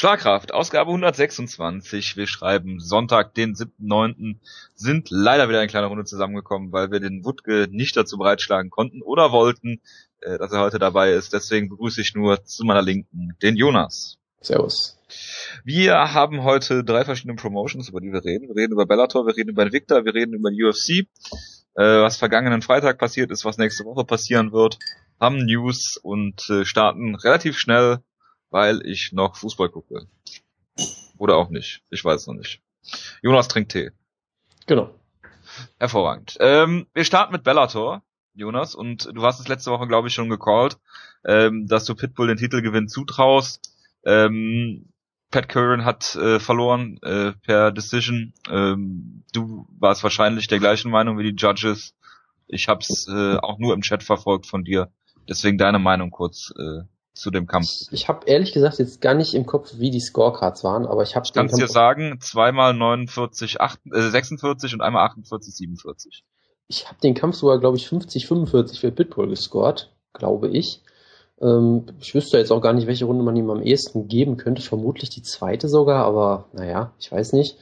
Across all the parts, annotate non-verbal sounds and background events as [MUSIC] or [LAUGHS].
Schlagkraft, Ausgabe 126. Wir schreiben Sonntag, den 7.9. Sind leider wieder eine kleine Runde zusammengekommen, weil wir den Wutke nicht dazu bereitschlagen konnten oder wollten, äh, dass er heute dabei ist. Deswegen begrüße ich nur zu meiner Linken den Jonas. Servus. Wir haben heute drei verschiedene Promotions, über die wir reden. Wir reden über Bellator, wir reden über Invicta, wir reden über die UFC. Äh, was vergangenen Freitag passiert ist, was nächste Woche passieren wird. Haben News und äh, starten relativ schnell weil ich noch Fußball gucke. Oder auch nicht. Ich weiß noch nicht. Jonas trinkt Tee. Genau. Hervorragend. Ähm, wir starten mit Bellator, Jonas, und du hast es letzte Woche, glaube ich, schon gecallt, ähm, dass du Pitbull den Titelgewinn zutraust. Ähm, Pat Curran hat äh, verloren äh, per Decision. Ähm, du warst wahrscheinlich der gleichen Meinung wie die Judges. Ich habe es äh, auch nur im Chat verfolgt von dir. Deswegen deine Meinung kurz äh, zu dem Kampf? Ich habe ehrlich gesagt jetzt gar nicht im Kopf, wie die Scorecards waren, aber ich habe. Ich kann dir sagen, zweimal 49, 8, äh, 46 und einmal 48, 47. Ich habe den Kampf sogar, glaube ich, 50, 45 für Pitbull gescored, glaube ich. Ähm, ich wüsste jetzt auch gar nicht, welche Runde man ihm am ehesten geben könnte. Vermutlich die zweite sogar, aber naja, ich weiß nicht.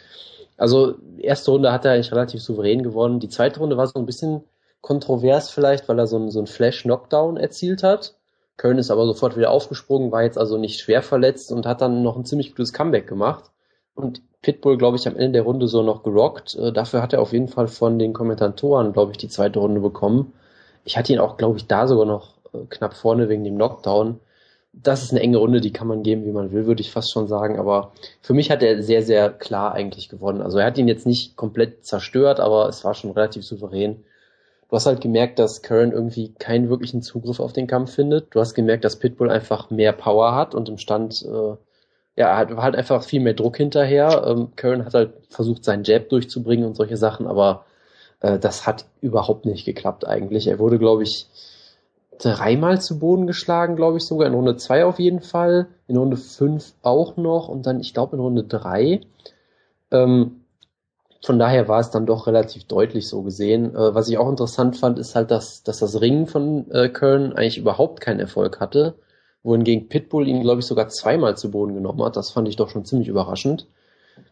Also, erste Runde hat er eigentlich relativ souverän gewonnen. Die zweite Runde war so ein bisschen kontrovers vielleicht, weil er so einen, so einen Flash-Knockdown erzielt hat Köln ist aber sofort wieder aufgesprungen, war jetzt also nicht schwer verletzt und hat dann noch ein ziemlich gutes Comeback gemacht. Und Pitbull, glaube ich, am Ende der Runde so noch gerockt. Äh, dafür hat er auf jeden Fall von den Kommentatoren, glaube ich, die zweite Runde bekommen. Ich hatte ihn auch, glaube ich, da sogar noch äh, knapp vorne wegen dem Knockdown. Das ist eine enge Runde, die kann man geben, wie man will, würde ich fast schon sagen. Aber für mich hat er sehr, sehr klar eigentlich gewonnen. Also er hat ihn jetzt nicht komplett zerstört, aber es war schon relativ souverän du hast halt gemerkt, dass Curran irgendwie keinen wirklichen Zugriff auf den Kampf findet. Du hast gemerkt, dass Pitbull einfach mehr Power hat und im Stand, äh, ja, hat, halt einfach viel mehr Druck hinterher. Ähm, Curran hat halt versucht, seinen Jab durchzubringen und solche Sachen, aber äh, das hat überhaupt nicht geklappt eigentlich. Er wurde, glaube ich, dreimal zu Boden geschlagen, glaube ich sogar. In Runde zwei auf jeden Fall, in Runde fünf auch noch und dann, ich glaube, in Runde drei. Ähm, von daher war es dann doch relativ deutlich so gesehen. Äh, was ich auch interessant fand, ist halt, dass, dass das Ringen von äh, Köln eigentlich überhaupt keinen Erfolg hatte, wohingegen Pitbull ihn, glaube ich, sogar zweimal zu Boden genommen hat. Das fand ich doch schon ziemlich überraschend.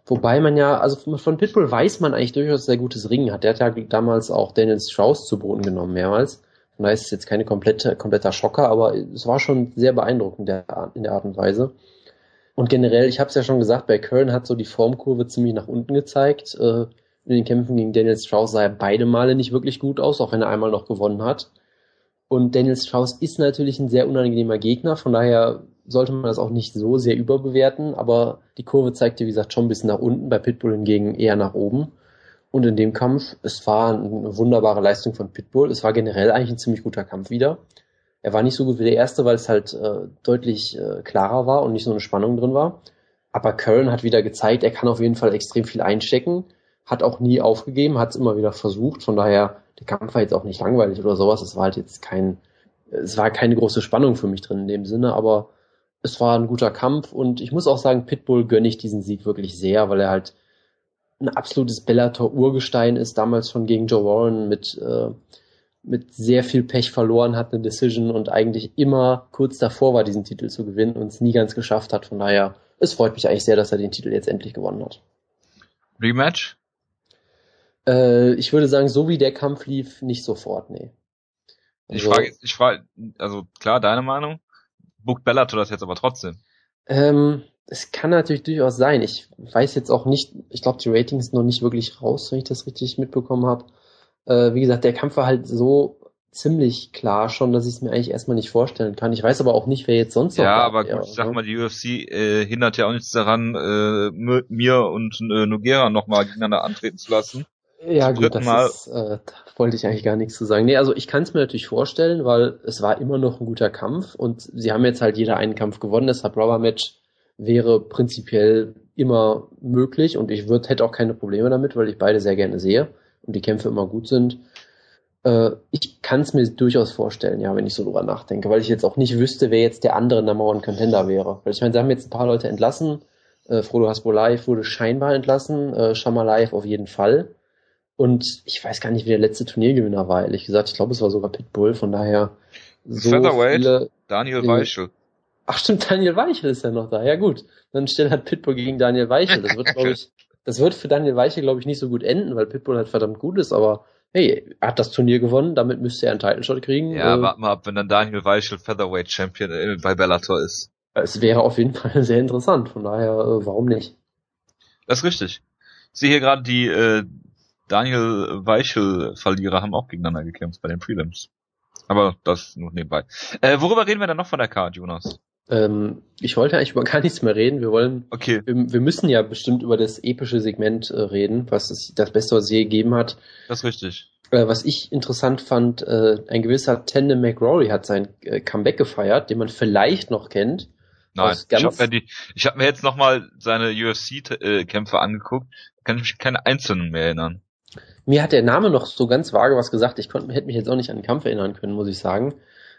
Wobei man ja, also von Pitbull weiß man eigentlich durchaus sehr gutes Ringen hat. Der hat ja damals auch Daniel Strauss zu Boden genommen, mehrmals. Von daher ist es jetzt keine komplette, kompletter Schocker, aber es war schon sehr beeindruckend in der Art und Weise. Und generell, ich habe es ja schon gesagt, bei Köln hat so die Formkurve ziemlich nach unten gezeigt. Äh, in den Kämpfen gegen Daniel Strauss sah er beide Male nicht wirklich gut aus, auch wenn er einmal noch gewonnen hat. Und Daniel Strauss ist natürlich ein sehr unangenehmer Gegner, von daher sollte man das auch nicht so sehr überbewerten, aber die Kurve zeigte, wie gesagt, schon ein bisschen nach unten, bei Pitbull hingegen eher nach oben. Und in dem Kampf, es war eine wunderbare Leistung von Pitbull, es war generell eigentlich ein ziemlich guter Kampf wieder. Er war nicht so gut wie der erste, weil es halt äh, deutlich äh, klarer war und nicht so eine Spannung drin war. Aber Curran hat wieder gezeigt, er kann auf jeden Fall extrem viel einstecken, hat auch nie aufgegeben, hat es immer wieder versucht. Von daher, der Kampf war jetzt auch nicht langweilig oder sowas. Es war halt jetzt kein, es war keine große Spannung für mich drin in dem Sinne, aber es war ein guter Kampf und ich muss auch sagen, Pitbull gönne ich diesen Sieg wirklich sehr, weil er halt ein absolutes Bellator-Urgestein ist, damals schon gegen Joe Warren mit äh, mit sehr viel Pech verloren hat, eine Decision und eigentlich immer kurz davor war, diesen Titel zu gewinnen und es nie ganz geschafft hat. Von daher, es freut mich eigentlich sehr, dass er den Titel jetzt endlich gewonnen hat. Rematch? Äh, ich würde sagen, so wie der Kampf lief, nicht sofort, nee. Also, ich frage, ich frage, also klar, deine Meinung. Bookt Bellator das jetzt aber trotzdem? Ähm, es kann natürlich durchaus sein. Ich weiß jetzt auch nicht, ich glaube, die Ratings sind noch nicht wirklich raus, wenn ich das richtig mitbekommen habe. Äh, wie gesagt, der Kampf war halt so ziemlich klar schon, dass ich es mir eigentlich erstmal nicht vorstellen kann. Ich weiß aber auch nicht, wer jetzt sonst noch. Ja, aber gut, ich sag mal, die UFC äh, hindert ja auch nichts daran, äh, mir und äh, Nogera nochmal gegeneinander antreten zu lassen. Ja, gut, das Mal. Ist, äh, da wollte ich eigentlich gar nichts zu sagen. Nee, also ich kann es mir natürlich vorstellen, weil es war immer noch ein guter Kampf und sie haben jetzt halt jeder einen Kampf gewonnen, deshalb Rubber Match wäre prinzipiell immer möglich und ich würd, hätte auch keine Probleme damit, weil ich beide sehr gerne sehe und die Kämpfe immer gut sind. Äh, ich kann es mir durchaus vorstellen, ja, wenn ich so drüber nachdenke, weil ich jetzt auch nicht wüsste, wer jetzt der andere Number One Contender wäre. Weil ich meine, sie haben jetzt ein paar Leute entlassen. Äh, Frodo Hasbolaev wurde scheinbar entlassen, äh, Shamalaev auf jeden Fall. Und ich weiß gar nicht, wie der letzte Turniergewinner war, ehrlich gesagt. Ich glaube, es war sogar Pitbull, von daher so Featherweight, viele, Daniel Weichel. Ach stimmt, Daniel Weichel ist ja noch da. Ja gut, dann stellt halt Pitbull gegen Daniel Weichel. Das wird, [LAUGHS] glaube ich, das wird für Daniel Weichel, glaube ich, nicht so gut enden, weil Pitbull halt verdammt gut ist, aber hey, er hat das Turnier gewonnen, damit müsste er einen Title-Shot kriegen. Ja, Äh, warte mal ab, wenn dann Daniel Weichel Featherweight Champion äh, bei Bellator ist. es wäre auf jeden [LAUGHS] Fall sehr interessant, von daher, äh, warum nicht? Das ist richtig. Ich sehe hier gerade die äh, Daniel Weichel-Verlierer haben auch gegeneinander gekämpft bei den Prelims. Aber das nur nebenbei. Äh, worüber reden wir denn noch von der Card, Jonas? Ähm, ich wollte eigentlich über [LAUGHS] gar nichts mehr reden. Wir wollen, Okay. wir, wir müssen ja bestimmt über das epische Segment äh, reden, was es, das Beste, was je gegeben hat. Das ist richtig. Äh, was ich interessant fand, äh, ein gewisser Tandem McRory hat sein äh, Comeback gefeiert, den man vielleicht noch kennt. Nein, ich habe mir, die- ich hab mir jetzt nochmal seine UFC-Kämpfe angeguckt. Kann ich mich keine einzelnen mehr erinnern. Mir hat der Name noch so ganz vage was gesagt. Ich konnte, hätte mich jetzt auch nicht an den Kampf erinnern können, muss ich sagen.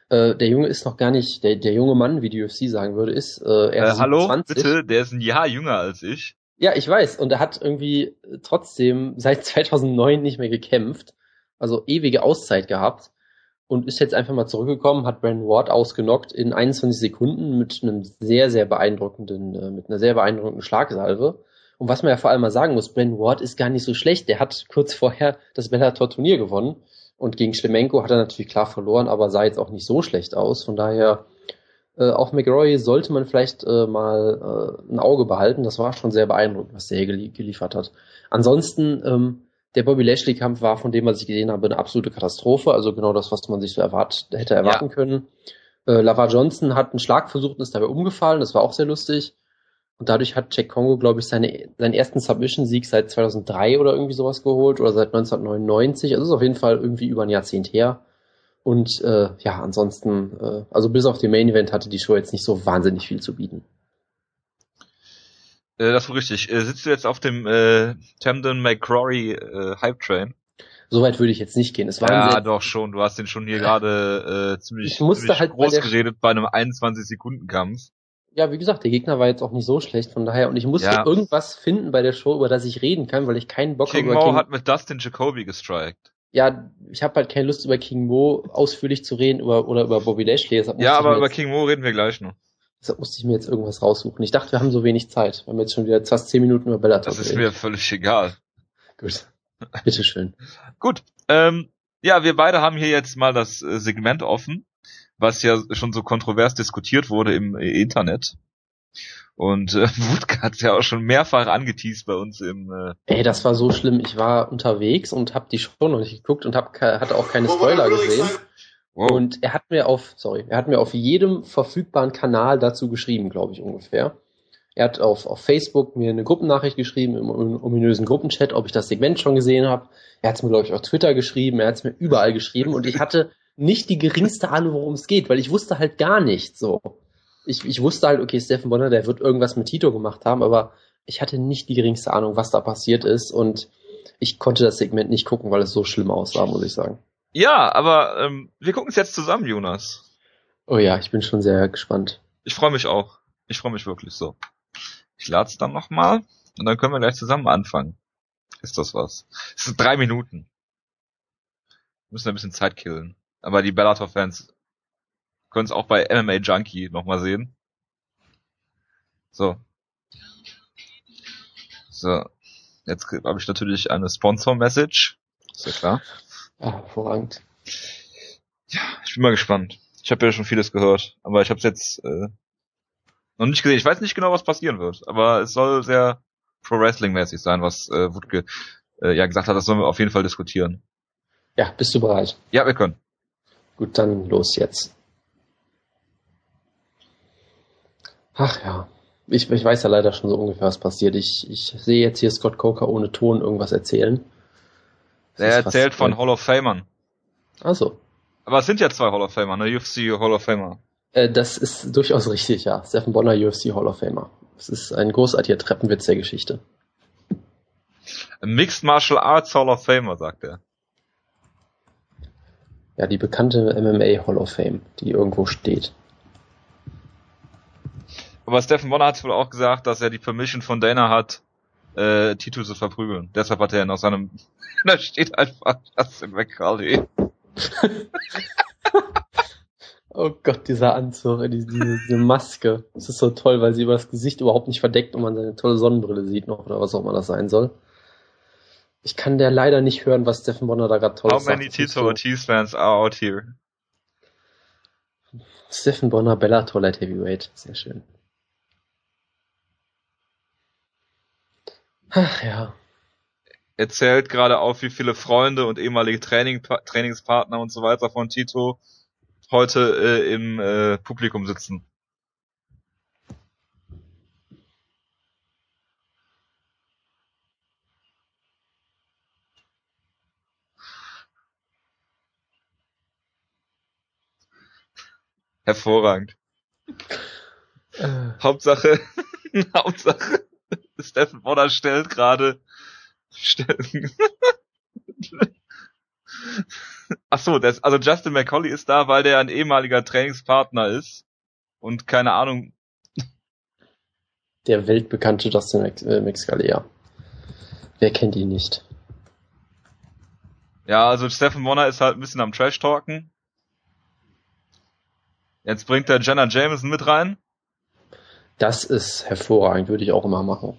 Äh, der Junge ist noch gar nicht, der, der junge Mann, wie die UFC sagen würde, ist äh, Äh, erst hallo, 27. bitte, der ist ein Jahr jünger als ich. Ja, ich weiß. Und er hat irgendwie äh, trotzdem seit [LAUGHS] 2009 nicht mehr gekämpft. Also ewige Auszeit gehabt. Und ist jetzt einfach mal zurückgekommen, hat Brandon Ward ausgenockt in 21 Sekunden mit einem sehr, sehr beeindruckenden, äh, mit einer sehr beeindruckenden Schlagsalve. Und was man ja vor allem mal sagen muss, Brandon Ward ist gar nicht so schlecht. Der hat kurz vorher das Bellator-Turnier gewonnen. Und gegen Schlemenko hat er natürlich klar verloren, aber sah jetzt auch nicht so schlecht aus. Von daher, äh, auch McRoy sollte man vielleicht äh, mal äh, ein Auge behalten. Das war schon sehr beeindruckend, was der hier gelie geliefert hat. Ansonsten, ähm, der Bobby Lashley-Kampf war von dem, was ich gesehen habe, eine absolute Katastrophe. Also genau das, was man sich so erwart hätte erwarten können. Äh, Lava Johnson hat einen Schlag versucht und ist dabei umgefallen. Das war auch sehr lustig. Und dadurch hat Jack Congo, glaube ich, seine, seinen ersten Submission-Sieg seit 2003 oder irgendwie sowas geholt oder seit 1999. Also ist auf jeden Fall irgendwie über ein Jahrzehnt her. Und äh, ja, ansonsten, äh, also bis auf den Main Event hatte die Show jetzt nicht so wahnsinnig viel zu bieten. Äh, das war richtig. Äh, sitzt du jetzt auf dem äh, Tamden McCrory äh, Hype Train? Soweit würde ich jetzt nicht gehen. Es war Ja, doch schon. Du hast den schon hier gerade äh, ziemlich, Ich musste ziemlich halt bei groß der- geredet bei einem 21-Sekunden-Kampf. Ja, wie gesagt, der Gegner war jetzt auch nicht so schlecht, von daher. Und ich musste Ja. irgendwas finden bei der Show, über das ich reden kann, weil ich keinen Bock King habe über Mo King hat mit Dustin Jacoby gestrikt. Ja, ich habe halt keine Lust über King Mo ausführlich zu reden über, oder über Bobby Lashley. Ja, aber über jetzt, King Mo reden wir gleich noch. deshalb musste ich mir jetzt irgendwas raussuchen. Ich dachte, wir haben so wenig Zeit. Wir haben jetzt schon wieder fast zehn Minuten über Bellator Das ist mir völlig egal. Gut. Bitteschön. Gut, ähm, ja, wir beide haben hier jetzt mal das äh, Segment offen, was ja schon so kontrovers diskutiert wurde im äh, Internet. Und äh, [LAUGHS] Wutke hat ja auch schon mehrfach angeteased bei uns im äh, Ey, das war so schlimm. Ich war unterwegs und habe die Show noch nicht geguckt und hab, hatte auch keine Spoiler gesehen. wow. Und er hat mir auf, sorry, er hat mir auf jedem verfügbaren Kanal dazu geschrieben, glaube ich ungefähr. Er hat auf, auf Facebook mir eine Gruppennachricht geschrieben, im ominösen Gruppenchat, ob ich das Segment schon gesehen habe. Er hat es mir, glaube ich, auf Twitter geschrieben, er hat es mir überall geschrieben und ich hatte nicht die geringste Ahnung, worum es geht, weil ich wusste halt gar nicht so. Ich, ich wusste halt, okay, Steffen Bonner, der wird irgendwas mit Tito gemacht haben, aber ich hatte nicht die geringste Ahnung, was da passiert ist und ich konnte das Segment nicht gucken, weil es so schlimm aussah, muss ich sagen. Ja, aber ähm, wir gucken es jetzt zusammen, Jonas. Oh ja, ich bin schon sehr gespannt. Ich freue mich auch. Ich freue mich wirklich so. Ich lade es dann nochmal und dann können wir gleich zusammen anfangen. Ist das was? Es sind drei Minuten. Wir müssen ein bisschen Zeit killen. Aber die Bellator-Fans können es auch bei MMA Junkie nochmal sehen. So. So. Jetzt habe ich natürlich eine Sponsor-Message. Ist ja klar. Ja, hervorragend. Ja, ich bin mal gespannt. Ich habe ja schon vieles gehört, aber ich habe es jetzt äh, noch nicht gesehen. Ich weiß nicht genau, was passieren wird, aber es soll sehr Pro Wrestling mäßig sein, was äh, Wutke äh, ja gesagt hat. Das sollen wir auf jeden Fall diskutieren. Ja, bist du bereit? Ja, wir können. Gut, dann los jetzt. Ach ja. Ich, ich weiß ja leider schon so ungefähr, was passiert. Ich, ich sehe jetzt hier Scott Coker ohne Ton irgendwas erzählen. Das fast- erzählt von Hall of Famern. Also, Aber es sind ja zwei Hall of Famer, ne? UFC Hall of Famer. äh, das ist durchaus richtig, ja. Stephen Bonner, UFC Hall of Famer. Es ist ein großartiger Treppenwitz der Geschichte. Mixed Martial Arts Hall of Famer, sagt er. Ja, die bekannte MMA Hall of Fame, die irgendwo steht. Aber Stephen Bonner hat wohl auch gesagt, dass er die Permission von Dana hat, äh, Tito zu verprügeln. Deshalb hat er ihn aus seinem, [LAUGHS] da steht einfach Justin McCarthy. [LAUGHS] Oh Gott, dieser Anzug, diese, diese, diese Maske. Das ist so toll, weil sie über das Gesicht überhaupt nicht verdeckt und man seine tolle Sonnenbrille sieht noch oder was auch immer das sein soll. Ich kann der leider nicht hören, was Steffen Bonner da gerade toll How many Tito Ortiz fans are out here? Steffen Bonner, Bellator Light Heavyweight. Sehr schön. Ach ja. Er zählt gerade auf, wie viele Freunde und ehemalige Training, Trainingspartner und so weiter von Tito heute äh, im äh, Publikum sitzen. Hervorragend. Äh. Hauptsache, [LAUGHS] Hauptsache, Steffen Bonner stellt gerade Ach so, das, also Justin McCauley ist da, weil der ein ehemaliger Trainingspartner ist und keine Ahnung. Der weltbekannte Justin McScully, ja. Wer kennt ihn nicht? Ja, also Stephen Bonner ist halt ein bisschen am Trash-Talken. Jetzt bringt er Jenna Jameson mit rein. Das ist hervorragend, würde ich auch immer machen.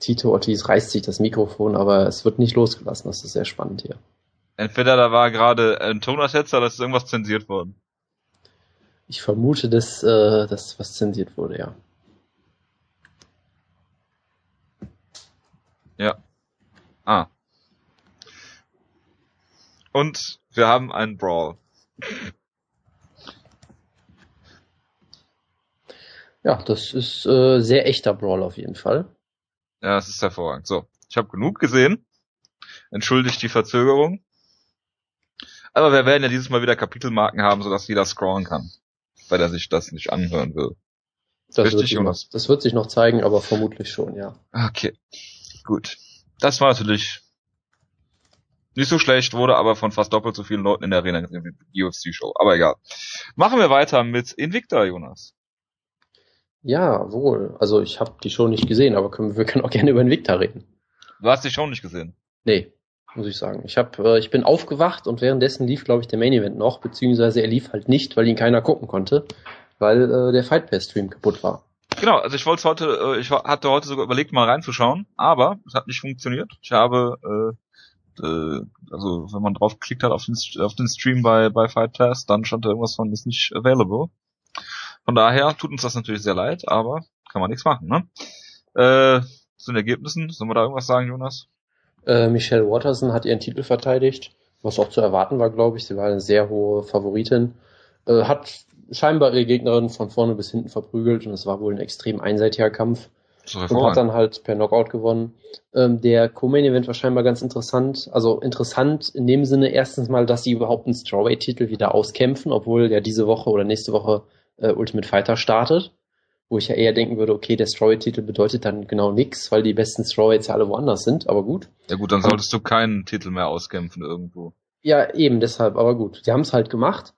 Tito Ortiz reißt sich das Mikrofon, aber es wird nicht losgelassen. Das ist sehr spannend hier. Entweder da war gerade ein Tonersetzer oder ist irgendwas zensiert worden. Ich vermute, dass, äh, dass was zensiert wurde, ja. Ja. Ah. Und wir haben einen Brawl. Ja, das ist äh, sehr echter Brawl auf jeden Fall. Ja, es ist hervorragend. So, ich habe genug gesehen. Entschuldigt die Verzögerung. Aber wir werden ja dieses Mal wieder Kapitelmarken haben, sodass jeder scrollen kann, weil er sich das nicht anhören will. Das Richtig, wird, noch, das wird sich noch zeigen, aber vermutlich schon, ja. Okay, gut. Das war natürlich nicht so schlecht, wurde aber von fast doppelt so vielen Leuten in der Arena gesehen wie die UFC-Show. Aber egal. Machen wir weiter mit Invicta, Jonas. Ja, wohl. Also ich habe die Show nicht gesehen, aber können, wir können auch gerne über Invicta reden. Du hast die Show nicht gesehen? Nee, muss ich sagen. Ich hab, äh, ich bin aufgewacht und währenddessen lief, glaube ich, der Main Event noch, beziehungsweise er lief halt nicht, weil ihn keiner gucken konnte, weil äh, der Fight Pass Stream kaputt war. Genau, also ich wollte heute, äh, ich hatte heute sogar überlegt, mal reinzuschauen, aber es hat nicht funktioniert. Ich habe, äh, äh, also wenn man draufgeklickt hat auf den, auf den Stream bei, bei Fight Pass, dann stand da irgendwas von ist nicht available. Von daher tut uns das natürlich sehr leid, aber kann man nichts machen, ne? Äh, zu den Ergebnissen, sollen wir da irgendwas sagen, Jonas? Äh, Michelle Watterson hat ihren Titel verteidigt, was auch zu erwarten war, glaube ich. Sie war eine sehr hohe Favoritin. Äh, hat scheinbar ihre Gegnerin von vorne bis hinten verprügelt und es war wohl ein extrem einseitiger Kampf. Und hat dann halt per Knockout gewonnen. Ähm, der Co-Main-Event war scheinbar ganz interessant. Also interessant in dem Sinne erstens mal, dass sie überhaupt einen Strawweight-Titel wieder auskämpfen, obwohl ja diese Woche oder nächste Woche äh, Ultimate Fighter startet, wo ich ja eher denken würde, okay, der Strawweight-Titel bedeutet dann genau nichts, weil die besten Strawweights ja alle woanders sind, aber gut. Ja gut, dann solltest du keinen Titel mehr auskämpfen irgendwo. Ja, eben deshalb, aber gut. Sie haben es halt gemacht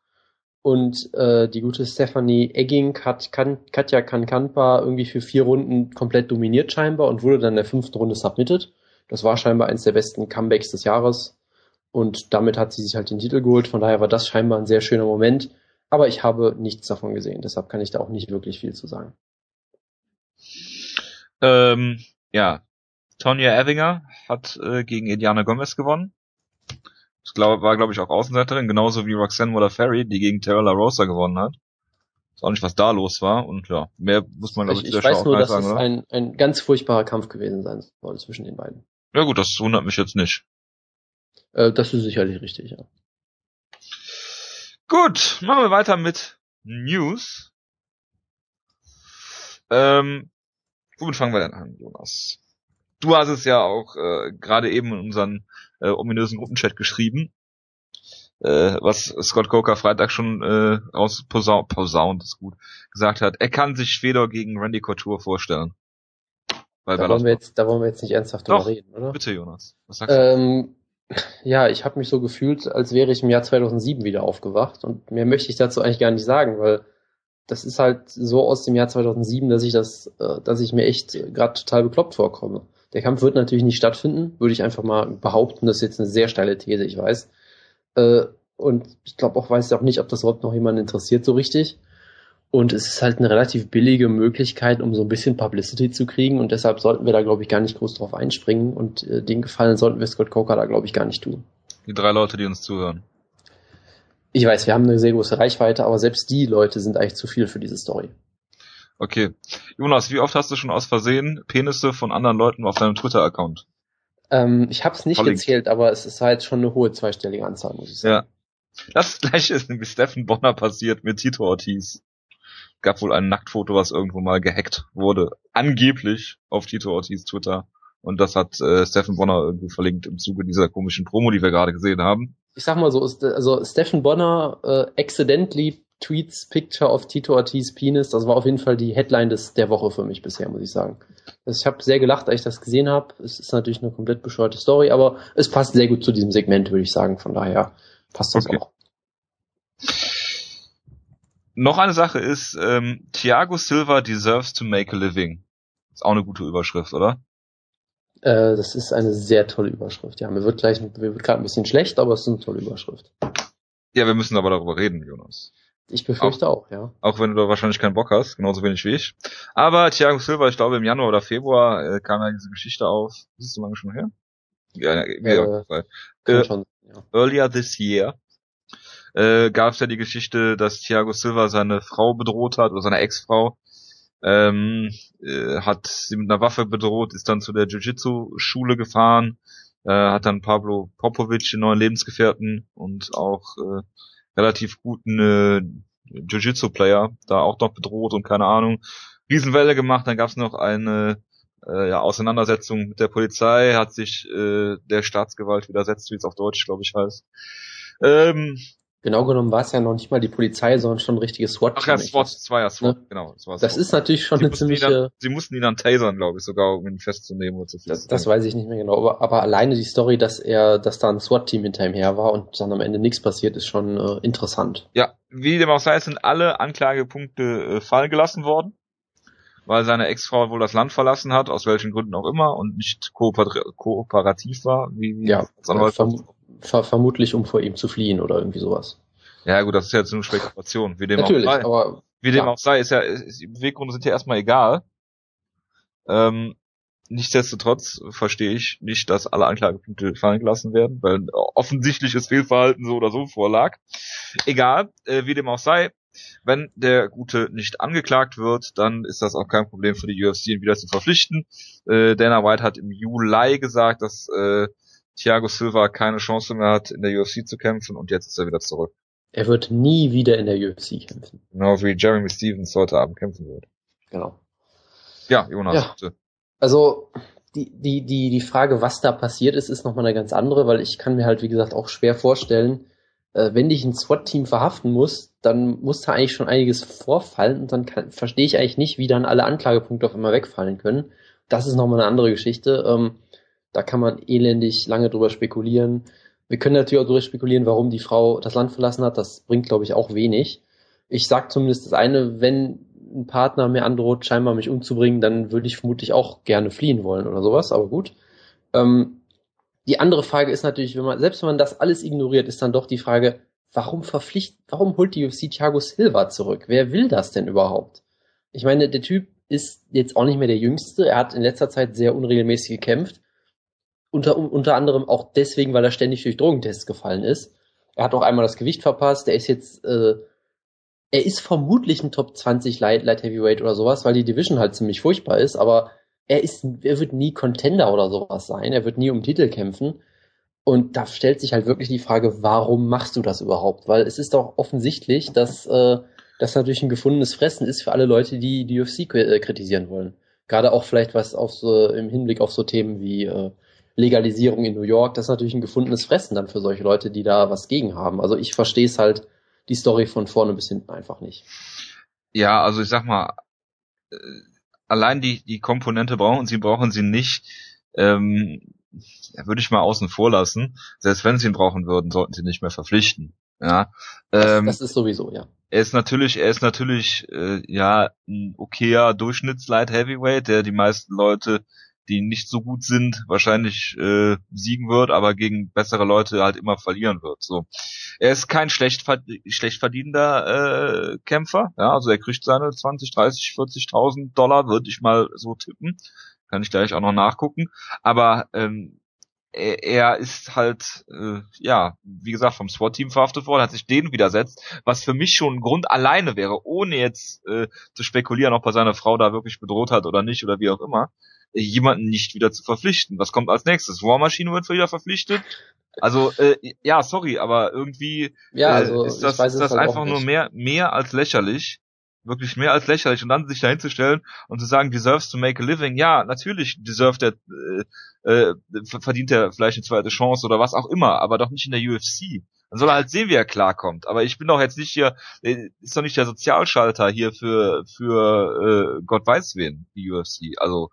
und äh, die gute Stephanie Egging hat kan Katja Kankanpa irgendwie für vier Runden komplett dominiert scheinbar und wurde dann in der fünften Runde submitted. Das war scheinbar eines der besten Comebacks des Jahres und damit hat sie sich halt den Titel geholt. Von daher war das scheinbar ein sehr schöner Moment. Aber ich habe nichts davon gesehen, deshalb kann ich da auch nicht wirklich viel zu sagen. Ähm, ja, Tonya Evinger hat äh, gegen Indiana Gomez gewonnen. Das glaub, war, glaube ich, auch Außenseiterin, genauso wie Roxanne Waller-Ferry, die gegen Terra Rosa gewonnen hat. Ist auch nicht, was da los war. Und ja, mehr muss man, glaube ich, ich, ich weiß nur, dass sagen, es ein, ein ganz furchtbarer Kampf gewesen sein soll zwischen den beiden. Ja gut, das wundert mich jetzt nicht. Äh, das ist sicherlich richtig, ja. Gut, machen wir weiter mit News. Ähm, womit fangen wir denn an, Jonas? Du hast es ja auch äh, gerade eben in unseren äh, ominösen Gruppenchat geschrieben, äh, was Scott Coker Freitag schon äh, aus Posaun, Posaun ist gut, gesagt hat. Er kann sich Fedor gegen Randy Couture vorstellen. da, wollen wir jetzt, da wollen wir jetzt nicht ernsthaft drüber reden, oder? Bitte, Jonas. Was sagst ähm, du? Ja, ich habe mich so gefühlt, als wäre ich im Jahr 2007 wieder aufgewacht und mehr möchte ich dazu eigentlich gar nicht sagen, weil das ist halt so aus dem Jahr 2007, dass ich das, äh, dass ich mir echt gerade total bekloppt vorkomme. Der Kampf wird natürlich nicht stattfinden, würde ich einfach mal behaupten. Das ist jetzt eine sehr steile These, ich weiß. Äh, Und ich glaube auch, weiß auch nicht, ob das überhaupt noch jemand interessiert so richtig. Und es ist halt eine relativ billige Möglichkeit, um so ein bisschen Publicity zu kriegen. Und deshalb sollten wir da, glaube ich, gar nicht groß drauf einspringen. Und äh, den Gefallen sollten wir Scott Coker da, glaube ich, gar nicht tun. Die drei Leute, die uns zuhören. Ich weiß, wir haben eine sehr große Reichweite, aber selbst die Leute sind eigentlich zu viel für diese Story. Okay. Jonas, wie oft hast du schon aus Versehen Penisse von anderen Leuten auf deinem Twitter-Account? Ähm, ich habe es nicht Verlinkt. gezählt, aber es ist halt schon eine hohe zweistellige Anzahl, muss ich sagen. Ja. Das gleiche ist mit Steffen Bonner passiert mit Tito Ortiz gab wohl ein Nacktfoto, was irgendwo mal gehackt wurde. Angeblich auf Tito Ortiz Twitter. Und das hat äh, Stephen Bonner irgendwie verlinkt im Zuge dieser komischen Promo, die wir gerade gesehen haben. Ich sag mal so, also Stephen Bonner äh, accidentally tweets Picture of Tito Ortiz Penis. Das war auf jeden Fall die Headline des, der Woche für mich bisher, muss ich sagen. Also ich habe sehr gelacht, als ich das gesehen habe. Es ist natürlich eine komplett bescheuerte Story, aber es passt sehr gut zu diesem Segment, würde ich sagen. Von daher passt das okay. auch. Noch eine Sache ist, ähm, Thiago Silva deserves to make a living. Ist auch eine gute Überschrift, oder? Äh, das ist eine sehr tolle Überschrift. Ja, mir wird gleich, mir wird gerade ein bisschen schlecht, aber es ist eine tolle Überschrift. Ja, wir müssen aber darüber reden, Jonas. Ich befürchte auch, auch, ja. Auch wenn du da wahrscheinlich keinen Bock hast, genauso wenig wie ich. Aber Thiago Silva, ich glaube im Januar oder Februar äh, kam ja diese Geschichte auf. Ist es so lange schon her? Ja, ja, äh, äh, schon, ja. Earlier this year äh, gab es ja die Geschichte, dass Thiago Silva seine Frau bedroht hat oder seine Ex-Frau. Ähm, äh, hat sie mit einer Waffe bedroht, ist dann zu der Jiu-Jitsu-Schule gefahren, äh, hat dann Pablo Popovic, den neuen Lebensgefährten und auch äh, relativ guten äh, Jiu-Jitsu-Player, da auch noch bedroht und keine Ahnung, Riesenwelle gemacht. Dann gab es noch eine äh, ja, Auseinandersetzung mit der Polizei, hat sich äh, der Staatsgewalt widersetzt, wie es auf Deutsch, glaube ich, heißt. Ähm, Genau genommen war es ja noch nicht mal die Polizei, sondern schon ein richtiges SWAT. Ach ja, SWAT, es war ja SWAT, ne? genau. Das, war das ist natürlich schon sie eine ziemliche... Dann, sie mussten ihn dann tasern, glaube ich, sogar, um ihn festzunehmen oder zu das, das weiß ich nicht mehr genau, aber, aber alleine die Story, dass er, dass da ein SWAT-Team hinter ihm her war und dann am Ende nichts passiert, ist schon äh, interessant. Ja, wie dem auch sei, sind alle Anklagepunkte äh, fallen gelassen worden, weil seine Ex-Frau wohl das Land verlassen hat, aus welchen Gründen auch immer, und nicht kooper kooperativ war, wie, wie ja, verm ver vermutlich um vor ihm zu fliehen oder irgendwie sowas. Ja gut, das ist ja jetzt nur Spekulation. Wie dem Natürlich, auch sei, aber, wie dem auch sei, ist ja, ist, die Beweggründe sind ja erstmal egal. Ähm, nichtsdestotrotz verstehe ich nicht, dass alle Anklagepunkte fallen gelassen werden, weil offensichtliches Fehlverhalten so oder so vorlag. Egal, äh, wie dem auch sei, wenn der Gute nicht angeklagt wird, dann ist das auch kein Problem für die UFC, ihn wieder zu verpflichten. Äh, Dana White hat im Juli gesagt, dass äh, Thiago Silva keine Chance mehr hat, in der UFC zu kämpfen und jetzt ist er wieder zurück. Er wird nie wieder in der UFC kämpfen. Genau wie Jeremy Stevens heute Abend kämpfen wird. Genau. Ja, Jonas, ja. bitte. Also die, die, die, die Frage, was da passiert ist, ist nochmal eine ganz andere, weil ich kann mir halt, wie gesagt, auch schwer vorstellen, wenn dich ein SWAT-Team verhaften muss, dann muss da eigentlich schon einiges vorfallen und dann kann, verstehe ich eigentlich nicht, wie dann alle Anklagepunkte auf einmal wegfallen können. Das ist nochmal eine andere Geschichte. Ähm, da kann man elendig lange drüber spekulieren. Wir können natürlich auch darüber spekulieren, warum die Frau das Land verlassen hat. Das bringt, glaube ich, auch wenig. Ich sag zumindest das eine, wenn ein Partner mir androht, scheinbar mich umzubringen, dann würde ich vermutlich auch gerne fliehen wollen oder sowas, aber gut. Ähm, die andere Frage ist natürlich, wenn man, selbst wenn man das alles ignoriert, ist dann doch die Frage, warum verpflichtet, warum holt die UFC Thiago Silva zurück? Wer will das denn überhaupt? Ich meine, der Typ ist jetzt auch nicht mehr der Jüngste. Er hat in letzter Zeit sehr unregelmäßig gekämpft. Unter, unter anderem auch deswegen, weil er ständig durch Drogentests gefallen ist. Er hat auch einmal das Gewicht verpasst. Er ist jetzt, äh, er ist vermutlich ein Top 20 Light, Light Heavyweight oder sowas, weil die Division halt ziemlich furchtbar ist, aber er ist, er wird nie Contender oder sowas sein. Er wird nie um Titel kämpfen. Und da stellt sich halt wirklich die Frage, warum machst du das überhaupt? Weil es ist doch offensichtlich, dass äh, das natürlich ein gefundenes Fressen ist für alle Leute, die die UFC äh, kritisieren wollen. Gerade auch vielleicht was auf so, im Hinblick auf so Themen wie äh, Legalisierung in New York, das ist natürlich ein gefundenes Fressen dann für solche Leute, die da was gegen haben. Also ich verstehe es halt, die Story von vorne bis hinten einfach nicht. Ja, also ich sag mal, äh, allein die, die Komponente brauchen sie, brauchen sie nicht, ähm, würde ich mal außen vor lassen. Selbst wenn sie ihn brauchen würden, sollten sie nicht mehr verpflichten. Ja, ähm, das, das ist sowieso, ja. Er ist natürlich, er ist natürlich, äh, ja, ein okayer Durchschnittslight Heavyweight, der die meisten Leute die nicht so gut sind, wahrscheinlich äh, siegen wird, aber gegen bessere Leute halt immer verlieren wird. So, er ist kein schlecht, schlecht verdienender äh, Kämpfer, ja, also er kriegt seine 20, 30, 40.000 Dollar, würde ich mal so tippen, kann ich gleich auch noch nachgucken, aber ähm, er ist halt, äh, ja, wie gesagt, vom SWAT-Team verhaftet worden, hat sich denen widersetzt, was für mich schon ein Grund alleine wäre, ohne jetzt äh, zu spekulieren, ob er seine Frau da wirklich bedroht hat oder nicht oder wie auch immer, äh, jemanden nicht wieder zu verpflichten. Was kommt als nächstes? War Machine wird wieder verpflichtet? Also, äh, ja, sorry, aber irgendwie ja, also, äh, ist das, ist das halt einfach nur mehr, mehr als lächerlich wirklich mehr als lächerlich und dann sich dahin zu stellen und zu sagen, deserves to make a living, ja, natürlich deserved er, äh, äh, verdient er vielleicht eine zweite Chance oder was auch immer, aber doch nicht in der UFC. Dann soll er halt sehen, wie er klarkommt. Aber ich bin doch jetzt nicht hier, äh, ist doch nicht der Sozialschalter hier für, für äh, Gott weiß wen, die UFC. Also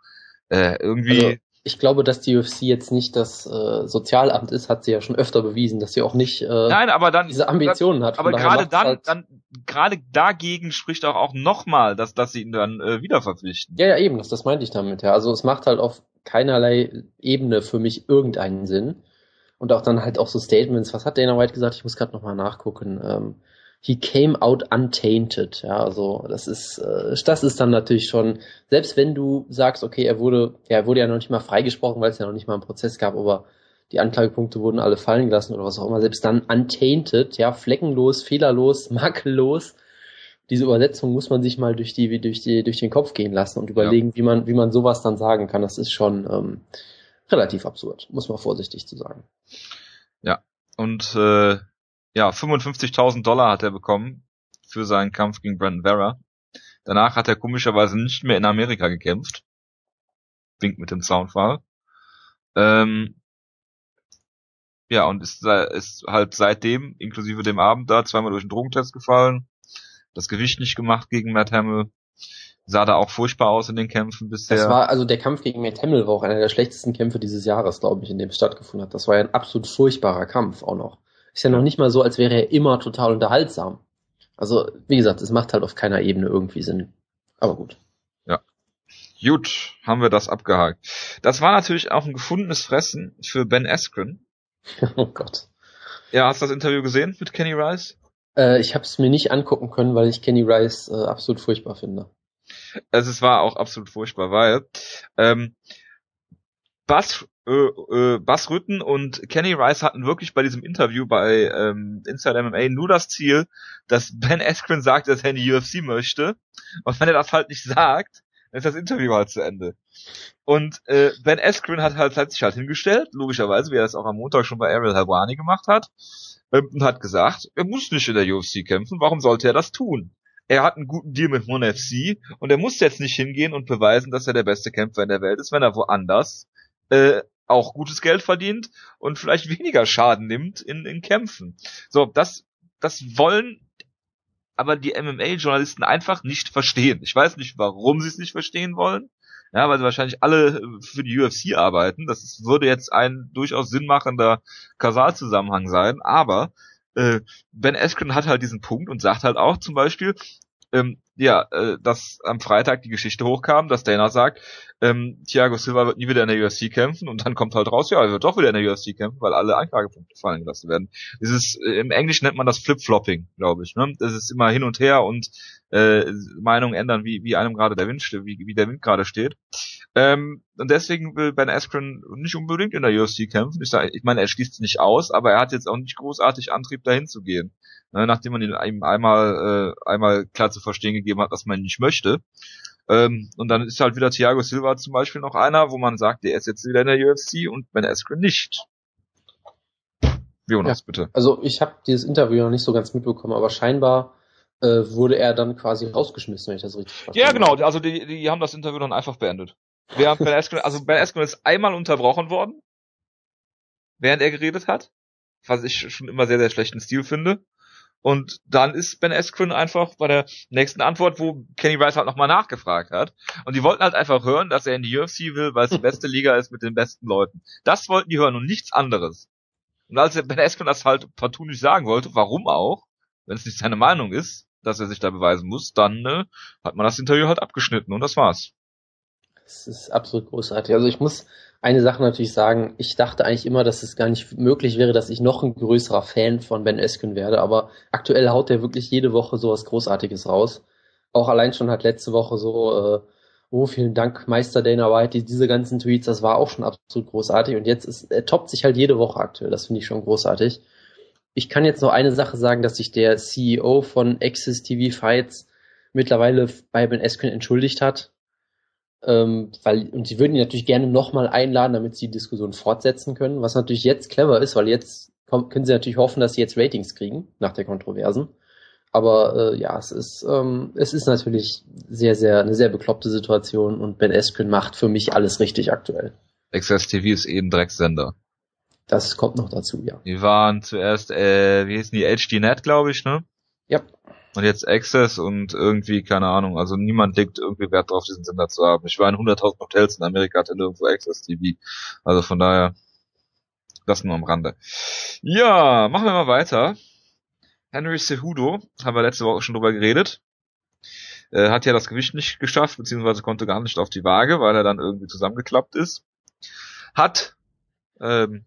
äh, irgendwie. Also ich glaube, dass die UFC jetzt nicht das äh, Sozialamt ist, hat sie ja schon öfter bewiesen, dass sie auch nicht äh, Nein, aber dann, diese Ambitionen dann, hat. aber gerade dann, halt dann, gerade dagegen spricht auch auch nochmal, dass, dass sie ihn dann äh, wieder verpflichten. Ja, ja, eben, das, das meinte ich damit, ja. Also es macht halt auf keinerlei Ebene für mich irgendeinen Sinn. Und auch dann halt auch so Statements, was hat Dana White gesagt? Ich muss gerade nochmal nachgucken. Ähm, he came out untainted. Ja, also das ist, äh, das ist dann natürlich schon, selbst wenn du sagst, okay, er wurde, ja, er wurde ja noch nicht mal freigesprochen, weil es ja noch nicht mal einen Prozess gab, aber die Anklagepunkte wurden alle fallen gelassen oder was auch immer, selbst dann untainted, ja, fleckenlos, fehlerlos, [LAUGHS] makellos. Diese Übersetzung muss man sich mal durch die, durch die, durch den Kopf gehen lassen und überlegen, ja. wie man, wie man sowas dann sagen kann. Das ist schon ähm, relativ absurd, muss man vorsichtig zu sagen. Ja, und äh, ja, 55.000 Dollar hat er bekommen für seinen Kampf gegen Brandon Vera. Danach hat er komischerweise nicht mehr in Amerika gekämpft. Wink mit dem Soundfall. Ähm, ja, und ist, ist halt seitdem, inklusive dem Abend da, zweimal durch den Drogentest gefallen. Das Gewicht nicht gemacht gegen Matt Hamill. Sah da auch furchtbar aus in den Kämpfen bisher. Das war, also der Kampf gegen Matt Hamill war auch einer der schlechtesten Kämpfe dieses Jahres, glaube ich, in dem es stattgefunden hat. Das war ja ein absolut furchtbarer Kampf auch noch. Ist ja noch nicht mal so, als wäre er immer total unterhaltsam. Also, wie gesagt, es macht halt auf keiner Ebene irgendwie Sinn. Aber gut. Ja. Gut, haben wir das abgehakt. Das war natürlich auch ein gefundenes Fressen für Ben Askren. [LAUGHS] oh Gott. Ja, hast du das Interview gesehen mit Kenny Rice? Äh, ich habe es mir nicht angucken können, weil ich Kenny Rice äh, absolut furchtbar finde. Also es war auch absolut furchtbar, weil ähm, Buzz, äh, äh, Buzz Rütten und Kenny Rice hatten wirklich bei diesem Interview bei ähm, Inside MMA nur das Ziel, dass Ben Askren sagt, dass er in die UFC möchte. Und wenn er das halt nicht sagt, dann ist das Interview halt zu Ende. Und äh, Ben Askren hat halt hat sich halt hingestellt, logischerweise, wie er das auch am Montag schon bei Ariel Helwani gemacht hat, äh, und hat gesagt, er muss nicht in der UFC kämpfen, warum sollte er das tun? Er hat einen guten Deal mit One FC und er muss jetzt nicht hingehen und beweisen, dass er der beste Kämpfer in der Welt ist, wenn er woanders äh, auch gutes Geld verdient und vielleicht [LAUGHS] weniger Schaden nimmt in, in Kämpfen. So, das, das wollen aber die MMA-Journalisten einfach nicht verstehen. Ich weiß nicht, warum sie es nicht verstehen wollen. Ja, weil sie wahrscheinlich alle für die UFC arbeiten. Das würde jetzt ein durchaus sinnmachender Kausalzusammenhang sein. Aber äh, Ben Askren hat halt diesen Punkt und sagt halt auch zum Beispiel, ähm, ja, äh, dass am Freitag die Geschichte hochkam, dass Dana sagt, ähm, Thiago Silva wird nie wieder in der UFC kämpfen und dann kommt halt raus, ja, er wird doch wieder in der UFC kämpfen, weil alle Anklagepunkte fallen gelassen werden. Dieses, äh, im Englischen nennt man das Flip-Flopping, glaube ich. Ne? Das ist immer hin und her und äh, Meinungen ändern, wie, wie einem gerade der Wind steht, wie, wie der Wind gerade steht. Ähm, und deswegen will Ben Askren nicht unbedingt in der UFC kämpfen. Ich, sag, ich meine, er schließt es nicht aus, aber er hat jetzt auch nicht großartig Antrieb, dahin zu gehen. Ne, nachdem man ihm einmal, äh, einmal klar zu verstehen gegeben hat, dass man nicht möchte. Ähm, und dann ist halt wieder Thiago Silva zum Beispiel noch einer, wo man sagt, der ist jetzt wieder in der UFC und Ben Askren nicht. Jonas, ja, bitte. Also ich habe dieses Interview noch nicht so ganz mitbekommen, aber scheinbar äh, wurde er dann quasi rausgeschmissen, wenn ich das richtig verstehe. Ja, genau. Also die, die haben das Interview dann einfach beendet. Während ben Askren, also Ben Askren ist einmal unterbrochen worden, während er geredet hat, was ich schon immer sehr, sehr schlechten Stil finde. Und dann ist Ben Askren einfach bei der nächsten Antwort, wo Kenny Rice halt nochmal nachgefragt hat. Und die wollten halt einfach hören, dass er in die UFC will, weil es die [LAUGHS] beste Liga ist mit den besten Leuten. Das wollten die hören und nichts anderes. Und als Ben Askren das halt partout nicht sagen wollte, warum auch, wenn es nicht seine Meinung ist, dass er sich da beweisen muss, dann äh, hat man das Interview halt abgeschnitten und das war's. Es ist absolut großartig. Also ich muss eine Sache natürlich sagen, ich dachte eigentlich immer, dass es gar nicht möglich wäre, dass ich noch ein größerer Fan von Ben Eskin werde, aber aktuell haut er wirklich jede Woche sowas Großartiges raus. Auch allein schon hat letzte Woche so, äh, oh, vielen Dank, Meister Dana White, diese ganzen Tweets, das war auch schon absolut großartig und jetzt ist, er toppt sich halt jede Woche aktuell, das finde ich schon großartig. Ich kann jetzt noch eine Sache sagen, dass sich der CEO von Access TV Fights mittlerweile bei Ben Eskin entschuldigt hat ähm, weil, und sie würden ihn natürlich gerne nochmal einladen, damit sie die Diskussion fortsetzen können, was natürlich jetzt clever ist, weil jetzt können sie natürlich hoffen, dass sie jetzt Ratings kriegen nach der Kontroversen. Aber äh, ja, es ist, ähm, es ist natürlich sehr, sehr, eine sehr bekloppte Situation und Ben Eskün macht für mich alles richtig aktuell. Access TV ist eben Drecksender. Das kommt noch dazu, ja. Die waren zuerst, äh, wie hießen die, HDNet, glaube ich, ne? Ja und jetzt Access und irgendwie, keine Ahnung, also niemand legt irgendwie Wert darauf, diesen Sender zu haben. Ich war in 100.000 Hotels in Amerika, hatte nirgendwo Access TV. Also von daher, das nur am Rande. Ja, machen wir mal weiter. Henry Cejudo, haben wir letzte Woche schon drüber geredet. Äh, hat ja das Gewicht nicht geschafft, beziehungsweise konnte gar nicht auf die Waage, weil er dann irgendwie zusammengeklappt ist. Hat ähm,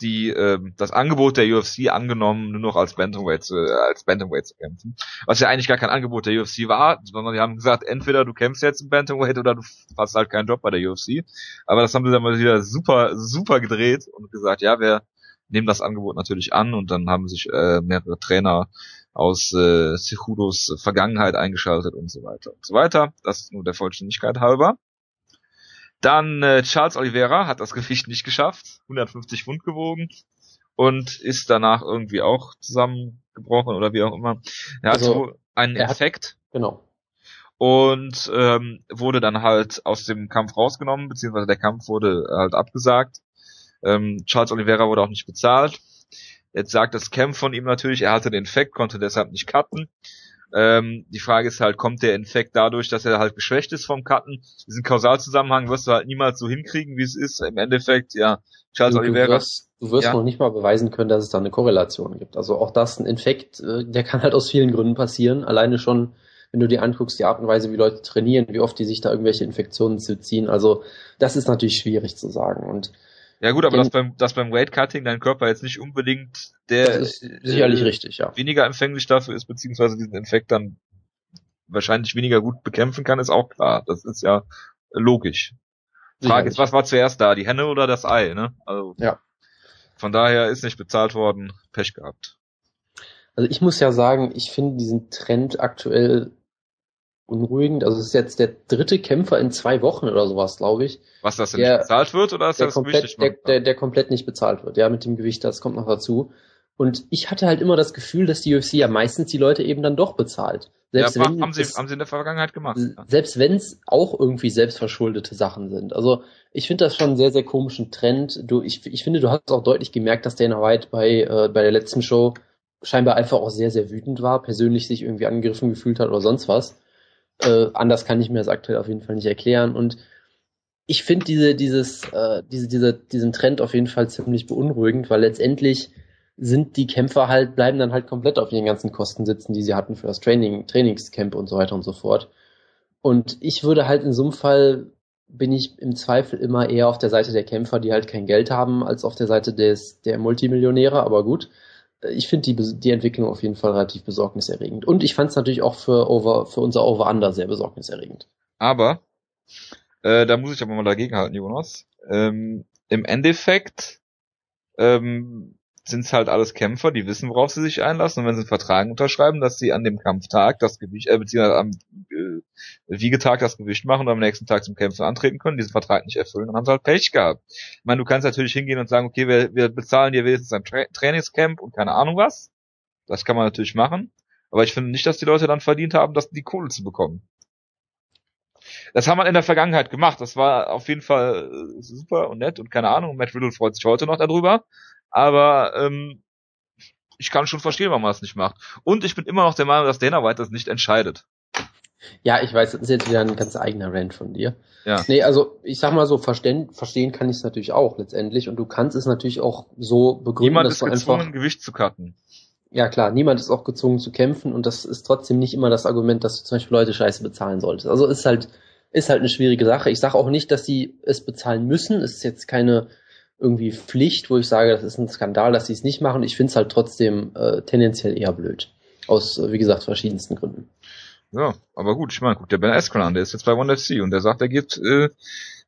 die ähm, das Angebot der UFC angenommen, nur noch als Bantamweight zu, äh, als Bantamweight zu kämpfen. Was ja eigentlich gar kein Angebot der UFC war, sondern die haben gesagt, entweder du kämpfst jetzt im Bantamweight oder du hast halt keinen Job bei der UFC. Aber das haben sie dann mal wieder super super gedreht und gesagt, ja, wir nehmen das Angebot natürlich an und dann haben sich äh, mehrere Trainer aus äh, Cejudos Vergangenheit eingeschaltet und so weiter und so weiter. Das ist nur der Vollständigkeit halber. Dann äh, Charles Oliveira hat das Gewicht nicht geschafft, 150 Pfund gewogen und ist danach irgendwie auch zusammengebrochen oder wie auch immer. Er also, hatte einen Infekt. Hat, genau. Und ähm, wurde dann halt aus dem Kampf rausgenommen, beziehungsweise der Kampf wurde halt abgesagt. Ähm, Charles Oliveira wurde auch nicht bezahlt. Jetzt sagt das Camp von ihm natürlich, er hatte den Infekt, konnte deshalb nicht cutten. Ähm, die Frage ist halt, kommt der Infekt dadurch, dass er halt geschwächt ist vom Cutten? Diesen Kausalzusammenhang wirst du halt niemals so hinkriegen, wie es ist. Im Endeffekt, ja, Charles du, Oliveira. Du wirst, du wirst ja. noch nicht mal beweisen können, dass es da eine Korrelation gibt. Also auch das, ein Infekt, äh, der kann halt aus vielen Gründen passieren. Alleine schon, wenn du dir anguckst, die Art und Weise, wie Leute trainieren, wie oft die sich da irgendwelche Infektionen zu ziehen. Also das ist natürlich schwierig zu sagen. Und ja gut, aber dass beim, dass beim Weight Cutting dein Körper jetzt nicht unbedingt der ist sicherlich äh, richtig, ja. weniger empfänglich dafür ist, beziehungsweise diesen Infekt dann wahrscheinlich weniger gut bekämpfen kann, ist auch klar. Das ist ja logisch. Frage ist, was war zuerst da, die Henne oder das Ei, ne? Also, ja. Von daher ist nicht bezahlt worden, Pech gehabt. Also ich muss ja sagen, ich finde diesen Trend aktuell unruhigend. Also es ist jetzt der dritte Kämpfer in zwei Wochen oder sowas, glaube ich. Was, dass der, nicht bezahlt wird oder ist das komplett? Der, der, der komplett nicht bezahlt wird, ja, mit dem Gewicht, das kommt noch dazu. Und ich hatte halt immer das Gefühl, dass die UFC ja meistens die Leute eben dann doch bezahlt. Selbst ja, wenn haben sie, es, haben sie in der Vergangenheit gemacht. Selbst wenn es auch irgendwie selbstverschuldete Sachen sind. Also ich finde das schon einen sehr, sehr komischen Trend. Du, ich, ich finde, du hast auch deutlich gemerkt, dass Dana White bei, äh, bei der letzten Show scheinbar einfach auch sehr, sehr wütend war, persönlich sich irgendwie angegriffen gefühlt hat oder sonst was. Äh, anders kann ich mir das aktuell auf jeden Fall nicht erklären. Und ich finde diese, dieses, äh, diese, diese, diesen Trend auf jeden Fall ziemlich beunruhigend, weil letztendlich sind die Kämpfer halt, bleiben dann halt komplett auf ihren ganzen Kosten sitzen, die sie hatten für das Training, Trainingscamp und so weiter und so fort. Und ich würde halt in so einem Fall bin ich im Zweifel immer eher auf der Seite der Kämpfer, die halt kein Geld haben, als auf der Seite des, der Multimillionäre, aber gut ich finde die, die Entwicklung auf jeden Fall relativ besorgniserregend. Und ich fand es natürlich auch für, over, für unser Over-Under sehr besorgniserregend. Aber, äh, da muss ich aber mal dagegenhalten, Jonas. Ähm, Im Endeffekt ähm, sind es halt alles Kämpfer, die wissen, worauf sie sich einlassen. Und wenn sie einen Vertrag unterschreiben, dass sie an dem Kampftag das Gewicht, äh, beziehungsweise am äh, Wiegetag das Gewicht machen und am nächsten Tag zum Kämpfen antreten können, diesen Vertrag nicht erfüllen, dann haben sie halt Pech gehabt. Ich meine, du kannst natürlich hingehen und sagen, okay, wir, wir bezahlen dir wenigstens ein Tra Trainingscamp und keine Ahnung was. Das kann man natürlich machen. Aber ich finde nicht, dass die Leute dann verdient haben, das die Kohle zu bekommen. Das haben wir in der Vergangenheit gemacht. Das war auf jeden Fall äh, super und nett und keine Ahnung. Matt Riddle freut sich heute noch darüber. Aber ähm, ich kann schon verstehen, warum man das nicht macht. Und ich bin immer noch der Meinung, dass Dana White das nicht entscheidet. Ja, ich weiß, das ist jetzt wieder ein ganz eigener Rant von dir. Ja. Nee, also ich sag mal so, verstehen, verstehen kann ich es natürlich auch letztendlich und du kannst es natürlich auch so begründen, Niemand dass ist du gezwungen, einfach, Gewicht zu cutten. Ja klar, niemand ist auch gezwungen zu kämpfen und das ist trotzdem nicht immer das Argument, dass du zum Beispiel Leute scheiße bezahlen solltest. Also ist halt ist halt eine schwierige Sache. Ich sage auch nicht, dass sie es bezahlen müssen. Es ist jetzt keine irgendwie Pflicht, wo ich sage, das ist ein Skandal, dass sie es nicht machen. Ich finde es halt trotzdem äh, tendenziell eher blöd. Aus, äh, wie gesagt, verschiedensten Gründen. Ja, aber gut, ich meine, guck, der Ben Askren der ist jetzt bei One FC und der sagt, er geht, äh,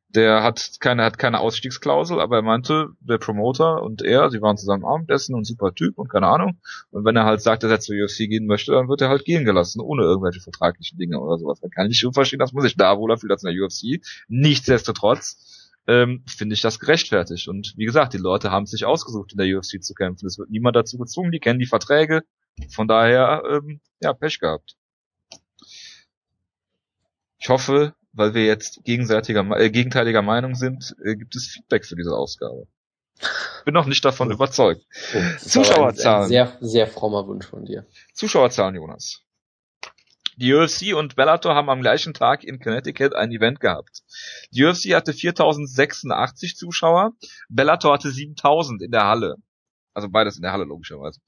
der hat keine, hat keine Ausstiegsklausel, aber er meinte, der Promoter und er, sie waren zusammen Abendessen und super Typ und keine Ahnung. Und wenn er halt sagt, dass er zur UFC gehen möchte, dann wird er halt gehen gelassen, ohne irgendwelche vertraglichen Dinge oder sowas. Dann kann ich schon verstehen, dass man sich da wohler fühlt als in der UFC. Nichtsdestotrotz, ähm, finde ich das gerechtfertigt. Und wie gesagt, die Leute haben sich ausgesucht, in der UFC zu kämpfen. Es wird niemand dazu gezwungen, die kennen die Verträge. Von daher, ähm, ja, Pech gehabt. Ich hoffe, weil wir jetzt gegenseitiger, äh, gegenteiliger Meinung sind, äh, gibt es Feedback für diese Ausgabe. Bin noch nicht davon überzeugt. Oh, Zuschauerzahlen. Ein, ein sehr, sehr frommer Wunsch von dir. Zuschauerzahlen, Jonas. Die UFC und Bellator haben am gleichen Tag in Connecticut ein Event gehabt. Die UFC hatte 4086 Zuschauer, Bellator hatte 7000 in der Halle. Also beides in der Halle logischerweise.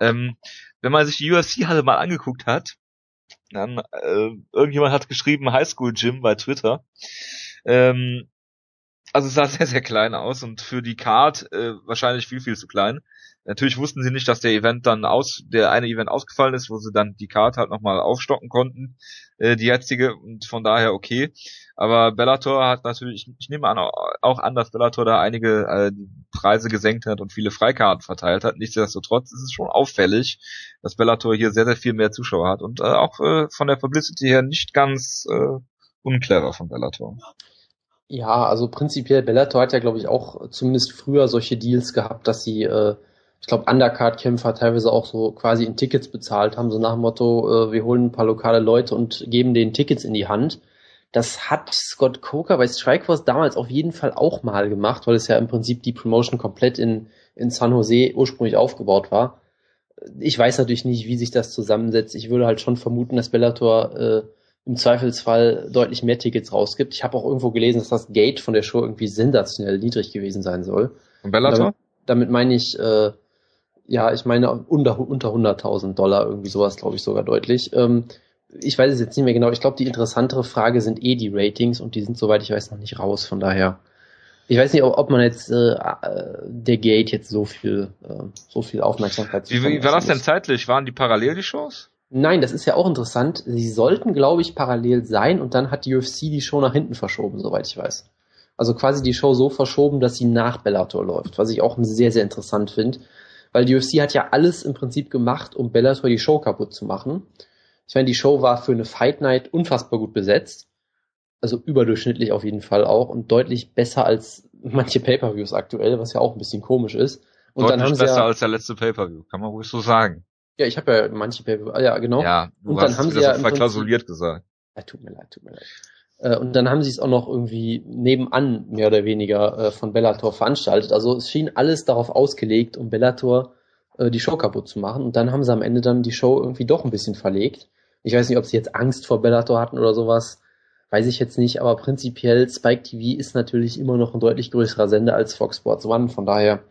Ähm, wenn man sich die UFC-Halle mal angeguckt hat, dann, äh, irgendjemand hat geschrieben Highschool Gym bei Twitter. Ähm, also es sah [LAUGHS] sehr, sehr klein aus und für die Card äh, wahrscheinlich viel, viel zu klein. Natürlich wussten sie nicht, dass der Event dann aus, der eine Event ausgefallen ist, wo sie dann die Card halt nochmal aufstocken konnten, äh, die jetzige, und von daher okay. Aber Bellator hat natürlich, ich nehme an, auch an, dass Bellator da einige äh, Preise gesenkt hat und viele Freikarten verteilt hat. Nichtsdestotrotz ist es schon auffällig, dass Bellator hier sehr, sehr viel mehr Zuschauer hat und äh, auch äh, von der Publicity her nicht ganz äh, unclever von Bellator. Ja, also prinzipiell Bellator hat ja, glaube ich, auch zumindest früher solche Deals gehabt, dass sie, äh, ich glaube, Undercard-Kämpfer teilweise auch so quasi in Tickets bezahlt haben, so nach dem Motto, äh, wir holen ein paar lokale Leute und geben denen Tickets in die Hand. Das hat Scott Coker bei Strikeforce damals auf jeden Fall auch mal gemacht, weil es ja im Prinzip die Promotion komplett in, in San Jose ursprünglich aufgebaut war. Ich weiß natürlich nicht, wie sich das zusammensetzt. Ich würde halt schon vermuten, dass Bellator äh, im Zweifelsfall deutlich mehr Tickets rausgibt. Ich habe auch irgendwo gelesen, dass das Gate von der Show irgendwie sensationell niedrig gewesen sein soll. Und Bellator? Damit, damit meine ich, äh, ja, ich meine unter, unter 100.000 Dollar, irgendwie sowas, glaube ich sogar deutlich. Ähm, ich weiß es jetzt nicht mehr genau. Ich glaube, die interessantere Frage sind eh die Ratings und die sind, soweit ich weiß, noch nicht raus. Von daher, ich weiß nicht, ob, man jetzt äh, äh der Gate jetzt so viel, äh, so viel Aufmerksamkeit. Wie, wie war das denn zeitlich? Waren die parallel die Shows? Nein, das ist ja auch interessant. Sie sollten, glaube ich, parallel sein und dann hat die UFC die Show nach hinten verschoben, soweit ich weiß. Also quasi die Show so verschoben, dass sie nach Bellator läuft, was ich auch sehr, sehr interessant finde. Weil die UFC hat ja alles im Prinzip gemacht, um Bellator die Show kaputt zu machen. Ich meine, die Show war für eine Fight Night unfassbar gut besetzt. Also überdurchschnittlich auf jeden Fall auch und deutlich besser als [LAUGHS] manche Pay-Per-Views aktuell, was ja auch ein bisschen komisch ist. Und deutlich dann haben sie besser ja, als der letzte Pay-Per-View, kann man ruhig so sagen. Ja, ich habe ja manche Pay-Per-View, ah, ja genau. Ja, du und dann haben sie ja verklausuliert gesagt. Ja, tut mir leid, tut mir leid. Äh, und dann haben sie es auch noch irgendwie nebenan mehr oder weniger äh, von Bellator veranstaltet. Also es schien alles darauf ausgelegt, um Bellator äh, die Show kaputt zu machen. Und dann haben sie am Ende dann die Show irgendwie doch ein bisschen verlegt. Ich weiß nicht, ob sie jetzt Angst vor Bellator hatten oder sowas. Weiß ich jetzt nicht, aber prinzipiell Spike TV ist natürlich immer noch ein deutlich größerer Sender als Fox Sports One. Von daher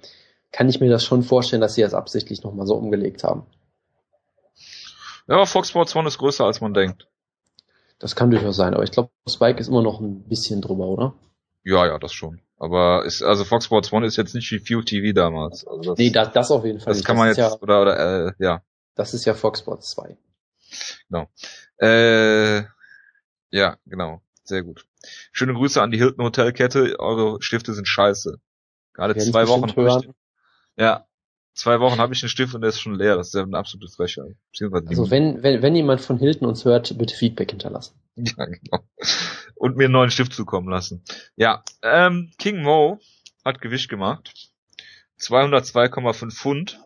kann ich mir das schon vorstellen, dass sie das absichtlich nochmal so umgelegt haben. Ja, Fox Sports One ist größer als man denkt. Das kann durchaus sein, aber ich glaube, Spike ist immer noch ein bisschen drüber, oder? Ja, ja, das schon. Aber ist, also Fox Sports One ist jetzt nicht wie View TV damals. Also das, nee, das, das auf jeden Fall. Das nicht. kann man jetzt, ja, oder, oder, äh, ja. Das ist ja Fox Sports 2. Genau. Äh, ja, genau. Sehr gut. Schöne Grüße an die Hilton Hotelkette. Eure Stifte sind scheiße. Gerade zwei Wochen. Hören. ja, zwei Wochen habe ich einen Stift und der ist schon leer. Das ist ja eine absolute Frechheit. Also wenn, wenn, wenn jemand von Hilton uns hört, bitte Feedback hinterlassen. [LAUGHS] Ja, genau. Und mir einen neuen Stift zukommen lassen. Ja, ähm, King Mo hat Gewicht gemacht. 202,5 Pfund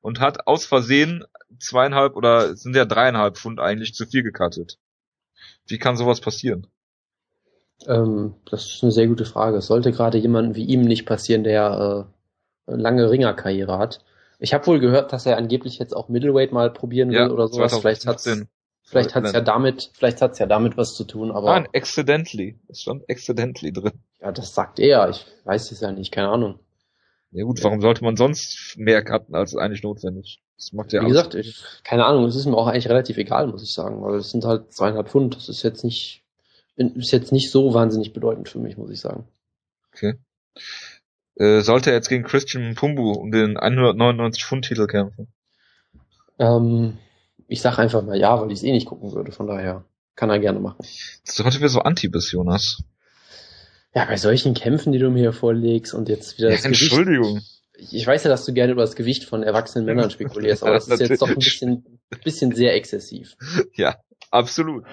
und hat aus Versehen zweieinhalb oder sind ja dreieinhalb Pfund eigentlich zu viel gekattet. Wie kann sowas passieren? Ähm, das ist eine sehr gute Frage. Es sollte gerade jemanden wie ihm nicht passieren, der äh, lange Ringerkarriere hat. Ich habe wohl gehört, dass er angeblich jetzt auch Middleweight mal probieren will ja, oder sowas. 2015. Vielleicht hat's, vielleicht hat's ja damit, vielleicht hat's ja damit was zu tun, aber. Nein, accidentally. Es stand accidentally drin. Ja, das sagt er. Ich weiß es ja nicht, keine Ahnung. Ja gut, warum sollte man sonst mehr cutten als eigentlich notwendig? Das macht ja Wie gesagt, ich, keine Ahnung, es ist mir auch eigentlich relativ egal, muss ich sagen, weil es sind halt zweieinhalb Pfund. Das ist jetzt nicht ist jetzt nicht so wahnsinnig bedeutend für mich, muss ich sagen. Okay. Äh, sollte er jetzt gegen Christian Pumbu um den 199 Pfund Titel kämpfen? Ähm, ich sag einfach mal ja, weil ich es eh nicht gucken würde, von daher kann er gerne machen. Das ist heute wieder so anti bist, Jonas. Ja, bei solchen Kämpfen, die du mir hier vorlegst und jetzt wieder Ja, das Gewicht. Entschuldigung. Ich weiß ja, dass du gerne über das Gewicht von erwachsenen Männern spekulierst, aber [LAUGHS] das ist jetzt doch ein bisschen, bisschen sehr exzessiv. Ja, absolut.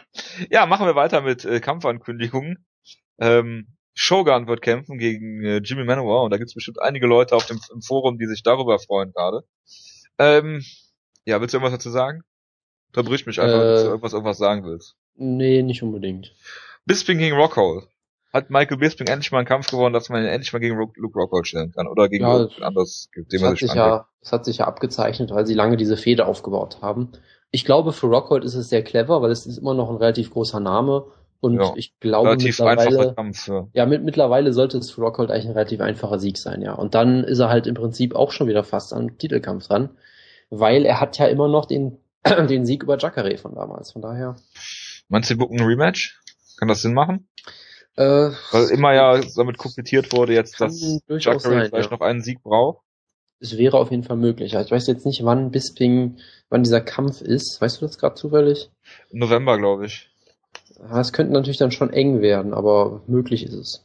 Ja, machen wir weiter mit äh, Kampfankündigungen. Ähm, Shogun wird kämpfen gegen äh, Jimmy Manuwa und da gibt's bestimmt einige Leute auf dem im Forum, die sich darüber freuen gerade. Ähm, ja, willst du irgendwas dazu sagen? Unterbrich mich einfach, Äh, wenn du irgendwas, irgendwas sagen willst. Nee, nicht unbedingt. Bisping gegen Rockhold. Hat Michael Bisping endlich mal einen Kampf gewonnen, dass man ihn endlich mal gegen Luke Rockhold stellen kann? Oder gegen Ja, anders, Das man hat, sich sich ja, das hat sich ja abgezeichnet, weil sie lange diese Fehde aufgebaut haben. Ich glaube, für Rockhold ist es sehr clever, weil es ist immer noch ein relativ großer Name und Ja, ich glaube Relativ mittlerweile, Kampf. Ja. ja, mit, mittlerweile sollte es für Rockhold eigentlich ein relativ einfacher Sieg sein, ja. Und dann ist er halt im Prinzip auch schon wieder fast am Titelkampf dran, weil er hat ja immer noch den, [CLEARS THROAT] den Sieg über Jacare von damals, von daher. Meinst du, bucken ein Rematch? Kann das Sinn machen? Äh, Weil immer ja damit kokettiert wurde jetzt, dass Jacare vielleicht ja. noch einen Sieg braucht. es wäre auf jeden Fall möglich. Ich weiß jetzt nicht, wann Bisping, wann dieser Kampf ist. Weißt du das gerade zufällig? Im November, glaube ich. Es könnte natürlich dann schon eng werden, aber möglich ist es.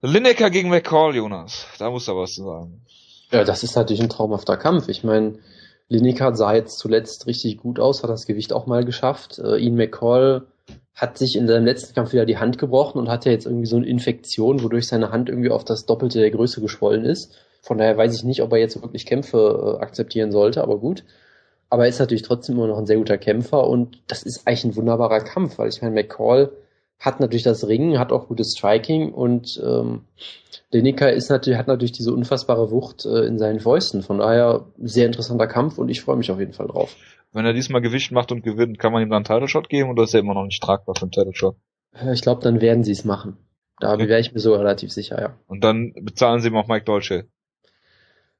Lineker gegen McCall, Jonas. Da musst du was zu sagen. Ja, das ist natürlich ein traumhafter Kampf. Ich meine, Lineker sah jetzt zuletzt richtig gut aus, hat das Gewicht auch mal geschafft. Äh, Ian McCall hat sich in seinem letzten Kampf wieder die Hand gebrochen und hatte jetzt irgendwie so eine Infektion, wodurch seine Hand irgendwie auf das Doppelte der Größe geschwollen ist. Von daher weiß ich nicht, ob er jetzt wirklich Kämpfe äh, akzeptieren sollte, aber gut. Aber er ist natürlich trotzdem immer noch ein sehr guter Kämpfer und das ist eigentlich ein wunderbarer Kampf, weil ich meine, McCall hat natürlich das Ringen, hat auch gutes Striking und ähm, Lineker ist natürlich, hat natürlich diese unfassbare Wucht äh, in seinen Fäusten. Von daher sehr interessanter Kampf und ich freue mich auf jeden Fall drauf. Wenn er diesmal Gewicht macht und gewinnt, kann man ihm dann einen Title Shot geben oder ist er immer noch nicht tragbar für einen Title Shot? Äh, Ich glaube, dann werden sie es machen. Da Okay. wäre ich mir sogar relativ sicher, ja. Und dann bezahlen sie ihm auch Mike Dolce.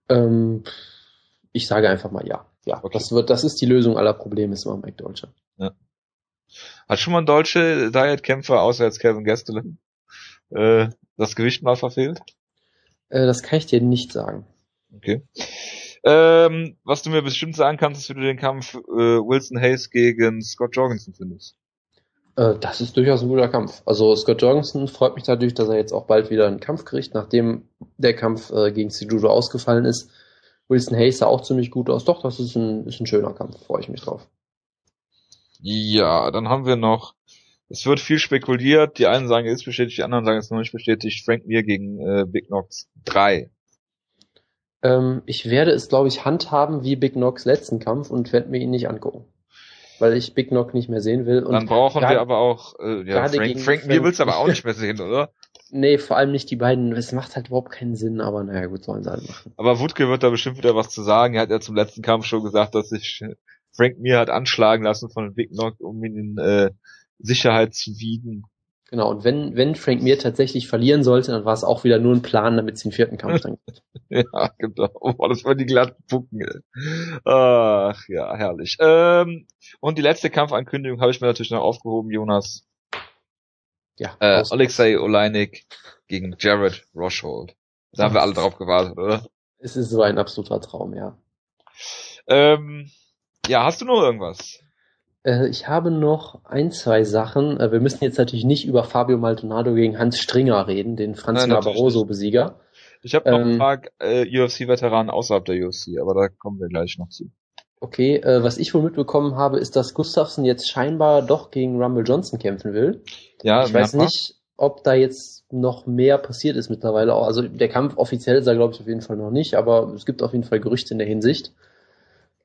Ähm, ich sage einfach mal ja. Ja, Okay. das wird, das ist die Lösung aller Probleme, ist immer Mike Dolce. Hat schon mal ein Dolce Diet-Kämpfer, außer jetzt Kevin Gastelum, äh, das Gewicht mal verfehlt? Äh, das kann ich dir nicht sagen. Okay. Ähm, was du mir bestimmt sagen kannst, ist, wie du den Kampf äh, Wilson Hayes gegen Scott Jorgensen findest. Äh, das ist durchaus ein guter Kampf. Also Scott Jorgensen freut mich dadurch, dass er jetzt auch bald wieder einen Kampf kriegt, nachdem der Kampf äh, gegen Cejudo ausgefallen ist. Wilson Hayes sah auch ziemlich gut aus. Doch, das ist ein, ist ein schöner Kampf. Freue ich mich drauf. Ja, dann haben wir noch, es wird viel spekuliert, die einen sagen, es ist bestätigt, die anderen sagen, es ist noch nicht bestätigt, Frank Mir gegen äh, Big Knox 3. Ähm, ich werde es, glaube ich, handhaben wie Big Knocks letzten Kampf und werde mir ihn nicht angucken. Weil ich Big Knock nicht mehr sehen will. Und Dann brauchen gerade- wir aber auch, äh, ja, Frank, gegen Frank Mir Frank- willst du aber auch [LAUGHS] nicht mehr sehen, oder? Nee, vor allem nicht die beiden. Es macht halt überhaupt keinen Sinn, aber naja, gut, sollen sie halt machen. Aber Wutke wird da bestimmt wieder was zu sagen. Er hat ja zum letzten Kampf schon gesagt, dass sich Frank Mir hat anschlagen lassen von Big Knock, um ihn in äh, Sicherheit zu wiegen. Genau, und wenn, wenn Frank Mir tatsächlich verlieren sollte, dann war es auch wieder nur ein Plan, damit es den vierten Kampf dann gibt. [LAUGHS] Ja, genau. Oh, das waren die glatten Pucken, ey. Ach, ja, herrlich. Ähm, und die letzte Kampfankündigung habe ich mir natürlich noch aufgehoben, Jonas. Ja, Äh, Alexei Oleinik gegen Jared Roshold. Da haben wir alle drauf gewartet, oder? es ist so ein absoluter Traum, ja. Ähm, ja, hast du noch irgendwas? Äh, ich habe noch ein, zwei Sachen. Äh, wir müssen jetzt natürlich nicht über Fabio Maldonado gegen Hans Stringer reden, den Franz Barroso-Besieger. Ich habe noch Ähm, ein paar äh, UFC-Veteranen außerhalb der UFC, aber da kommen wir gleich noch zu. Okay, äh, was ich wohl mitbekommen habe, ist, dass Gustafsson jetzt scheinbar doch gegen Rumble Johnson kämpfen will. Ja, ich weiß nicht, ob da jetzt noch mehr passiert ist mittlerweile. Also der Kampf offiziell ist er, glaube ich, auf jeden Fall noch nicht, aber es gibt auf jeden Fall Gerüchte in der Hinsicht.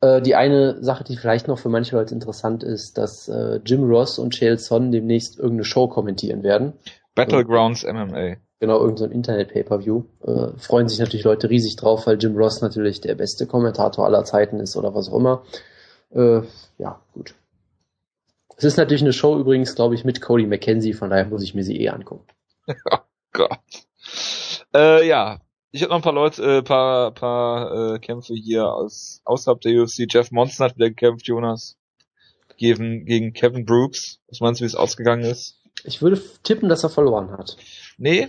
Äh, die eine Sache, die vielleicht noch für manche Leute interessant ist, dass äh, Jim Ross und Chael Son demnächst irgendeine Show kommentieren werden. Battlegrounds MMA. Genau, irgendein so Internet-Pay-Per-View. Äh, freuen sich natürlich Leute riesig drauf, weil Jim Ross natürlich der beste Kommentator aller Zeiten ist oder was auch immer. Äh, ja, gut. Es ist natürlich eine Show übrigens, glaube ich, mit Cody McKenzie, von daher muss ich mir sie eh angucken. [LAUGHS] Gott. Äh, ja, ich habe noch ein paar Leute, äh, paar, paar äh, Kämpfe hier aus außerhalb der UFC. Jeff Monson hat wieder gekämpft, Jonas. gegen, gegen Kevin Brooks. Was meinst du, wie es ausgegangen ist? Ich würde tippen, dass er verloren hat. Nee,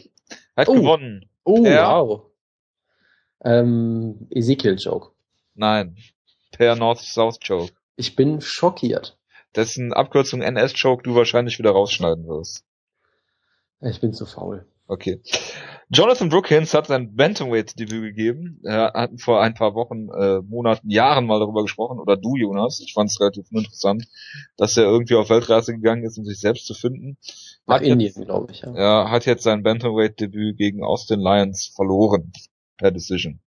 hat Oh. gewonnen. Oh, Per? wow. Ähm, Ezekiel-Joke. Nein, per North-South-Choke. Ich bin schockiert. Dessen Abkürzung NS-Choke du wahrscheinlich wieder rausschneiden wirst. Ich bin zu faul. Okay. Jonathan Brookins hat sein Bantamweight-Debüt gegeben. Er hat vor ein paar Wochen, äh, Monaten, Jahren mal darüber gesprochen. Oder du, Jonas. Ich fand es relativ interessant, dass er irgendwie auf Weltreise gegangen ist, um sich selbst zu finden. Nach Hat jetzt- Indien, glaube ich. Ja. Er hat jetzt sein Bantamweight-Debüt gegen Austin Lions verloren. Per Decision.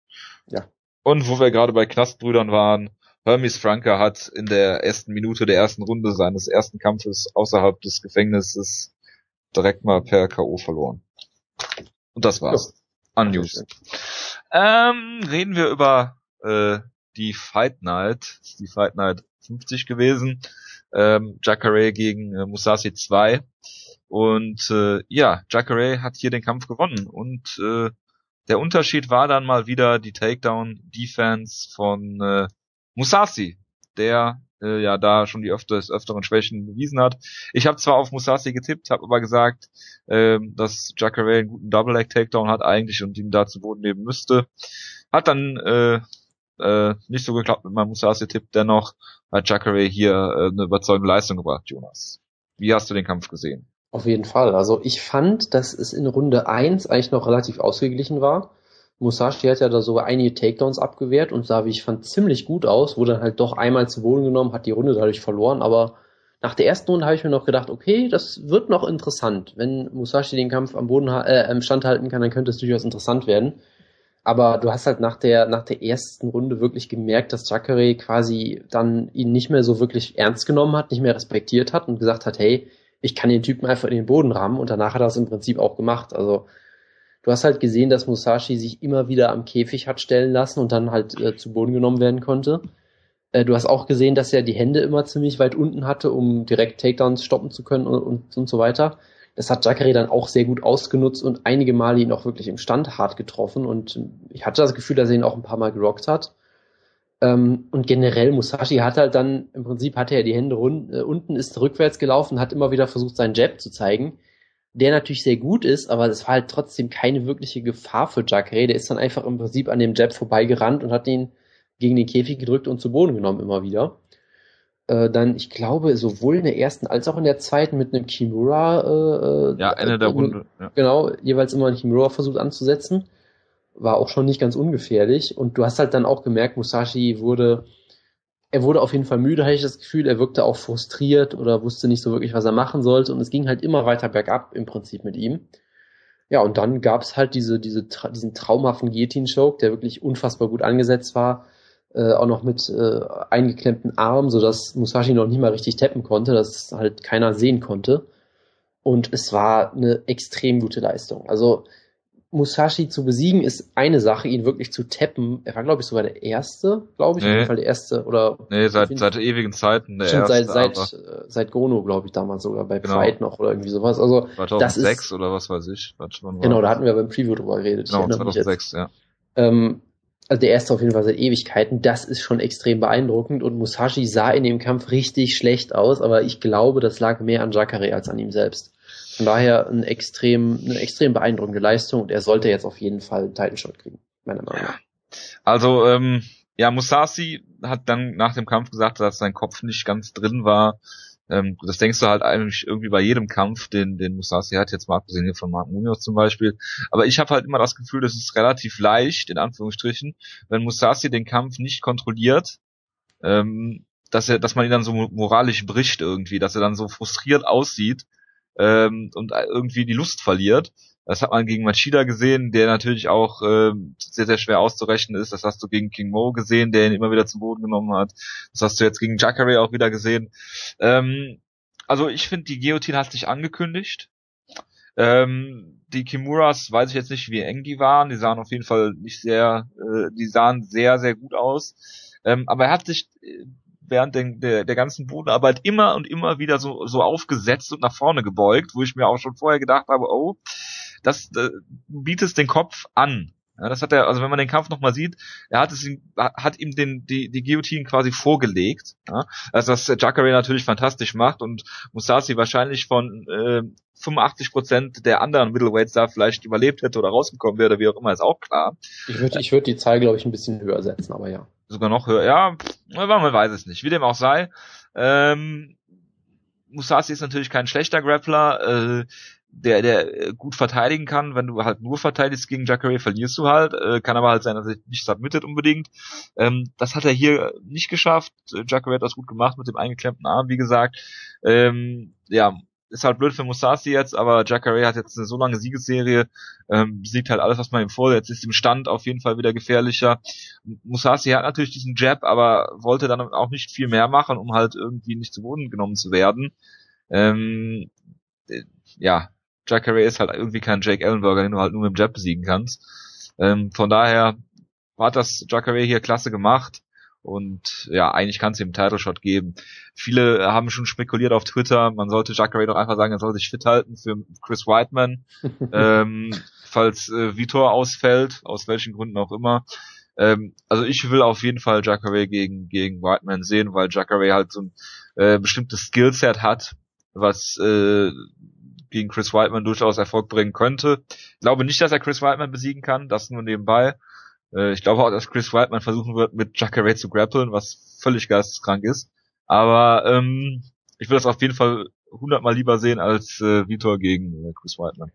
Ja. Und wo wir gerade bei Knastbrüdern waren, Hermes Franke hat in der ersten Minute der ersten Runde seines ersten Kampfes außerhalb des Gefängnisses direkt mal per K.O. verloren. Und das war's. An News. Ähm, reden wir über äh, die Fight Night. Die Fight Night 50 gewesen. Ähm, Jacare gegen äh, Musashi 2. Und äh, ja, Jacare hat hier den Kampf gewonnen. Und äh, der Unterschied war dann mal wieder die Takedown-Defense von äh, Musashi, der äh, ja da schon die öfter, des öfteren Schwächen bewiesen hat. Ich habe zwar auf Musashi getippt, habe aber gesagt, ähm, dass Jacare einen guten Double-Leg-Takedown hat eigentlich und ihn da zu Boden nehmen müsste. Hat dann äh, äh, nicht so geklappt mit meinem Musashi-Tipp. Dennoch hat Jacare hier äh, eine überzeugende Leistung gebracht, Jonas. Wie hast du den Kampf gesehen? Auf jeden Fall. Also ich fand, dass es in Runde 1 eigentlich noch relativ ausgeglichen war. Musashi hat ja da so einige Takedowns abgewehrt und sah, wie ich fand, ziemlich gut aus, wurde dann halt doch einmal zu Boden genommen, hat die Runde dadurch verloren, aber nach der ersten Runde habe ich mir noch gedacht, okay, das wird noch interessant. Wenn Musashi den Kampf am Boden äh, im Stand halten kann, dann könnte es durchaus interessant werden. Aber du hast halt nach der, nach der ersten Runde wirklich gemerkt, dass Jacare quasi dann ihn nicht mehr so wirklich ernst genommen hat, nicht mehr respektiert hat und gesagt hat, hey, ich kann den Typen einfach in den Boden rammen und danach hat er es im Prinzip auch gemacht. Also du hast halt gesehen, dass Musashi sich immer wieder am Käfig hat stellen lassen und dann halt äh, zu Boden genommen werden konnte. Äh, du hast auch gesehen, dass er die Hände immer ziemlich weit unten hatte, um direkt Takedowns stoppen zu können und, und, und so weiter. Das hat Jacare dann auch sehr gut ausgenutzt und einige Male ihn auch wirklich im Stand hart getroffen und ich hatte das Gefühl, dass er ihn auch ein paar Mal gerockt hat. Ähm, und generell, Musashi hat halt dann, im Prinzip hatte er die Hände äh, unten, ist rückwärts gelaufen, hat immer wieder versucht, seinen Jab zu zeigen, der natürlich sehr gut ist, aber es war halt trotzdem keine wirkliche Gefahr für Jacare. Der ist dann einfach im Prinzip an dem Jab vorbeigerannt und hat ihn gegen den Käfig gedrückt und zu Boden genommen immer wieder. Äh, dann, ich glaube, sowohl in der ersten als auch in der zweiten mit einem Kimura, äh, Ja, Ende der äh, Runde. Ja. genau, jeweils immer einen Kimura versucht anzusetzen. War auch schon nicht ganz ungefährlich. Und du hast halt dann auch gemerkt, Musashi wurde, er wurde auf jeden Fall müde, hatte ich das Gefühl. Er wirkte auch frustriert oder wusste nicht so wirklich, was er machen sollte. Und es ging halt immer weiter bergab im Prinzip mit ihm. Ja, und dann gab's halt diese, diese, tra- diesen traumhaften Guillotine-Choke, der wirklich unfassbar gut angesetzt war. Äh, auch noch mit äh, eingeklemmten Armen, sodass Musashi noch nicht mal richtig tappen konnte, dass halt keiner sehen konnte. Und es war eine extrem gute Leistung. Also Musashi zu besiegen ist eine Sache, ihn wirklich zu tappen. Er war, glaube ich, sogar der Erste, glaube ich, auf Nee. jeden Fall der Erste. Oder Nee, auf seit, seit ewigen Zeiten der erste, seit, seit, äh, seit Gono, glaube ich, damals sogar bei Genau. Pride noch oder irgendwie sowas. Also, 2006 oder was weiß ich. Genau, da das? hatten wir beim Preview drüber geredet. Genau, erinnere mich jetzt. 2006, ja. Ähm, also der erste auf jeden Fall seit Ewigkeiten. Das ist schon extrem beeindruckend und Musashi sah in dem Kampf richtig schlecht aus, aber ich glaube, das lag mehr an Jacare als an ihm selbst. Von daher ein extrem, eine extrem beeindruckende Leistung und er sollte jetzt auf jeden Fall einen Titan Shot kriegen, meiner Meinung nach. Also, ähm, ja, Musashi hat dann nach dem Kampf gesagt, dass sein Kopf nicht ganz drin war. Ähm, das denkst du halt eigentlich irgendwie bei jedem Kampf, den, den Musashi hat, jetzt mal abgesehen hier von Mark Munoz zum Beispiel. Aber ich habe halt immer das Gefühl, das ist relativ leicht, in Anführungsstrichen, wenn Musashi den Kampf nicht kontrolliert, ähm, dass er, dass man ihn dann so moralisch bricht irgendwie, dass er dann so frustriert aussieht ähm, und irgendwie die Lust verliert. Das hat man gegen Machida gesehen, der natürlich auch ähm, sehr, sehr schwer auszurechnen ist. Das hast du gegen King Mo gesehen, der ihn immer wieder zu Boden genommen hat. Das hast du jetzt gegen Jacare auch wieder gesehen. Ähm, also ich finde, die Guillotine hat sich angekündigt. Ähm, die Kimuras weiß ich jetzt nicht, wie eng die waren. Die sahen auf jeden Fall nicht sehr, äh, die sahen sehr, sehr gut aus. Ähm, aber er hat sich äh, während der, der, der ganzen Bodenarbeit immer und immer wieder so, so aufgesetzt und nach vorne gebeugt, wo ich mir auch schon vorher gedacht habe, oh, das äh, du bietest den Kopf an. Ja, das hat er, also wenn man den Kampf nochmal sieht, er hat es ihm, hat ihm den, die, die Guillotine quasi vorgelegt. Ja, also das Jacare natürlich fantastisch macht und Musashi wahrscheinlich von äh, 85 Prozent der anderen Middleweights da vielleicht überlebt hätte oder rausgekommen wäre, wie auch immer, ist auch klar. Ich würde ich würd die Zahl, glaube ich, ein bisschen höher setzen, aber ja. Sogar noch höher, ja, man weiß es nicht. Wie dem auch sei. Ähm, Musashi ist natürlich kein schlechter Grappler. Äh, der, der äh, gut verteidigen kann. Wenn du halt nur verteidigst gegen Jacare, verlierst du halt. Äh, kann aber halt sein, dass er nicht submittet unbedingt. Ähm, das hat er hier nicht geschafft. Jacare hat das gut gemacht mit dem eingeklemmten Arm, wie gesagt. Ähm, ja, ist halt blöd für Musashi jetzt, aber Jacare hat jetzt eine so lange Siegesserie, ähm, besiegt halt alles, was man ihm vor. Jetzt ist im Stand auf jeden Fall wieder gefährlicher. Musashi hat natürlich diesen Jab, aber wollte dann auch nicht viel mehr machen, um halt irgendwie nicht zu Boden genommen zu werden. Ähm, äh, ja, Jacare ist halt irgendwie kein Jake Ellenberger, den du halt nur mit dem Jab besiegen kannst. Ähm, von daher hat das Jacare hier klasse gemacht. Und ja, eigentlich kann es ihm einen Title Shot geben. Viele haben schon spekuliert auf Twitter, man sollte Jacare doch einfach sagen, er soll sich fit halten für Chris Whiteman, [LAUGHS] ähm, falls äh, Vitor ausfällt, aus welchen Gründen auch immer. Ähm, also ich will auf jeden Fall Jacare gegen, gegen Whiteman sehen, weil Jacare halt so ein äh, bestimmtes Skillset hat, was äh, gegen Chris Whiteman durchaus Erfolg bringen könnte. Ich glaube nicht, dass er Chris Whiteman besiegen kann, das nur nebenbei. Äh, ich glaube auch, dass Chris Whiteman versuchen wird, mit Jacare zu grappeln, was völlig geisteskrank ist. Aber ähm, ich will das auf jeden Fall hundertmal lieber sehen als äh, Vitor gegen äh, Chris Whiteman.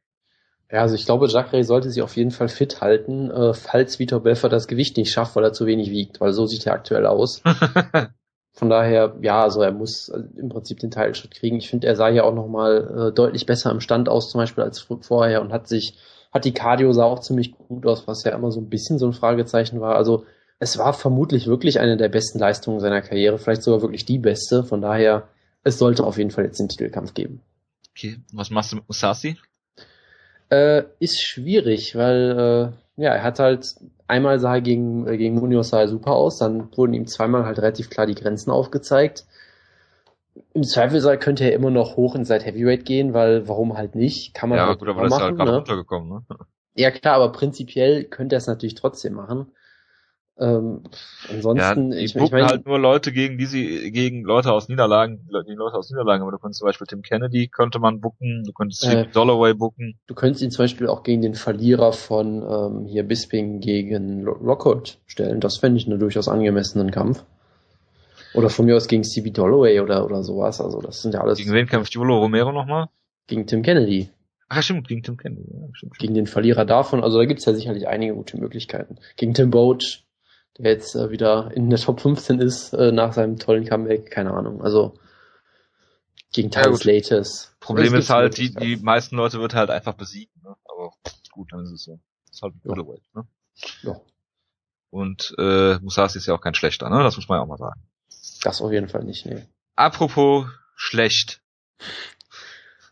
Ja, also ich glaube, Jacare sollte sich auf jeden Fall fit halten, äh, falls Vitor Belfort das Gewicht nicht schafft, weil er zu wenig wiegt, weil so sieht er aktuell aus. [LAUGHS] Von daher, ja, also er muss äh, im Prinzip den Teilschritt kriegen. Ich finde, er sah ja auch nochmal äh, deutlich besser im Stand aus, zum Beispiel als vorher und hat sich, hat die Cardio sah auch ziemlich gut aus, was ja immer so ein bisschen so ein Fragezeichen war. Also es war vermutlich wirklich eine der besten Leistungen seiner Karriere, vielleicht sogar wirklich die beste. Von daher, es sollte auf jeden Fall jetzt den Titelkampf geben. Okay, was machst du mit Musashi? Äh, ist schwierig, weil äh, ja, er hat halt einmal sah er gegen, äh, gegen Munoz sah er super aus, dann wurden ihm zweimal halt relativ klar die Grenzen aufgezeigt. Im Zweifelsfall könnte er immer noch hoch in Side Heavyweight gehen, weil warum halt nicht? Kann man ja, halt gut, aber das ist halt gerade ne? runtergekommen, ne? Ja klar, aber prinzipiell könnte er es natürlich trotzdem machen. Ähm, ansonsten, ja, ich, ich meine halt nur Leute gegen die sie gegen Leute aus Niederlagen, gegen Leute aus Niederlagen, aber du könntest zum Beispiel Tim Kennedy könnte man bucken, du könntest äh, Dollaway bucken. Du könntest ihn zum Beispiel auch gegen den Verlierer von ähm, hier Bisping gegen Rockhold stellen. Das fände ich einen durchaus angemessenen Kampf. Oder von mir aus gegen Stevie Dollaway oder oder sowas. Also das sind ja alles. Gegen wen kämpft Jolo Romero nochmal? Gegen Tim Kennedy. Ach stimmt, gegen Tim Kennedy. Ja, stimmt, stimmt. Gegen den Verlierer davon. Also da gibt's ja sicherlich einige gute Möglichkeiten. Gegen Tim Boach der jetzt äh, wieder in der Top 15 ist äh, nach seinem tollen Comeback, keine Ahnung. Also gegen Tyler ja, Laters. Problem ist halt, die, die meisten Leute wird halt einfach besiegen, ne? Aber gut, dann ist es so. Das ist halt ein Middleweight, ne? Ja. Und äh, Musashi ist ja auch kein schlechter, ne? Das muss man ja auch mal sagen. Das auf jeden Fall nicht, nee. Apropos schlecht.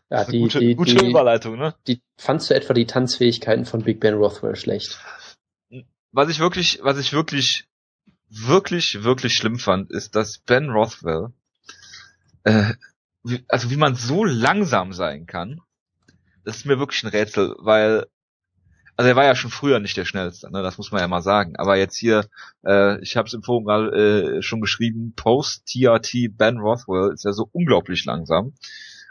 Ja, die, gute, die, gute die, Überleitung, ne? Die, fandst du etwa die Tanzfähigkeiten von Big Ben Rothwell schlecht? was ich wirklich, was ich wirklich, wirklich, wirklich schlimm fand, ist, dass Ben Rothwell, äh, wie, also wie man so langsam sein kann, das ist mir wirklich ein Rätsel, weil, also er war ja schon früher nicht der schnellste, ne, das muss man ja mal sagen. Aber jetzt hier, äh, ich habe es im Forum gerade äh, schon geschrieben, Post TRT Ben Rothwell ist ja so unglaublich langsam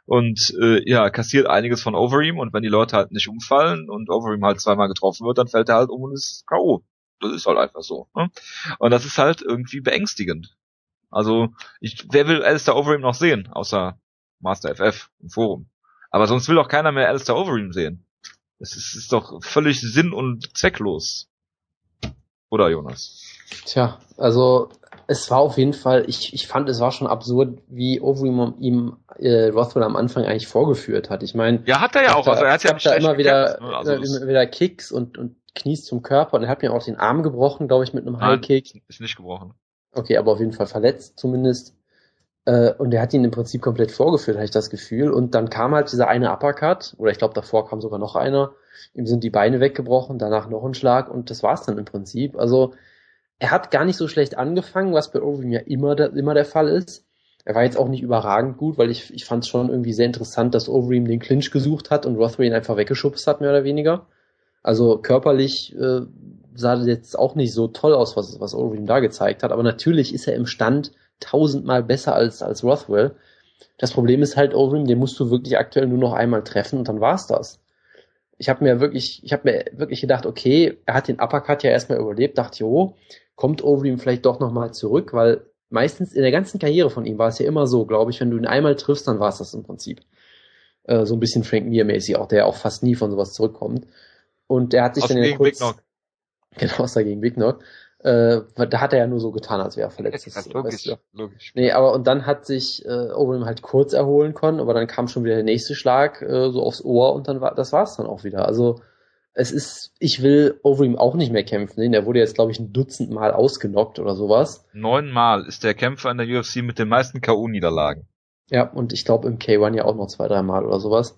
und äh, ja, kassiert einiges von Overeem und wenn die Leute halt nicht umfallen und Overeem halt zweimal getroffen wird, dann fällt er halt um und ist K.O. Das ist halt einfach so. Ne? Und das ist halt irgendwie beängstigend. Also, ich, wer will Alistair Overeem noch sehen, außer Master FF im Forum? Aber sonst will doch keiner mehr Alistair Overeem sehen. Das ist, ist doch völlig sinn- und zwecklos. Oder, Jonas? Tja, also es war auf jeden Fall, ich, ich fand, es war schon absurd, wie Overeem ihm äh, Rothwell am Anfang eigentlich vorgeführt hat. Ich meine, ja, hat er ja auch. Also er hat ja da immer wieder, ne? also immer wieder Kicks und, und Knies zum Körper und er hat mir auch den Arm gebrochen, glaube ich, mit einem High Kick. Ist nicht gebrochen. Okay, aber auf jeden Fall verletzt zumindest. Äh, und er hat ihn im Prinzip komplett vorgeführt, habe ich das Gefühl. Und dann kam halt dieser eine Uppercut, oder ich glaube davor kam sogar noch einer. Ihm sind die Beine weggebrochen, danach noch ein Schlag und das war's dann im Prinzip. Also er hat gar nicht so schlecht angefangen, was bei Overeem ja immer der, immer der Fall ist. Er war jetzt auch nicht überragend gut, weil ich, ich fand es schon irgendwie sehr interessant, dass Overeem den Clinch gesucht hat und Rothwell ihn einfach weggeschubst hat, mehr oder weniger. Also körperlich äh, sah das jetzt auch nicht so toll aus, was, was Overeem da gezeigt hat, aber natürlich ist er im Stand tausendmal besser als, als Rothwell. Das Problem ist halt, Overeem, den musst du wirklich aktuell nur noch einmal treffen und dann war's das. Ich habe mir wirklich, ich habe mir wirklich gedacht, okay, er hat den Uppercut ja erstmal überlebt, dachte, jo, kommt Overeem vielleicht doch nochmal zurück, weil meistens in der ganzen Karriere von ihm war es ja immer so, glaube ich, wenn du ihn einmal triffst, dann war es das im Prinzip. Äh, so ein bisschen Frank Mir-mäßig auch, der auch fast nie von sowas zurückkommt. Und der hat sich Aus dann ja kurz, genau, aus der gegen Big Knock, äh, da hat er ja nur so getan, als wäre er verletzt. Das logisch, weißt du. logisch. Nee, aber und dann hat sich äh, Overeem halt kurz erholen können, aber dann kam schon wieder der nächste Schlag äh, so aufs Ohr und dann war das war's dann auch wieder. Also es ist, ich will Overeem auch nicht mehr kämpfen. sehen. Der wurde jetzt glaube ich ein Dutzend Mal ausgenockt oder sowas. Neunmal ist der Kämpfer in der UFC mit den meisten K.O.-Niederlagen. Ja, und ich glaube im K1 ja auch noch zwei, drei Mal oder sowas.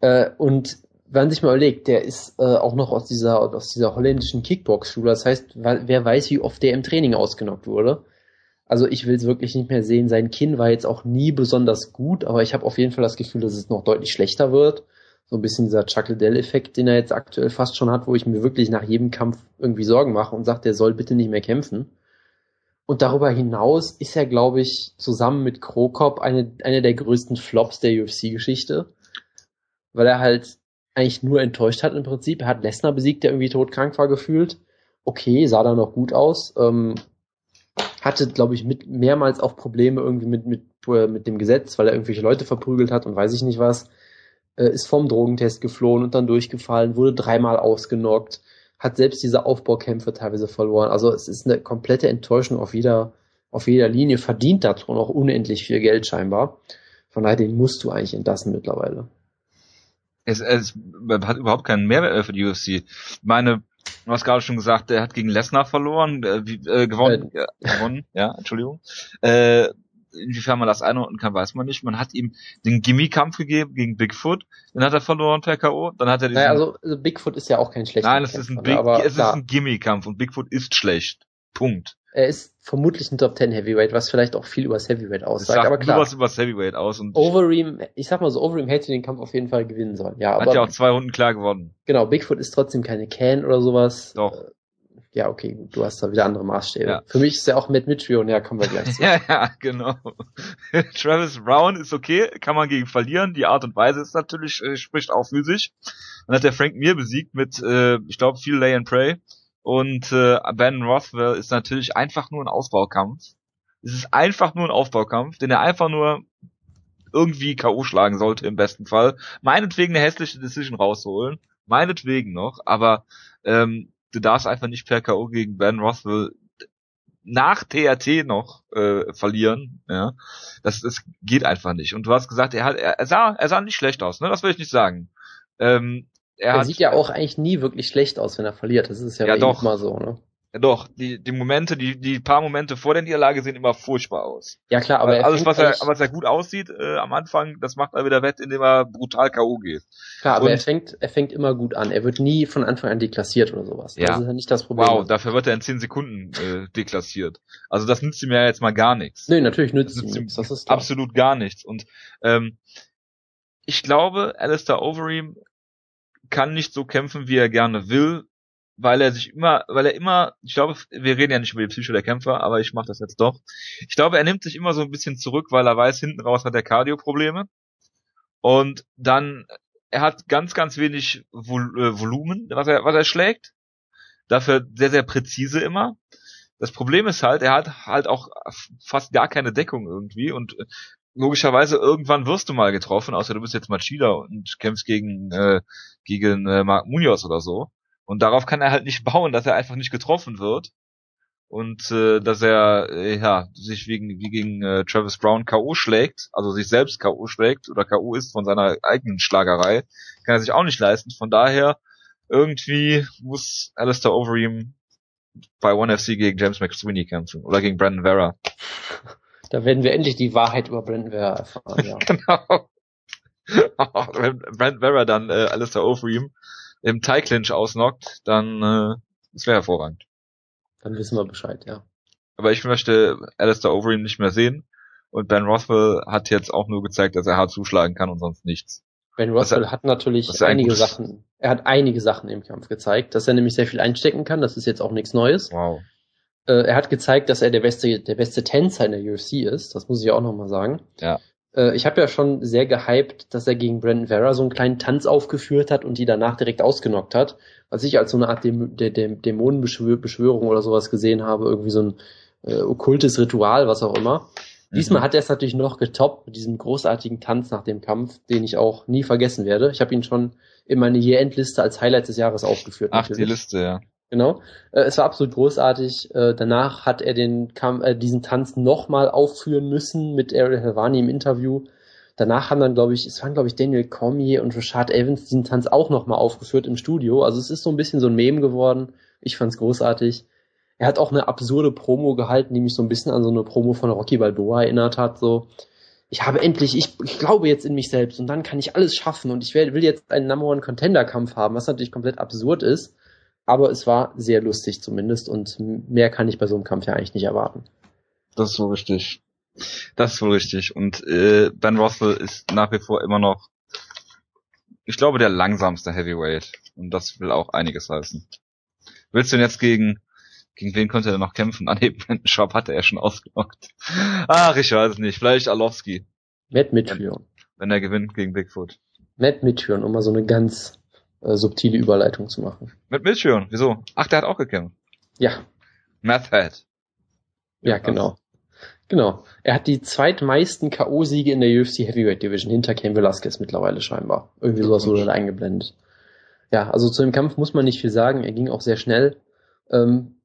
Äh, und wenn man sich mal überlegt, der ist äh, auch noch aus dieser aus dieser holländischen Kickbox-Schule. Das heißt, wer weiß, wie oft der im Training ausgenockt wurde. Also ich will es wirklich nicht mehr sehen. Sein Kinn war jetzt auch nie besonders gut, aber ich habe auf jeden Fall das Gefühl, dass es noch deutlich schlechter wird. So ein bisschen dieser Chuck Liddell-Effekt, den er jetzt aktuell fast schon hat, wo ich mir wirklich nach jedem Kampf irgendwie Sorgen mache und sage, der soll bitte nicht mehr kämpfen. Und darüber hinaus ist er, glaube ich, zusammen mit Krokop eine, eine der größten Flops der UFC-Geschichte. Weil er halt eigentlich nur enttäuscht hat im Prinzip. Er hat Lesnar besiegt, der irgendwie todkrank war gefühlt. Okay, sah da noch gut aus. Ähm, hatte, glaube ich, mit mehrmals auch Probleme irgendwie mit, mit, äh, mit dem Gesetz, weil er irgendwelche Leute verprügelt hat und weiß ich nicht was. Äh, ist vom Drogentest geflohen und dann durchgefallen, wurde dreimal ausgenockt, hat selbst diese Aufbaukämpfe teilweise verloren. Also es ist eine komplette Enttäuschung auf jeder, auf jeder Linie, verdient dazu auch unendlich viel Geld scheinbar. Von daher, den musst du eigentlich entlassen mittlerweile. Es, es hat überhaupt keinen Mehrwert für die UFC. Ich meine, du hast gerade schon gesagt, der hat gegen Lesnar verloren, äh, äh, gewonnen, äh, gewonnen, ja, Entschuldigung. Äh, inwiefern man das einordnen kann, weiß man nicht. Man hat ihm den Gimmie-Kampf gegeben gegen Bigfoot, den hat er verloren per K.O., dann hat er diesen, Naja, also, also Bigfoot ist ja auch kein schlechter nein, es ist ein Big, ne? es ist ein Gimmie-Kampf und Bigfoot ist schlecht. Punkt. Er ist vermutlich ein Top 10 Heavyweight, was vielleicht auch viel übers Heavyweight Das aussagt, sagt aber nur klar. was über das Heavyweight aus und Overeem, ich sag mal so, Overeem hätte den Kampf auf jeden Fall gewinnen sollen. Ja, hat aber ja auch zwei Runden klar gewonnen. genau, Bigfoot ist trotzdem keine Can oder sowas. Doch. Äh, Ja, okay, gut, du hast da wieder andere Maßstäbe. Ja. Für mich ist er auch mit Mitrion, ja, kommen wir gleich zu. [LAUGHS] Ja, ja, genau. [LAUGHS] Travis Brown ist okay, kann man gegen verlieren. Die Art und Weise ist natürlich, äh, spricht auch für sich. Dann hat der Frank Mir besiegt mit, äh, ich glaube, viel Lay and Pray. Und äh, Ben Rothwell ist natürlich einfach nur ein Ausbaukampf. Es ist einfach nur ein Aufbaukampf, den er einfach nur irgendwie K.O. schlagen sollte im besten Fall. Meinetwegen eine hässliche Decision rausholen. Meinetwegen noch, aber ähm, du darfst einfach nicht per K.O. gegen Ben Rothwell nach TRT noch äh, verlieren, ja, das, das geht einfach nicht. Und du hast gesagt, er hat, er sah, er sah nicht schlecht aus, ne? Das will ich nicht sagen. Ähm, er, Er hat, sieht ja auch eigentlich nie wirklich schlecht aus, wenn er verliert. Das ist ja, Ja, doch. immer so, ne? ja, doch, die, die Momente, die, die paar Momente vor der Niederlage sehen immer furchtbar aus. Ja klar, aber er Alles, was er, was er gut aussieht äh, am Anfang, das macht er wieder wett, indem er brutal K.O. geht. klar, aber und- er fängt, er fängt immer gut an. Er wird nie von Anfang an deklassiert oder sowas. Ja. Das ist ja nicht das Problem. Wow, dafür wird er in 10 Sekunden äh, deklassiert. Also das nützt ihm ja jetzt mal gar nichts. Nö, natürlich nützt Das ihm nützt ihm nichts. Das ist klar. absolut gar nichts. Und ähm, ich glaube, Alistair Overeem kann nicht so kämpfen, wie er gerne will, weil er sich immer, weil er immer, ich glaube, wir reden ja nicht über die Psyche der Kämpfer, aber ich mache das jetzt doch. Ich glaube, er nimmt sich immer so ein bisschen zurück, weil er weiß, hinten raus hat er Cardio-Probleme. Und dann, er hat ganz, ganz wenig Vol äh, Volumen, was er, was er schlägt. Dafür sehr, sehr präzise immer. Das Problem ist halt, er hat halt auch fast gar keine Deckung irgendwie und äh, logischerweise irgendwann wirst du mal getroffen, außer du bist jetzt Machida und kämpfst gegen äh, gegen äh, Mark Munoz oder so. Und darauf kann er halt nicht bauen, dass er einfach nicht getroffen wird und äh, dass er äh, ja sich wegen wie gegen äh, Travis Brown KO schlägt, also sich selbst KO schlägt oder KO ist von seiner eigenen Schlagerei, kann er sich auch nicht leisten. Von daher irgendwie muss Alistair Overeem bei One FC gegen James McSweeney kämpfen oder gegen Brandon Vera. [LAUGHS] Da werden wir endlich die Wahrheit über Brandon Vera erfahren, ja. [LAUGHS] Genau. [LAUGHS] Wenn Brandon Vera dann äh, Alistair Overeem im Tie Clinch ausnockt, dann äh, das wäre hervorragend. Dann wissen wir Bescheid, ja. Aber ich möchte Alistair Overeem nicht mehr sehen. Und Ben Rothwell hat jetzt auch nur gezeigt, dass er hart zuschlagen kann und sonst nichts. Ben Rothwell er, hat natürlich einige Sachen, er hat einige Sachen im Kampf gezeigt, dass er nämlich sehr viel einstecken kann, das ist jetzt auch nichts Neues. Wow. Äh, er hat gezeigt, dass er der beste, der beste Tänzer in der UFC ist, das muss ich auch nochmal sagen. Ja. Äh, ich habe ja schon sehr gehypt, dass er gegen Brandon Vera so einen kleinen Tanz aufgeführt hat und die danach direkt ausgenockt hat, was ich als so eine Art Däm Däm Dämonenbeschwörung oder sowas gesehen habe, irgendwie so ein äh, okkultes Ritual, was auch immer. Diesmal mhm. hat er es natürlich noch getoppt mit diesem großartigen Tanz nach dem Kampf, den ich auch nie vergessen werde. Ich habe ihn schon in meine Year-End-Liste als Highlight des Jahres aufgeführt. Ach, natürlich. die Liste, ja. Genau. Äh, es war absolut großartig. Äh, danach hat er den Kam äh, diesen Tanz nochmal aufführen müssen mit Ariel Helvani im Interview. Danach haben dann, glaube ich, es waren, glaube ich, Daniel Cormier und Rashad Evans diesen Tanz auch nochmal aufgeführt im Studio. Also es ist so ein bisschen so ein Meme geworden. Ich fand's großartig. Er hat auch eine absurde Promo gehalten, die mich so ein bisschen an so eine Promo von Rocky Balboa erinnert hat. So, ich habe endlich, ich, ich glaube jetzt in mich selbst und dann kann ich alles schaffen und ich will, will jetzt einen Number One Contender Kampf haben, was natürlich komplett absurd ist. Aber es war sehr lustig zumindest und mehr kann ich bei so einem Kampf ja eigentlich nicht erwarten. Das ist wohl richtig. Das ist wohl richtig. Und äh, Ben Russell ist nach wie vor immer noch, ich glaube, der langsamste Heavyweight. Und das will auch einiges heißen. Willst du denn jetzt gegen gegen wen konnte er noch kämpfen? [LAUGHS] Ah nee, Schwab hatte er schon ausgelockt. Ach, ich weiß es nicht. Vielleicht Alowski. Matt mitführen. Wenn, wenn er gewinnt gegen Bigfoot. Matt mitführen, um mal so eine ganz äh, subtile Überleitung zu machen. Matt mitführen? Wieso? Ach, der hat auch gekämpft. Ja. Math Head. Ja, ja genau. Genau. Er hat die zweitmeisten K.O.-Siege in der UFC Heavyweight Division hinter Ken Velasquez mittlerweile scheinbar. Irgendwie sowas wurde da eingeblendet. Ja, also zu dem Kampf muss man nicht viel sagen. Er ging auch sehr schnell. Ähm,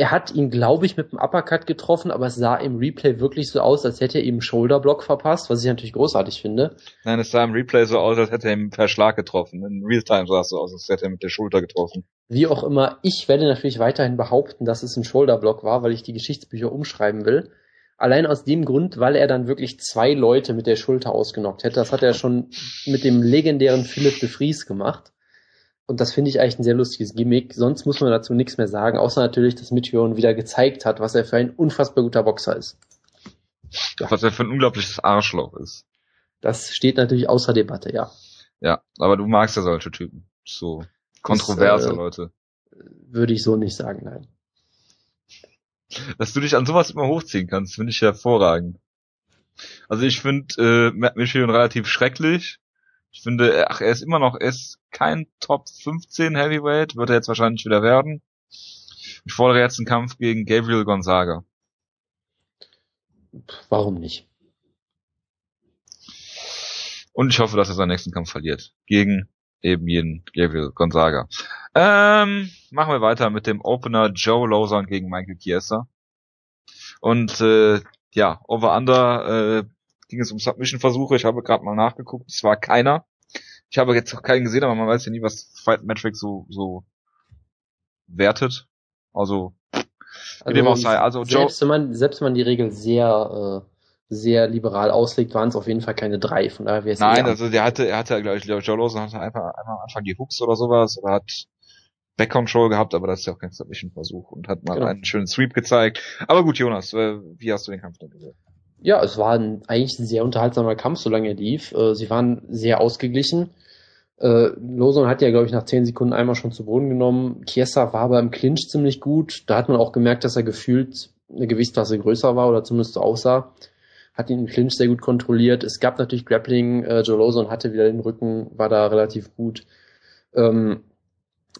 er hat ihn, glaube ich, mit dem Uppercut getroffen, aber es sah im Replay wirklich so aus, als hätte er ihm einen Shoulderblock verpasst, was ich natürlich großartig finde. Nein, es sah im Replay so aus, als hätte er ihm per Schlag getroffen. In Realtime sah es so aus, als hätte er mit der Schulter getroffen. Wie auch immer, ich werde natürlich weiterhin behaupten, dass es ein Shoulderblock war, weil ich die Geschichtsbücher umschreiben will. Allein aus dem Grund, weil er dann wirklich zwei Leute mit der Schulter ausgenockt hätte. Das hat er schon mit dem legendären Philipp de Vries gemacht. Und das finde ich eigentlich ein sehr lustiges Gimmick. Sonst muss man dazu nichts mehr sagen, außer natürlich, dass Meteoron wieder gezeigt hat, was er für ein unfassbar guter Boxer ist. Ja. Was er für ein unglaubliches Arschloch ist. Das steht natürlich außer Debatte, ja. Ja, aber du magst ja solche Typen. So kontroverse das, äh, Leute. Würde ich so nicht sagen, nein. Dass du dich an sowas immer hochziehen kannst, finde ich hervorragend. Also ich finde äh, Michigan relativ schrecklich. Ich finde, ach, er ist immer noch, er ist kein Top 15 Heavyweight, wird er jetzt wahrscheinlich wieder werden. Ich fordere jetzt einen Kampf gegen Gabriel Gonzaga. Warum nicht? Und ich hoffe, dass er seinen nächsten Kampf verliert. Gegen eben jeden Gabriel Gonzaga. Ähm, machen wir weiter mit dem Opener Joe Lawson gegen Michael Chiesa. Und äh, ja, Over-Under äh, ging es um Submission-Versuche. Ich habe gerade mal nachgeguckt. Es war keiner. Ich habe jetzt noch keinen gesehen, aber man weiß ja nie, was Fight Metric so, so wertet. Also, also dem auch sei. Also, selbst wenn man, selbst wenn man die Regel sehr, äh, sehr liberal auslegt, waren es auf jeden Fall keine drei. Von daher wäre es Nein, also der hatte, er hatte, glaube ich, Joe Lawson hatte einfach, einfach am Anfang die Hooks oder sowas oder hat Back Control gehabt, aber das ist ja auch kein Submission-Versuch und hat mal genau. einen schönen Sweep gezeigt. Aber gut, Jonas, äh, wie hast du den Kampf denn gesehen? Ja, es war ein, eigentlich ein sehr unterhaltsamer Kampf, solange er lief. Äh, sie waren sehr ausgeglichen. Äh, Lawson hat ja, glaube ich, nach zehn Sekunden einmal schon zu Boden genommen. Chiesa war aber im Clinch ziemlich gut. Da hat man auch gemerkt, dass er gefühlt eine Gewichtsklasse größer war oder zumindest so aussah. Hat ihn im Clinch sehr gut kontrolliert. Es gab natürlich Grappling. Äh, Joe Lawson hatte wieder den Rücken, war da relativ gut. Ähm,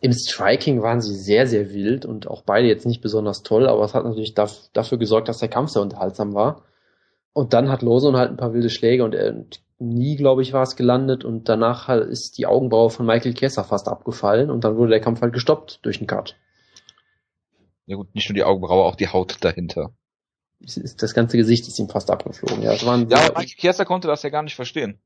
Im Striking waren sie sehr, sehr wild und auch beide jetzt nicht besonders toll, aber es hat natürlich dafür gesorgt, dass der Kampf sehr unterhaltsam war. Und dann hat Lawson halt ein paar wilde Schläge und er, nie, glaube ich, war es gelandet und danach ist die Augenbraue von Michael Kessler fast abgefallen und dann wurde der Kampf halt gestoppt durch den Cut. Ja gut, nicht nur die Augenbraue, auch die Haut dahinter. Das ganze Gesicht ist ihm fast abgeflogen. Ja, das waren ja aber Michael Kessler konnte das ja gar nicht verstehen.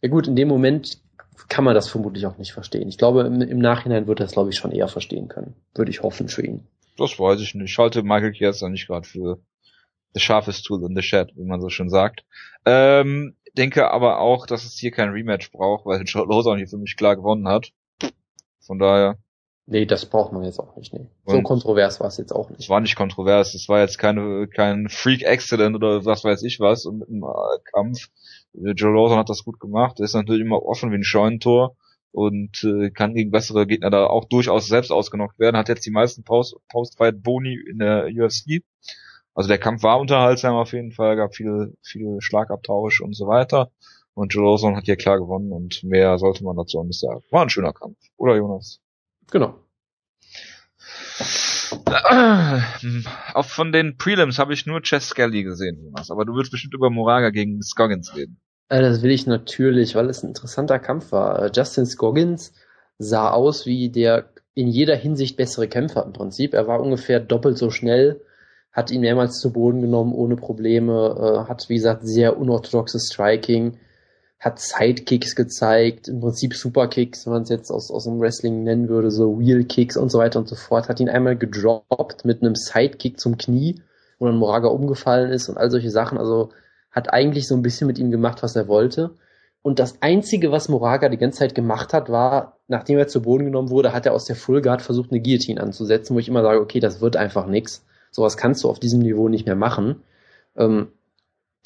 Ja gut, in dem Moment kann man das vermutlich auch nicht verstehen. Ich glaube, im, im Nachhinein wird er das, glaube ich, schon eher verstehen können. Würde ich hoffen für ihn. Das weiß ich nicht. Ich halte Michael Kessler nicht gerade für the sharpest tool in the shed, wie man so schön sagt. Ähm, denke aber auch, dass es hier kein Rematch braucht, weil Joe Lawson hier für mich klar gewonnen hat. Von daher. Nee, das braucht man jetzt auch nicht, nee. So kontrovers war es jetzt auch nicht. Es war nicht kontrovers, es war jetzt keine, kein Freak Accident oder was weiß ich was und mit einem äh, Kampf. Joe Lawson hat das gut gemacht. Er ist natürlich immer offen wie ein Scheunentor und äh, kann gegen bessere Gegner da auch durchaus selbst ausgenockt werden. Hat jetzt die meisten Post-Fight-Boni in der UFC. Also der Kampf war unterhaltsam auf jeden Fall, gab viele, viele Schlagabtausch und so weiter. Und Joe Lawson hat hier klar gewonnen und mehr sollte man dazu auch nicht sagen. War ein schöner Kampf, oder Jonas? Genau. Auch von den Prelims habe ich nur Chess Skelly gesehen, Jonas. Aber du willst bestimmt über Moraga gegen Scoggins reden. Äh, das will ich natürlich, weil es ein interessanter Kampf war. Äh, Justin Scoggins sah aus wie der in jeder Hinsicht bessere Kämpfer im Prinzip. Er war ungefähr doppelt so schnell, hat ihn mehrmals zu Boden genommen ohne Probleme, äh, hat wie gesagt sehr unorthodoxes Striking, hat Sidekicks gezeigt, im Prinzip Superkicks, wenn man es jetzt aus, aus dem Wrestling nennen würde, so Wheelkicks und so weiter und so fort, hat ihn einmal gedroppt mit einem Sidekick zum Knie, wo dann Moraga umgefallen ist und all solche Sachen, also hat eigentlich so ein bisschen mit ihm gemacht, was er wollte. Und das Einzige, was Moraga die ganze Zeit gemacht hat, war, nachdem er zu Boden genommen wurde, hat er aus der Full Guard versucht, eine Guillotine anzusetzen, wo ich immer sage, okay, das wird einfach nix. Sowas kannst du auf diesem Niveau nicht mehr machen. Ähm,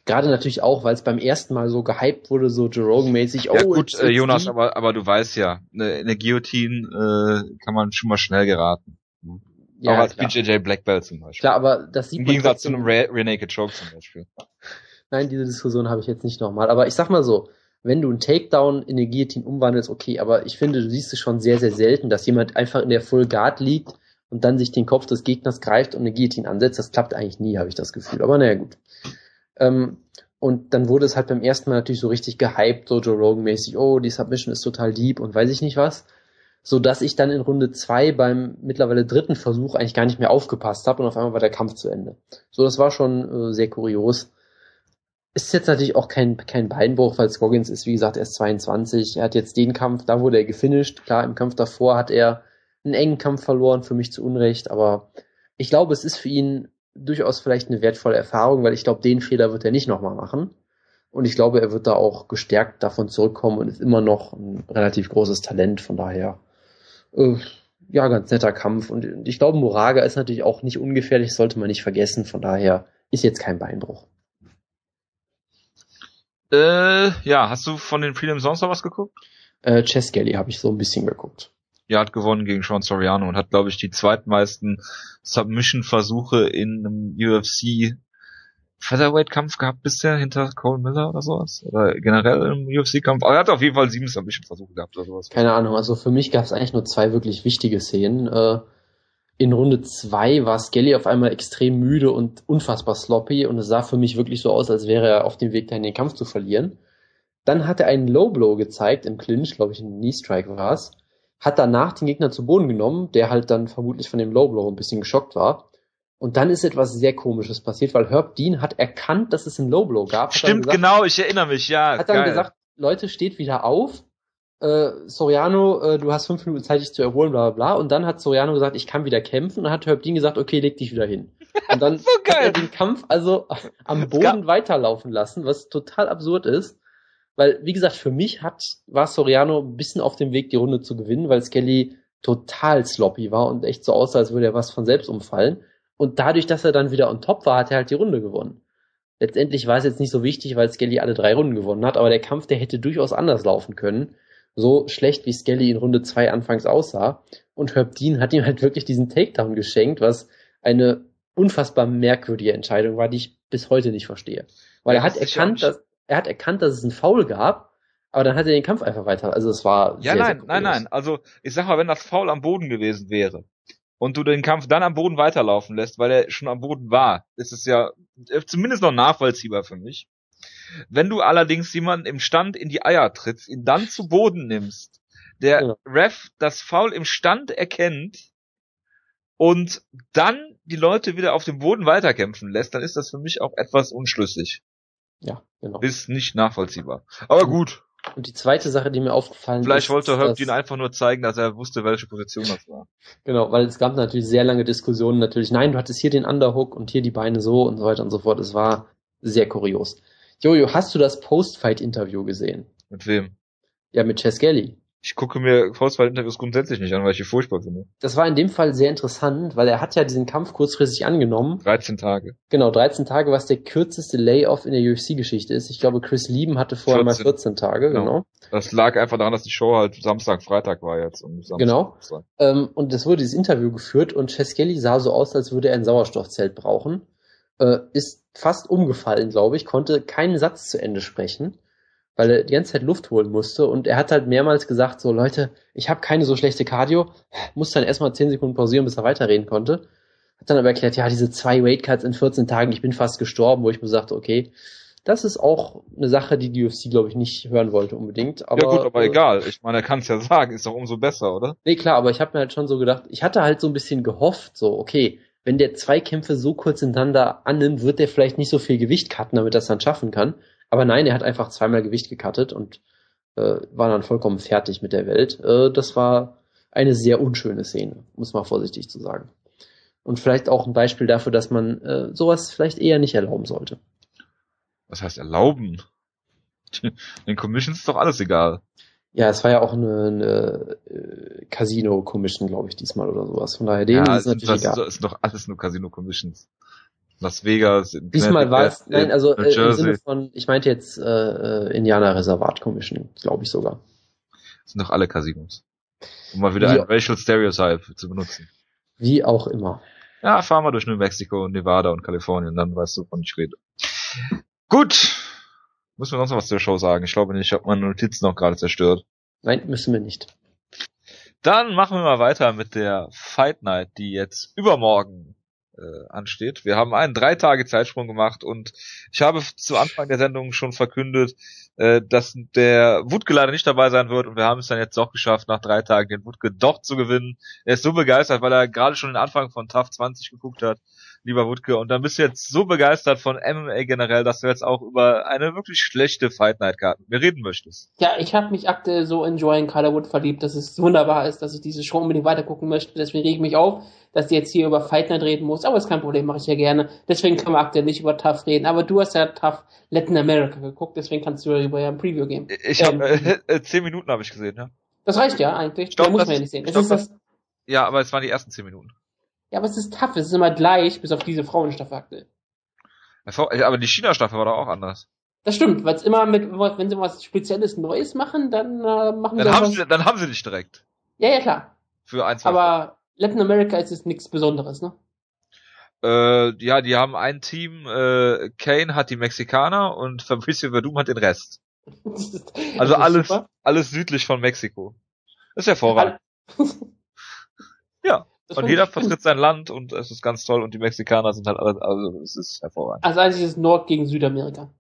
Gerade natürlich auch, weil es beim ersten Mal so gehypt wurde, so Joe Rogan-mäßig. Oh, ja, gut, äh, Jonas, aber, aber du weißt ja, eine, eine Guillotine äh, kann man schon mal schnell geraten. Ja, auch als klar. BJJ Black Belt zum Beispiel. Klar, aber das sieht Im Gegensatz zu einem Rear Naked Choke zum Beispiel. [LAUGHS] Nein, diese Diskussion habe ich jetzt nicht nochmal. Aber ich sag mal so, wenn du einen Takedown in eine Guillotine umwandelst, okay, aber ich finde, du siehst es schon sehr, sehr selten, dass jemand einfach in der Full Guard liegt und dann sich den Kopf des Gegners greift und eine Guillotine ansetzt. Das klappt eigentlich nie, habe ich das Gefühl. Aber naja, gut. Ähm, und dann wurde es halt beim ersten Mal natürlich so richtig gehypt, so Joe Rogan-mäßig, oh, die Submission ist total deep und weiß ich nicht was. So dass ich dann in Runde zwei beim mittlerweile dritten Versuch eigentlich gar nicht mehr aufgepasst habe und auf einmal war der Kampf zu Ende. So, das war schon äh, sehr kurios. Ist jetzt natürlich auch kein, kein Beinbruch, weil Scoggins ist, wie gesagt, erst 22. Er hat jetzt den Kampf, da wurde er gefinisht. Klar, im Kampf davor hat er einen engen Kampf verloren, für mich zu Unrecht, aber ich glaube, es ist für ihn durchaus vielleicht eine wertvolle Erfahrung, weil ich glaube, den Fehler wird er nicht nochmal machen. Und ich glaube, er wird da auch gestärkt davon zurückkommen und ist immer noch ein relativ großes Talent. Von daher, äh, ja, ganz netter Kampf. Und ich glaube, Moraga ist natürlich auch nicht ungefährlich, sollte man nicht vergessen. Von daher ist jetzt kein Beinbruch. Äh, ja, hast du von den Prelims sonst noch was geguckt? Äh, Chess Galley habe ich so ein bisschen geguckt ja, hat gewonnen gegen Sean Soriano und hat, glaube ich, die zweitmeisten Submission-Versuche in einem UFC Featherweight-Kampf gehabt bisher hinter Cole Miller oder sowas? Oder generell im UFC-Kampf? Aber er hat auf jeden Fall sieben Submission-Versuche gehabt oder sowas. Keine Ahnung, also für mich gab es eigentlich nur zwei wirklich wichtige Szenen. Äh, in Runde zwei war Skelly auf einmal extrem müde und unfassbar sloppy und es sah für mich wirklich so aus, als wäre er auf dem Weg dahin, den Kampf zu verlieren. Dann hat er einen Low Blow gezeigt im Clinch, glaube ich, ein Knee Strike war es hat danach den Gegner zu Boden genommen, der halt dann vermutlich von dem Low Blow ein bisschen geschockt war. Und dann ist etwas sehr Komisches passiert, weil Herb Dean hat erkannt, dass es einen Low Blow gab. Stimmt, gesagt, genau, ich erinnere mich, ja. Hat dann geil. gesagt, Leute, steht wieder auf. Äh, Soriano, äh, du hast fünf Minuten Zeit, dich zu erholen, bla bla bla. Und dann hat Soriano gesagt, ich kann wieder kämpfen. Und dann hat Herb Dean gesagt, okay, leg dich wieder hin. Und dann [LAUGHS] so hat er den Kampf also am Boden weiterlaufen lassen, was total absurd ist. Weil, wie gesagt, für mich hat, war Soriano ein bisschen auf dem Weg, die Runde zu gewinnen, weil Skelly total sloppy war und echt so aussah, als würde er was von selbst umfallen. Und dadurch, dass er dann wieder on top war, hat er halt die Runde gewonnen. Letztendlich war es jetzt nicht so wichtig, weil Skelly alle drei Runden gewonnen hat, aber der Kampf, der hätte durchaus anders laufen können. So schlecht wie Skelly in Runde zwei anfangs aussah. Und Herb Dean hat ihm halt wirklich diesen Takedown geschenkt, was eine unfassbar merkwürdige Entscheidung war, die ich bis heute nicht verstehe. Weil ja, er hat erkannt, dass, er hat erkannt, dass es einen Foul gab, aber dann hat er den Kampf einfach weiter. Also es war. Ja, sehr, nein, sehr nein, nein. Also ich sag mal, wenn das Foul am Boden gewesen wäre und du den Kampf dann am Boden weiterlaufen lässt, weil er schon am Boden war, ist es ja zumindest noch nachvollziehbar für mich. Wenn du allerdings jemanden im Stand in die Eier trittst, ihn dann zu Boden nimmst, der ja. Ref das Foul im Stand erkennt und dann die Leute wieder auf dem Boden weiterkämpfen lässt, dann ist das für mich auch etwas unschlüssig. Ja, genau. Ist nicht nachvollziehbar. Aber gut. Und die zweite Sache, die mir aufgefallen Vielleicht ist. Vielleicht wollte Herb ihn einfach nur zeigen, dass er wusste, welche Position das war. [LAUGHS] Genau, weil es gab natürlich sehr lange Diskussionen. Natürlich, nein, du hattest hier den Underhook und hier die Beine so und so weiter und so fort. Es war sehr kurios. Jojo, hast du das Post-Fight-Interview gesehen? Mit wem? Ja, mit Chess Gelly. Ich gucke mir Faustfight-Interviews grundsätzlich nicht an, weil ich die furchtbar finde. Das war in dem Fall sehr interessant, weil er hat ja diesen Kampf kurzfristig angenommen. 13 Tage. Genau, 13 Tage, was der kürzeste Layoff in der UFC-Geschichte ist. Ich glaube, Chris Lieben hatte vorher 14. mal 14 Tage, genau. genau. Das lag einfach daran, dass die Show halt Samstag, Freitag war jetzt. Und Samstag, genau. Ähm, und es wurde dieses Interview geführt und Cheskeli sah so aus, als würde er ein Sauerstoffzelt brauchen. Äh, ist fast umgefallen, glaube ich, konnte keinen Satz zu Ende sprechen weil er die ganze Zeit Luft holen musste und er hat halt mehrmals gesagt, so Leute, ich habe keine so schlechte Cardio, muss dann erstmal 10 Sekunden pausieren, bis er weiterreden konnte. Hat dann aber erklärt, ja, diese zwei Weightcuts in 14 Tagen, ich bin fast gestorben, wo ich mir sagte, okay, das ist auch eine Sache, die die UFC, glaube ich, nicht hören wollte unbedingt. Aber, ja gut, aber äh, egal. Ich meine, er kann es ja sagen, ist doch umso besser, oder? Nee, klar, aber ich habe mir halt schon so gedacht, ich hatte halt so ein bisschen gehofft, so, okay, wenn der zwei Kämpfe so kurz hintereinander annimmt, wird der vielleicht nicht so viel Gewicht cutten, damit er es dann schaffen kann. Aber nein, er hat einfach zweimal Gewicht gecuttet und äh, war dann vollkommen fertig mit der Welt. Äh, das war eine sehr unschöne Szene, muss man vorsichtig zu sagen. Und vielleicht auch ein Beispiel dafür, dass man äh, sowas vielleicht eher nicht erlauben sollte. Was heißt erlauben? [LAUGHS] Den Commissions ist doch alles egal. Ja, es war ja auch eine, eine äh, Casino-Commission, glaube ich, diesmal oder sowas. Von daher, denen ja, ist es natürlich egal. Es sind doch alles nur Casino-Commissions. Las Vegas. Diesmal war es, nein, also äh, im Sinne von, ich meinte jetzt äh, äh, Indianer Reservat Commission, glaube ich sogar. Das sind doch alle Casinos. Um mal wieder Wie ein Racial Stereotype zu benutzen. Wie auch immer. Ja, fahr mal durch New Mexico, Nevada und Kalifornien, dann weißt du, wovon ich rede. Gut. Müssen wir sonst noch was zur Show sagen? Ich glaube nicht, ich habe meine Notizen noch gerade zerstört. Nein, müssen wir nicht. Dann machen wir mal weiter mit der Fight Night, die jetzt übermorgen äh, ansteht. Wir haben einen drei Tage Zeitsprung gemacht und ich habe zu Anfang der Sendung schon verkündet, äh, dass der Wutke leider nicht dabei sein wird und wir haben es dann jetzt doch geschafft, nach drei Tagen den Wutke doch zu gewinnen. Er ist so begeistert, weil er gerade schon den Anfang von TAF 20 geguckt hat lieber Wutke. Und dann bist du jetzt so begeistert von MMA generell, dass du jetzt auch über eine wirklich schlechte Fight Night Card mir reden möchtest. Ja, ich habe mich aktuell so in Joanne Calderwood verliebt, dass es wunderbar ist, dass ich diese Show unbedingt weitergucken möchte. Deswegen rege ich mich auf, dass du jetzt hier über Fight Night reden musst. Aber ist kein Problem, mache ich ja gerne. Deswegen können wir aktuell nicht über Tough reden. Aber du hast ja Tough Latin America geguckt, deswegen kannst du darüber ja ein Preview geben. Ich ähm, habe äh, äh, zehn Minuten habe ich gesehen, ja. Das reicht ja eigentlich. Stopp, muss man ja nicht sehen. Stopp, das, ja, aber es waren die ersten zehn Minuten. Ja, aber es ist tough, es ist immer gleich, bis auf diese Frauenstaffel. Aber die China-Staffel war doch auch anders. Das stimmt, weil es immer mit, wenn sie was Spezielles Neues machen, dann äh, machen dann sie haben was... sie, dann haben sie dich direkt. Ja, ja, klar. Für ein, zwei Aber Latin America ist es nichts Besonderes, ne? Äh, ja, die haben ein Team, äh, Kane hat die Mexikaner und [LAUGHS] Fabricio Verdum hat den Rest. [LAUGHS] also alles, super. alles südlich von Mexiko. Das ist hervorragend. [LAUGHS] ja. Das und jeder vertritt sein Land und es ist ganz toll und die Mexikaner sind halt alle, also es ist hervorragend. Also eigentlich ist es Nord gegen Südamerika.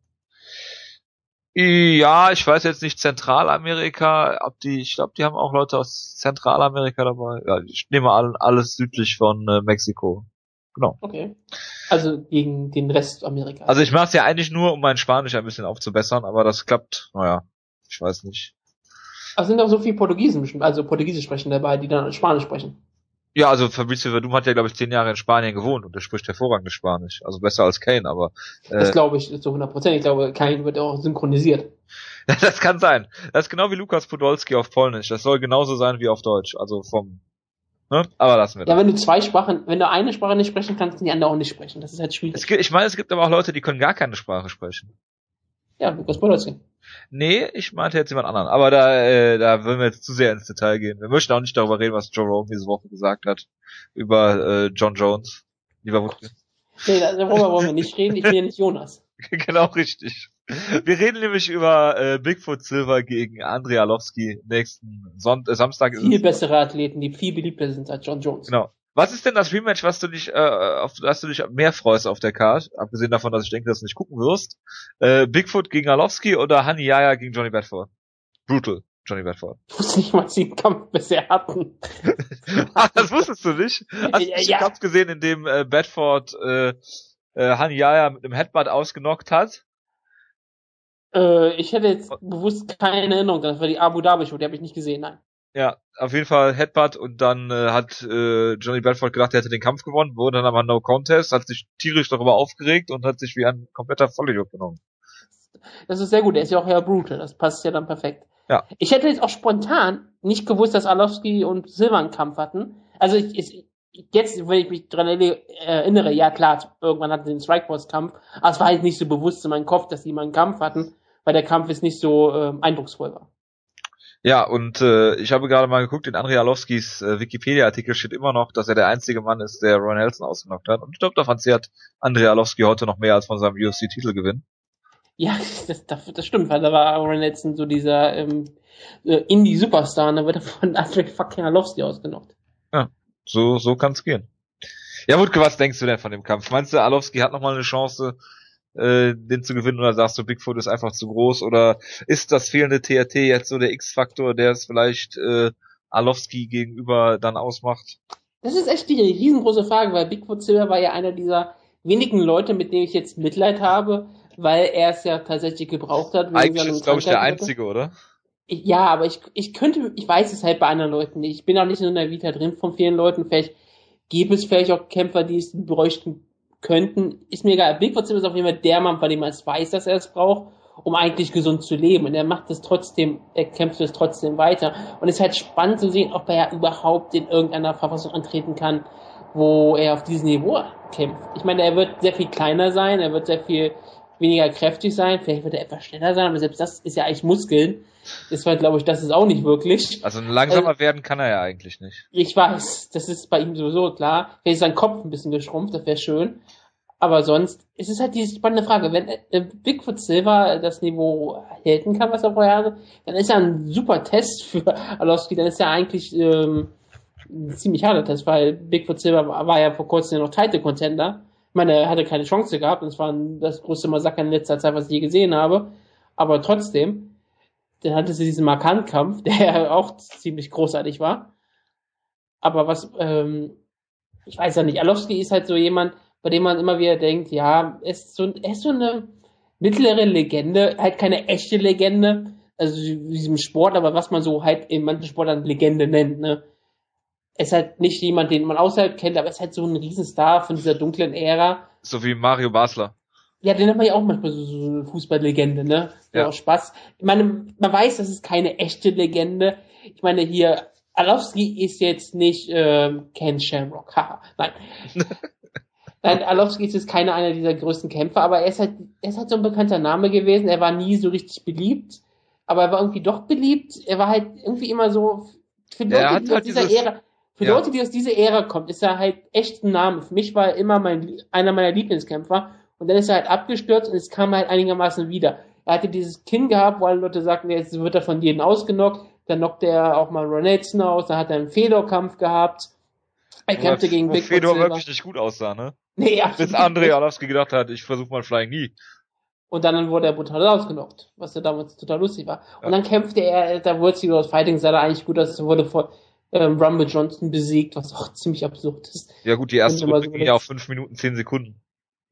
Ja, ich weiß jetzt nicht Zentralamerika, ob die, ich glaube, die haben auch Leute aus Zentralamerika dabei. Ja, ich nehme an, alles südlich von äh, Mexiko. Genau. Okay. Also gegen den Rest Amerikas. Also ich mache es ja eigentlich nur, um mein Spanisch ein bisschen aufzubessern, aber das klappt, naja, ich weiß nicht. Aber sind auch so viele Portugiesen, also Portugiesisch sprechen dabei, die dann Spanisch sprechen. Ja, also Fabrizio Verdum hat ja, glaube ich, zehn Jahre in Spanien gewohnt und er spricht hervorragendes Spanisch. Also besser als Kane, aber. Äh, das glaube ich zu 100 Prozent. Ich glaube, Kane wird auch synchronisiert. [LAUGHS] das kann sein. Das ist genau wie Lukas Podolski auf Polnisch. Das soll genauso sein wie auf Deutsch. Also vom. Ne? Aber lassen wir das. Ja, wenn du zwei Sprachen, wenn du eine Sprache nicht sprechen kannst, kann die andere auch nicht sprechen. Das ist halt schwierig. Gibt, ich meine, es gibt aber auch Leute, die können gar keine Sprache sprechen. Ja, Lukas Podolski. Nee, ich meinte jetzt jemand anderen. Aber da, äh, da würden wir jetzt zu sehr ins Detail gehen. Wir möchten auch nicht darüber reden, was Joe Rogan diese Woche gesagt hat über äh, John Jones. Lieber Wutke. Nee, darüber wollen wir nicht reden. Ich bin ja nicht Jonas. [LAUGHS] genau richtig. Wir reden nämlich über äh, Bigfoot Silver gegen Andrei Alowski nächsten Sonnt äh, Samstag. Viel bessere Athleten, die viel beliebter sind als John Jones. Genau. Was ist denn das Rematch, was du dich, äh, auf das du dich mehr freust auf der Card? Abgesehen davon, dass ich denke, dass du nicht gucken wirst. Äh, Bigfoot gegen Alowski oder Hani Yaya gegen Johnny Bedford? Brutal. Johnny Bedford. [LAUGHS] Ich wusste nicht mal, sie einen Kampf bisher hatten. [LAUGHS] ah, das wusstest du nicht? Hast du ja, ja. Kampf gesehen, in dem äh, Bedford äh, äh, Hani Yaya mit einem Headbutt ausgenockt hat? Äh, ich hätte jetzt bewusst keine Erinnerung, das war die Abu Dhabi Show, die habe ich nicht gesehen, nein. Ja, auf jeden Fall Headbutt und dann äh, hat äh, Johnny Bedford gedacht, er hätte den Kampf gewonnen, wurde dann aber No Contest, hat sich tierisch darüber aufgeregt und hat sich wie ein kompletter Vollidiot genommen. das ist sehr gut. Er ist ja auch eher brutal. Das passt ja dann perfekt. Ja. Ich hätte jetzt auch spontan nicht gewusst, dass Arlovski und Silva einen Kampf hatten. Also ich, ich, jetzt, wenn ich mich dran erinnere, ja klar, irgendwann hatten sie einen Strikeforce-Kampf, aber es war halt nicht so bewusst in meinem Kopf, dass sie mal einen Kampf hatten, weil der Kampf ist nicht so äh, eindrucksvoll war. Ja, und äh, ich habe gerade mal geguckt, in Andrei Arlovskis äh, Wikipedia-Artikel steht immer noch, dass er der einzige Mann ist, der Ron Nelson ausgenockt hat. Und ich glaube, davon zehrt Andrei Arlovski heute noch mehr als von seinem UFC-Titelgewinn. Ja, [LAUGHS] das, das, das stimmt, weil da war Ron Nelson so dieser ähm, äh, Indie-Superstar und dann wird er von Andrei fucking Arlovski ausgenockt. So, so kann's gehen. Ja, Wutke, was denkst du denn von dem Kampf? Meinst du, Arlovski hat nochmal eine Chance, äh, den zu gewinnen oder sagst du, Bigfoot ist einfach zu groß oder ist das fehlende TRT jetzt so der X-Faktor, der es vielleicht äh, Arlovski gegenüber dann ausmacht? Das ist echt die riesengroße Frage, weil Bigfoot Silver war ja einer dieser wenigen Leute, mit denen ich jetzt Mitleid habe, weil er es ja tatsächlich gebraucht hat. Eigentlich ist, glaube ich, der Einzige, oder? Ja, aber ich, ich könnte, ich weiß es halt bei anderen Leuten nicht. Ich bin auch nicht in der Vita drin von vielen Leuten. Vielleicht gäbe es vielleicht auch Kämpfer, die es bräuchten könnten. Ist mir egal. Bigfoot Silver ist auf jeden Fall der Mann, bei dem man es weiß, dass er es braucht, um eigentlich gesund zu leben. Und er macht es trotzdem, er kämpft es trotzdem weiter. Und es ist halt spannend zu sehen, ob er überhaupt in irgendeiner Verfassung antreten kann, wo er auf diesem Niveau kämpft. Ich meine, er wird sehr viel kleiner sein, er wird sehr viel weniger kräftig sein, vielleicht wird er etwas schneller sein, aber selbst das ist ja eigentlich Muskeln. Das war, glaube ich, das ist auch nicht wirklich. Also langsamer äh, werden kann er ja eigentlich nicht. Ich weiß, das ist bei ihm sowieso klar. Ist sein Kopf ein bisschen geschrumpft, das wäre schön. Aber sonst ist es halt diese spannende Frage. Wenn äh, Bigfoot Silver das Niveau halten kann, was er vorher hatte, dann ist ja ein super Test für [LAUGHS] Alowski. Dann ist ja eigentlich ähm, ein ziemlich harter Test, weil Bigfoot Silver war, war ja vor kurzem noch Title-Contender. Ich meine, er hatte keine Chance gehabt. Und es war das größte Massaker in letzter Zeit, was ich je gesehen habe. Aber trotzdem, dann hatte sie diesen Markantkampf, [LAUGHS] der auch ziemlich großartig war. Aber was, ähm, ich weiß ja nicht, Alowski ist halt so jemand, bei dem man immer wieder denkt, ja, er ist so, er ist so eine mittlere Legende, halt keine echte Legende, also diesem Sport, aber was man so halt in manchen Sportlern Legende nennt, ne. Er ist halt nicht jemand, den man außerhalb kennt, aber er ist halt so ein Riesenstar von dieser dunklen Ära. So wie Mario Basler. Ja, den hat man ja auch manchmal so, so eine Fußballlegende, ne? Ja. Auch Spaß. Ich meine, man weiß, das ist keine echte Legende. Ich meine, hier, Alowski ist jetzt nicht ähm, Ken Shamrock. Haha, nein. [LAUGHS] nein, Alowski ist jetzt keine einer dieser größten Kämpfer, aber er ist halt, er ist halt so ein bekannter Name gewesen. Er war nie so richtig beliebt, aber er war irgendwie doch beliebt. Er war halt irgendwie immer so für Leute, die halt aus dieser Ära, für ja. Leute, die aus dieser Ära kommen, ist er halt echt ein Name. Für mich war er immer mein, einer meiner Lieblingskämpfer. Und dann ist er halt abgestürzt und es kam halt einigermaßen wieder. Er hatte dieses Kinn gehabt, wo alle Leute sagten, jetzt wird er von jedem ausgenockt. Dann knockte er auch mal Ronaldson aus, dann hat er einen Fedor-Kampf gehabt. Er kämpfte gegen Big Fedor wirklich nicht gut aussah, ne? Nee, absolut. Bis André Arlovski gedacht hat, ich versuche mal Flying Knee. Und dann wurde er brutal ausgenockt, was ja damals total lustig war. Ja. Und dann kämpfte er, da wurde sie aus Fighting sah er eigentlich gut aus, wurde von ähm, Rumble Johnson besiegt, was auch [LAUGHS] ziemlich absurd ist. Ja gut, die erste Runde ging ja auf 5 Minuten 10 Sekunden.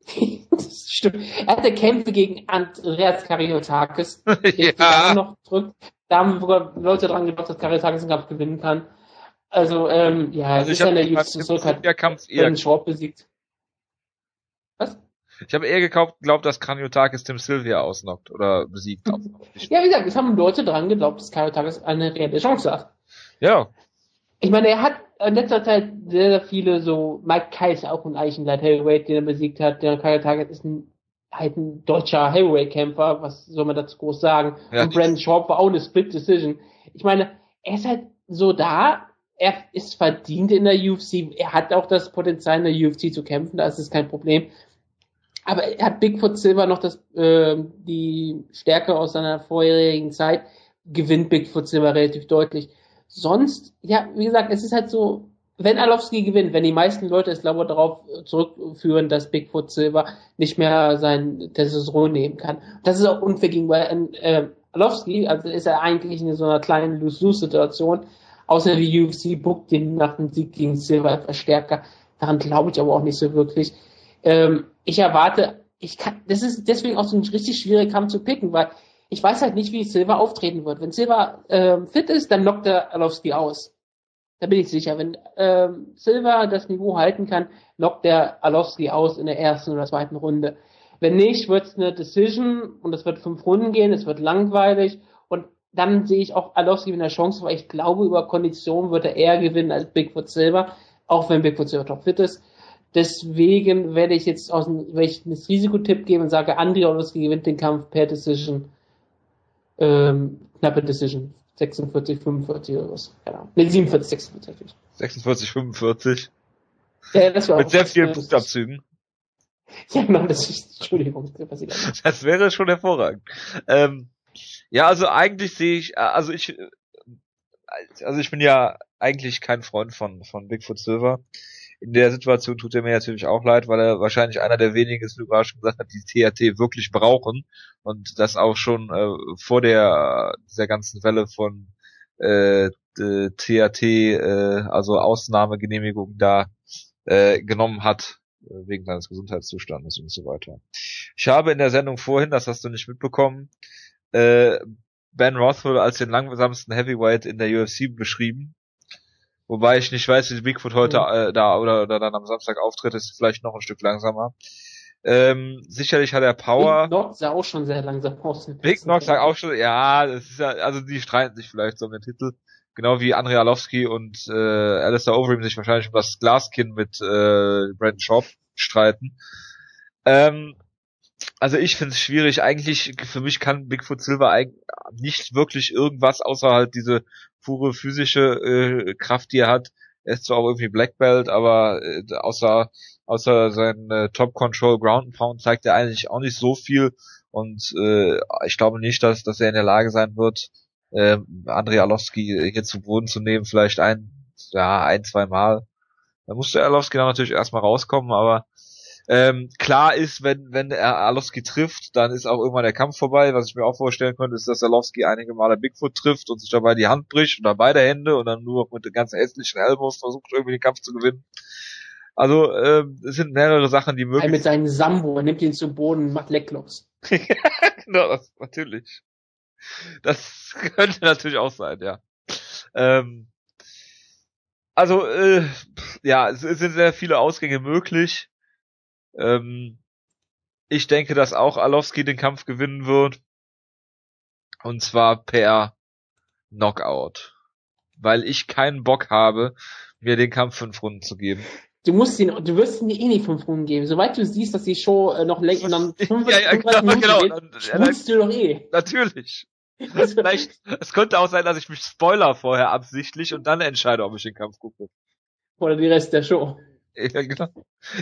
[LAUGHS] das stimmt. Er hatte Kämpfe gegen Andreas Kariotakis. [LAUGHS] ja. noch drückt. Da haben sogar Leute dran gedacht, dass Kariotakis einen Kampf gewinnen kann. Also, ähm, ja, also ist ja der UFC zurück, hat eher Schwab besiegt. Was? Ich habe eher geglaubt, dass Kariotakis Tim Sylvia ausnockt oder besiegt. [LAUGHS] ja, wie gesagt, es haben Leute dran geglaubt, dass Kariotakis eine reelle Chance hat. Ja. Ich meine, er hat in letzter Zeit sehr, sehr viele so, Mike Kai ist auch ein Eichenleit Heavyweight, den er besiegt hat. Der Kyle Target ist ein, halt ein deutscher Heavyweight-Kämpfer, was soll man dazu groß sagen? Ja, und Brandon Sharp war auch eine Split Decision. Ich meine, er ist halt so da, er ist verdient in der UFC, er hat auch das Potenzial in der UFC zu kämpfen, da ist es kein Problem. Aber er hat Bigfoot Silver noch das, äh, die Stärke aus seiner vorherigen Zeit, gewinnt Bigfoot Silver relativ deutlich sonst, ja, wie gesagt, es ist halt so, wenn Alowski gewinnt, wenn die meisten Leute es, glaube ich, darauf zurückführen, dass Bigfoot Silver nicht mehr sein Testosteron nehmen kann. Das ist auch unfair gegenüber äh, Alowski, also ist er eigentlich in so einer kleinen Lose-Lose-Situation, außer die UFC bookt den nach dem Sieg gegen Silver etwas stärker. Daran glaube ich aber auch nicht so wirklich. Ähm, ich erwarte, ich kann, das ist deswegen auch so ein richtig schwieriger Kampf zu picken, weil ich weiß halt nicht, wie Silva auftreten wird. Wenn Silva ähm, fit ist, dann knockt er Alowski aus. Da bin ich sicher. Wenn ähm, Silva das Niveau halten kann, knockt der Alowski aus in der ersten oder zweiten Runde. Wenn nicht, wird es eine Decision und es wird fünf Runden gehen, es wird langweilig und dann sehe ich auch Alowski mit einer Chance, weil ich glaube, über Kondition wird er eher gewinnen als Bigfoot Silver, auch wenn Bigfoot Silver top fit ist. Deswegen werde ich jetzt aus dem, werde ich das Risikotipp geben und sage, André Alowski gewinnt den Kampf per Decision. Ähm, knappe Decision. 46, 45 oder was. Genau. Ne, 47, 46 natürlich. 46, 45. Ja, das war Mit sehr vielen äh, Punktabzügen. [LAUGHS] Ja, genau, das ist, Entschuldigung, das. Das wäre schon hervorragend. Ähm, ja, also eigentlich sehe ich, also ich, äh, also ich bin ja eigentlich kein Freund von, von Bigfoot Silver. In der Situation tut er mir natürlich auch leid, weil er wahrscheinlich einer der wenigen ist, wie schon gesagt hast, die THT wirklich brauchen und das auch schon äh, vor der dieser ganzen Welle von äh, THT, äh, also Ausnahmegenehmigung da äh, genommen hat äh, wegen seines Gesundheitszustandes und so weiter. Ich habe in der Sendung vorhin, das hast du nicht mitbekommen, äh, Ben Rothwell als den langsamsten Heavyweight in der UFC beschrieben. Wobei ich nicht weiß, wie Bigfoot heute äh, da oder, oder dann am Samstag auftritt, ist vielleicht noch ein Stück langsamer. Ähm, sicherlich hat er Power. Big Knock sah auch schon sehr langsam aus. Big Knock sagt auch schon, ja, das ist ja, also die streiten sich vielleicht so um den Titel. Genau wie Andrei Arlovski und äh, Alistair Overeem sich wahrscheinlich um das Glaskin mit äh, Brandon Schaub streiten. Ähm, also ich finde es schwierig. Eigentlich, für mich kann Bigfoot Silver nicht wirklich irgendwas, außer halt diese pure physische äh, Kraft, die er hat. Er ist zwar auch irgendwie Black Belt, aber äh, außer außer sein äh, Top Control Ground Pound zeigt er eigentlich auch nicht so viel. Und äh, ich glaube nicht, dass, dass er in der Lage sein wird, äh, Andrei Arlovski hier zu Boden zu nehmen. Vielleicht ein, ja, ein, zwei Mal. Da musste Arlovski dann natürlich erstmal rauskommen, aber ähm, klar ist, wenn, wenn er Arlovski trifft, dann ist auch irgendwann der Kampf vorbei. Was ich mir auch vorstellen könnte, ist, dass Arlovski einige Male Bigfoot trifft und sich dabei die Hand bricht oder beide Hände und dann nur mit den ganz hässlichen Elbows versucht, irgendwie den Kampf zu gewinnen. Also, ähm, es sind mehrere Sachen, die möglich mit seinem Sambo, er nimmt ihn zu Boden, macht Lecklocks. [LAUGHS] genau, das, natürlich. Das [LAUGHS] könnte natürlich auch sein, ja. Ähm, also, äh, ja, es, es sind sehr viele Ausgänge möglich. Ähm, ich denke, dass auch Alowski den Kampf gewinnen wird. Und zwar per Knockout. Weil ich keinen Bock habe, mir den Kampf fünf Runden zu geben. Du musst ihn, du wirst ihn eh nicht fünf Runden geben. Soweit du siehst, dass die Show äh, noch länger und dann 35 [LAUGHS] Ja, ja, genau, Minuten genau. geht, Dann- schwulst du doch eh. Natürlich. [LAUGHS] Vielleicht, es könnte auch sein, dass ich mich spoiler vorher absichtlich und dann entscheide, ob ich den Kampf gucke. Oder die Rest der Show. [LAUGHS] Ja, genau.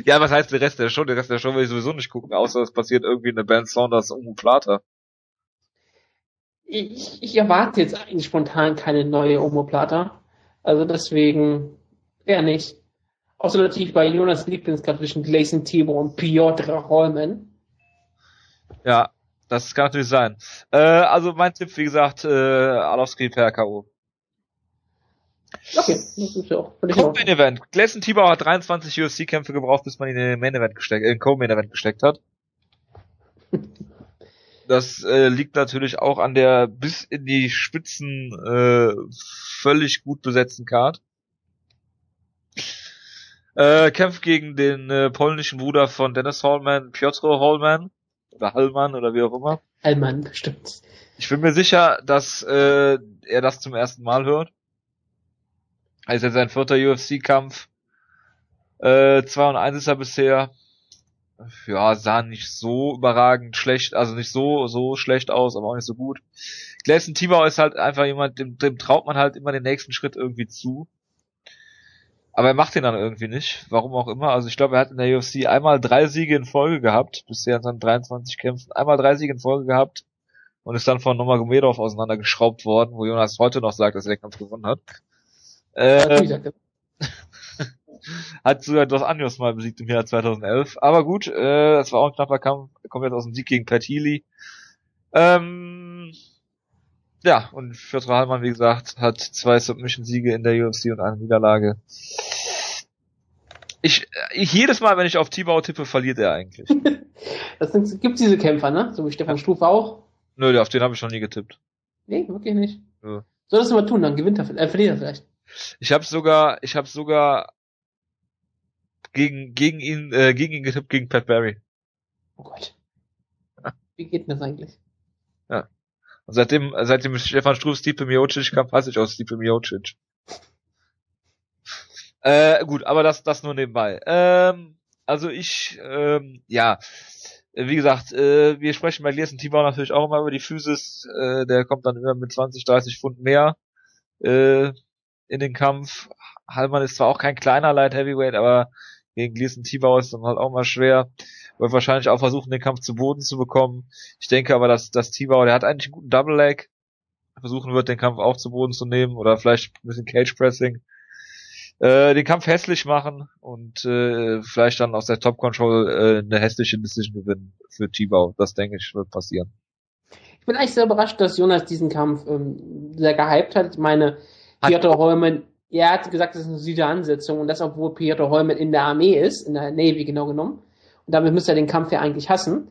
Ja, was heißt der Rest der Show? Der Rest der Show will ich sowieso nicht gucken, außer es passiert irgendwie eine Band Saunders um Plata. Ich, ich erwarte jetzt eigentlich spontan keine neue Omoplata. Also deswegen eher nicht. Außer natürlich bei Jonas Lieblingskampf zwischen Gleison Timo und Piotr Holman. Ja, das kann natürlich sein. Äh, also mein Tipp, wie gesagt, äh, Alowski per K.O. Okay, das ist ja auch völlig in Co-Main. Event. Gleison Tibau hat 23 UFC-Kämpfe gebraucht, bis man ihn in den Main Event gesteckt, äh, in den Co-Main Event gesteckt hat. [LAUGHS] Das äh, liegt natürlich auch an der bis in die Spitzen äh, völlig gut besetzten Card. Äh, kämpft gegen den äh, polnischen Bruder von Dennis Hallman, Piotr Hallman oder Hallman oder wie auch immer. Allmann, bestimmt. Ich bin mir sicher, dass äh, er das zum ersten Mal hört. Also jetzt sein vierter UFC-Kampf. Äh, 2 und 1 ist er bisher. Ja, sah nicht so überragend schlecht, also nicht so, so schlecht aus, aber auch nicht so gut. Gleison Tibau ist halt einfach jemand, dem, dem traut man halt immer den nächsten Schritt irgendwie zu. Aber er macht ihn dann irgendwie nicht. Warum auch immer. Also ich glaube, er hat in der UFC einmal drei Siege in Folge gehabt, bisher in seinen 23 Kämpfen. Einmal drei Siege in Folge gehabt und ist dann von Nomagomedov auseinandergeschraubt worden, wo Jonas heute noch sagt, dass er den Kampf gewonnen hat. Äh, sagt er. hat sogar Dos Anjos mal besiegt im Jahr 2011. Aber gut, äh, das war auch ein knapper Kampf. Kommt jetzt aus dem Sieg gegen Pat Healy. Ähm, ja, und Piotr Hallmann, wie gesagt, hat zwei Submission-Siege in der UFC und eine Niederlage. Ich, ich jedes Mal, wenn ich auf Tibau tippe, verliert er eigentlich. [LAUGHS] Das sind, gibt diese Kämpfer, ne? So wie Stefan Struve auch. Nö, auf den habe ich noch nie getippt. Nee, wirklich nicht. Ja. Soll das mal tun, dann gewinnt er, äh, verliert er vielleicht. Ich habe sogar, ich habe sogar gegen gegen ihn äh, gegen ihn getippt gegen Pat Barry. Oh Gott. Wie geht denn das eigentlich? Und seitdem, seitdem Stefan Struff Stipe Miocic kam, passe ich aus Stipe Miocic. Äh, gut, aber das, das nur nebenbei. Ähm, also ich, ähm, ja, wie gesagt, äh, wir sprechen bei Gleason Tibau natürlich auch immer über die Physis. Äh, der kommt dann immer mit 20, 30 Pfund mehr äh, in den Kampf. Hallmann ist zwar auch kein kleiner Light Heavyweight, aber gegen Gleason Tibau ist dann halt auch mal schwer. Wird wahrscheinlich auch versuchen, den Kampf zu Boden zu bekommen. Ich denke aber, dass, dass Tibau, der hat eigentlich einen guten Double Leg, versuchen wird, den Kampf auch zu Boden zu nehmen oder vielleicht ein bisschen Cage Pressing. Äh, den Kampf hässlich machen und äh, vielleicht dann aus der Top Control äh, eine hässliche Decision gewinnen für Tibau. Das denke ich wird passieren. Ich bin eigentlich sehr überrascht, dass Jonas diesen Kampf ähm, sehr gehypt hat. Ich meine, Hat- Piotr Holman, er hat gesagt, das ist eine süße Ansetzung und das, obwohl Piotr Holman in der Armee ist, in der Navy genau genommen. Und damit müsste er den Kampf ja eigentlich hassen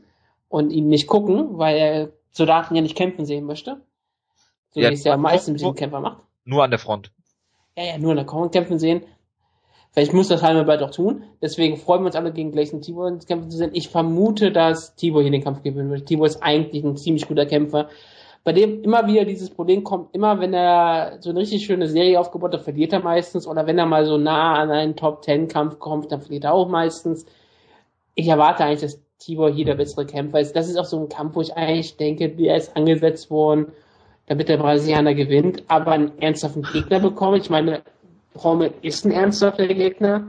und ihn nicht gucken, weil er Soldaten ja nicht kämpfen sehen möchte. So Ja, wie es ja wo- meistens mit diesen Kämpfer macht. Nur an der Front. Ja, ja, nur in der Korn kämpfen sehen. Vielleicht muss das Halmer bald auch tun. Deswegen freuen wir uns alle gegen Gleison Tibor ins Kämpfen zu sehen. Ich vermute, dass Tibor hier den Kampf gewinnen wird. Tibor ist eigentlich ein ziemlich guter Kämpfer. Bei dem immer wieder dieses Problem kommt, immer wenn er so eine richtig schöne Serie aufgebaut hat, verliert er meistens. Oder wenn er mal so nah an einen Top-10-Kampf kommt, dann verliert er auch meistens. Ich erwarte eigentlich, dass Tibor hier der bessere Kämpfer ist. Das ist auch so ein Kampf, wo ich eigentlich denke, der ist angesetzt worden, damit der Brasilianer gewinnt, aber einen ernsthaften Gegner bekommt. Ich meine, Rommel ist ein ernsthafter Gegner,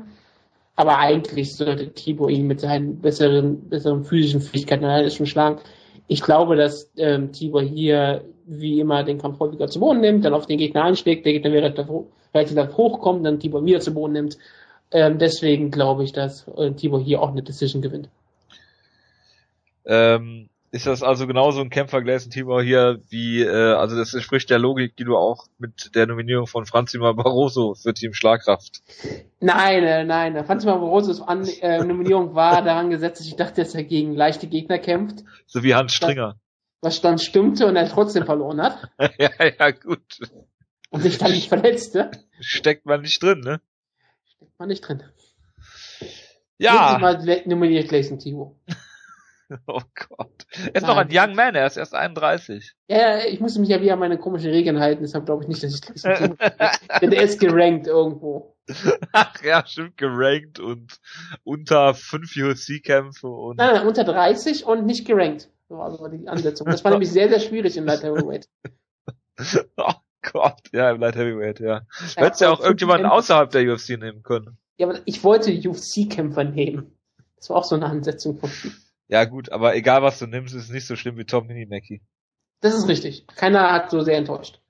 aber eigentlich sollte Tibor ihn mit seinen besseren, besseren physischen Fähigkeiten alleine schon schlagen. Ich glaube, dass ähm, Tibor hier wie immer den Kampf häufiger zu Boden nimmt, dann auf den Gegner einschlägt, der Gegner relativ, relativ hochkommt, dann Tibor wieder zu Boden nimmt. Ähm, deswegen glaube ich, dass äh, Tibor hier auch eine Decision gewinnt. Ähm, ist das also genauso ein Kämpfer Gleison Tibau hier wie, äh, also das entspricht der Logik, die du auch mit der Nominierung von Franzima Barroso für Team Schlagkraft. Nein, äh, nein, Franz Barbarosos An äh, Nominierung war daran gesetzt, dass ich dachte, dass er gegen leichte Gegner kämpft, So wie Hans Stringer. was dann stimmte und er trotzdem verloren hat [LAUGHS] ja, ja, gut. und sich dann nicht verletzte. Steckt man nicht drin, ne? Steckt man nicht drin. Ja. Mal nominiert Gleison Tibor. [LAUGHS] Oh Gott. Er ist noch ein Young Man, er ist erst 31. Ja, ich muss mich ja wieder an meine komischen Regeln halten, deshalb glaube ich nicht, dass ich Gleison Tibor Denn er ist gerankt irgendwo. [LAUGHS] Ach ja, stimmt, gerankt und unter fünf UFC-Kämpfe und Nein, nein, unter 30 und nicht gerankt. So war so die Ansetzung. Das war nämlich sehr, sehr schwierig in Light Heavyweight. [LAUGHS] oh Gott, ja, im Light Heavyweight, ja. Du hättest ja auch irgendjemanden außerhalb der UFC nehmen können. Ja, aber ich wollte UFC-Kämpfer nehmen. Das war auch so eine Ansetzung von mir. Ja gut, aber egal was du nimmst, ist nicht so schlimm wie Tom Minimacki. Das ist richtig. Keiner hat so sehr enttäuscht.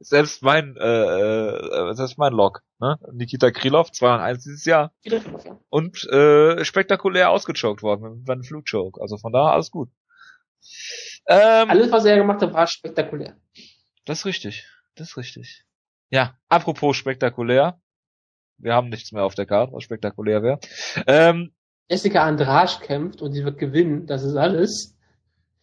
Selbst mein, äh, äh, ist mein Log, ne? Nikita Krylov, 2 und 1 dieses Jahr. Drauf, ja. Und äh, spektakulär ausgechoked worden mit einem Flugchoke. Also von daher alles gut. Ähm, Alles, was er gemacht hat, war spektakulär. Das ist richtig. Das ist richtig. Ja, apropos spektakulär. Wir haben nichts mehr auf der Karte, was spektakulär wäre. Ähm, Jessica Andrasch kämpft und sie wird gewinnen. Das ist alles.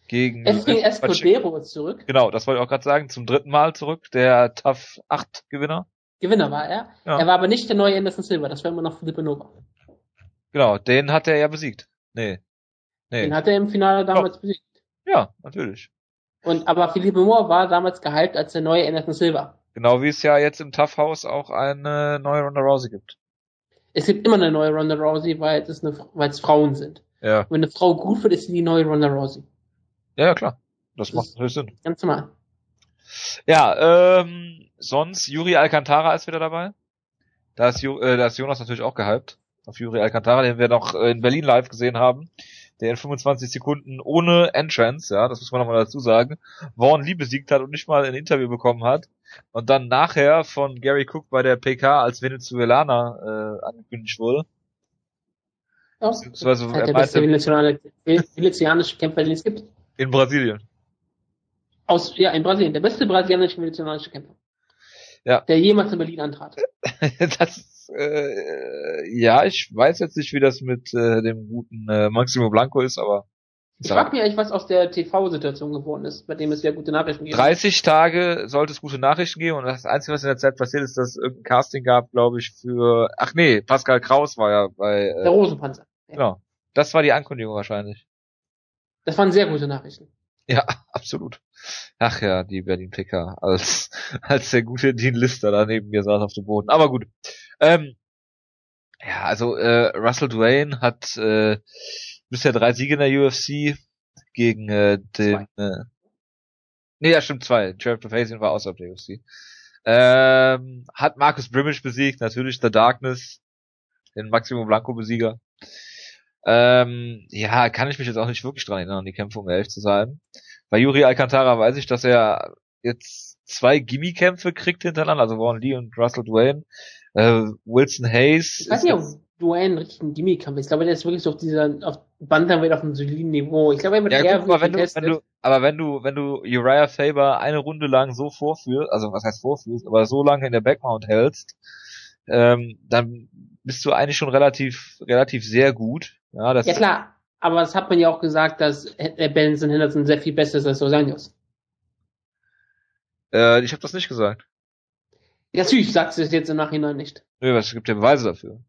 gegen Efrain Escudero zurück. Genau, das wollte ich auch gerade sagen. Zum dritten Mal zurück. Der Tough 8 Gewinner. Gewinner war er. Ja. Er war aber nicht der neue Anderson Silva. Das war immer noch Felipe Nova. Genau, den hat er ja besiegt. Nee. Nee. Den hat er im Finale damals besiegt. Ja, natürlich. Und, aber Felipe Moore war damals gehypt als der neue Anderson Silva. Genau wie es ja jetzt im Tough House auch eine neue Ronda Rousey gibt. Es gibt immer eine neue Ronda Rousey, weil es, eine, weil es Frauen sind. Ja. Und wenn eine Frau gut wird, ist sie die neue Ronda Rousey. Ja, ja klar. Das Das macht natürlich Sinn. Ganz normal. Ja, ähm, sonst Yuri Alcantara ist wieder dabei. Da ist, Ju äh, da ist Jonas natürlich auch gehypt. Auf Yuri Alcantara, den wir noch äh, in Berlin live gesehen haben. Der in 25 Sekunden ohne Entrance, ja, das muss man nochmal dazu sagen, Vaughn Lee besiegt hat und nicht mal ein Interview bekommen hat. Und dann nachher von Gary Cook bei der PK als Venezuelaner äh, angekündigt wurde. Ja, Beziehungsweise er der beste meinte- venezianische Kämpfer, den es gibt. In Brasilien. Aus, ja, in Brasilien. Der beste brasilianische venezianische Kämpfer. Ja. Der jemals in Berlin antrat. [LAUGHS] das, äh, ja, ich weiß jetzt nicht, wie das mit äh, dem guten äh, Maximo Blanco ist, aber Ich frage mich eigentlich, was aus der TV-Situation geworden ist, bei dem es ja gute Nachrichten gibt. 30 Tage sollte es gute Nachrichten geben und das Einzige, was in der Zeit passiert ist, dass es irgendein Casting gab, glaube ich, für, ach nee, Pascal Kraus war ja bei, Der äh, Rosenpanzer. genau. Das war die Ankündigung wahrscheinlich. Das waren sehr gute Nachrichten. Ja, [LAUGHS] absolut. Ach ja, die Berlin Picker als, als der gute Dean Lister daneben gesagt auf dem Boden. Aber gut. Ähm, ja, also äh, Russell Dwayne hat äh, bisher drei Siege in der UFC gegen äh, den. Äh, nee, ja, stimmt, zwei. Jared Pafazian war außerhalb der UFC. Ähm, hat Marcus Brimage besiegt, natürlich The Darkness, den Maximum Blanco Besieger. Ähm, ja, kann ich mich jetzt auch nicht wirklich dran erinnern, die Kämpfe, um ehrlich zu sein. Bei Yuri Alcantara weiß ich, dass er jetzt zwei Gimmie-Kämpfe kriegt hintereinander, also Warren Lee und Russell Dwayne. Äh, Wilson Hayes. Ich weiß nicht, ob Dwayne richtig ein Gimmie-Kampf ist. Ich glaube, der ist wirklich so auf dieser, auf Bantamweight auf einem soliden Niveau. Ich glaube, er wird ja, eher gut, aber wenn du, wenn du, aber wenn du, wenn du Uriah Faber eine Runde lang so vorführst, also was heißt vorführst, aber so lange in der Backmount hältst, ähm, dann bist du eigentlich schon relativ, relativ sehr gut. Ja, das ja klar, aber das hat man ja auch gesagt, dass Benson Henderson sehr viel besser ist als Rosanius. Äh, ich habe das nicht gesagt. Ja, natürlich sagst du es jetzt im Nachhinein nicht. Nö, was gibt ja Beweise dafür?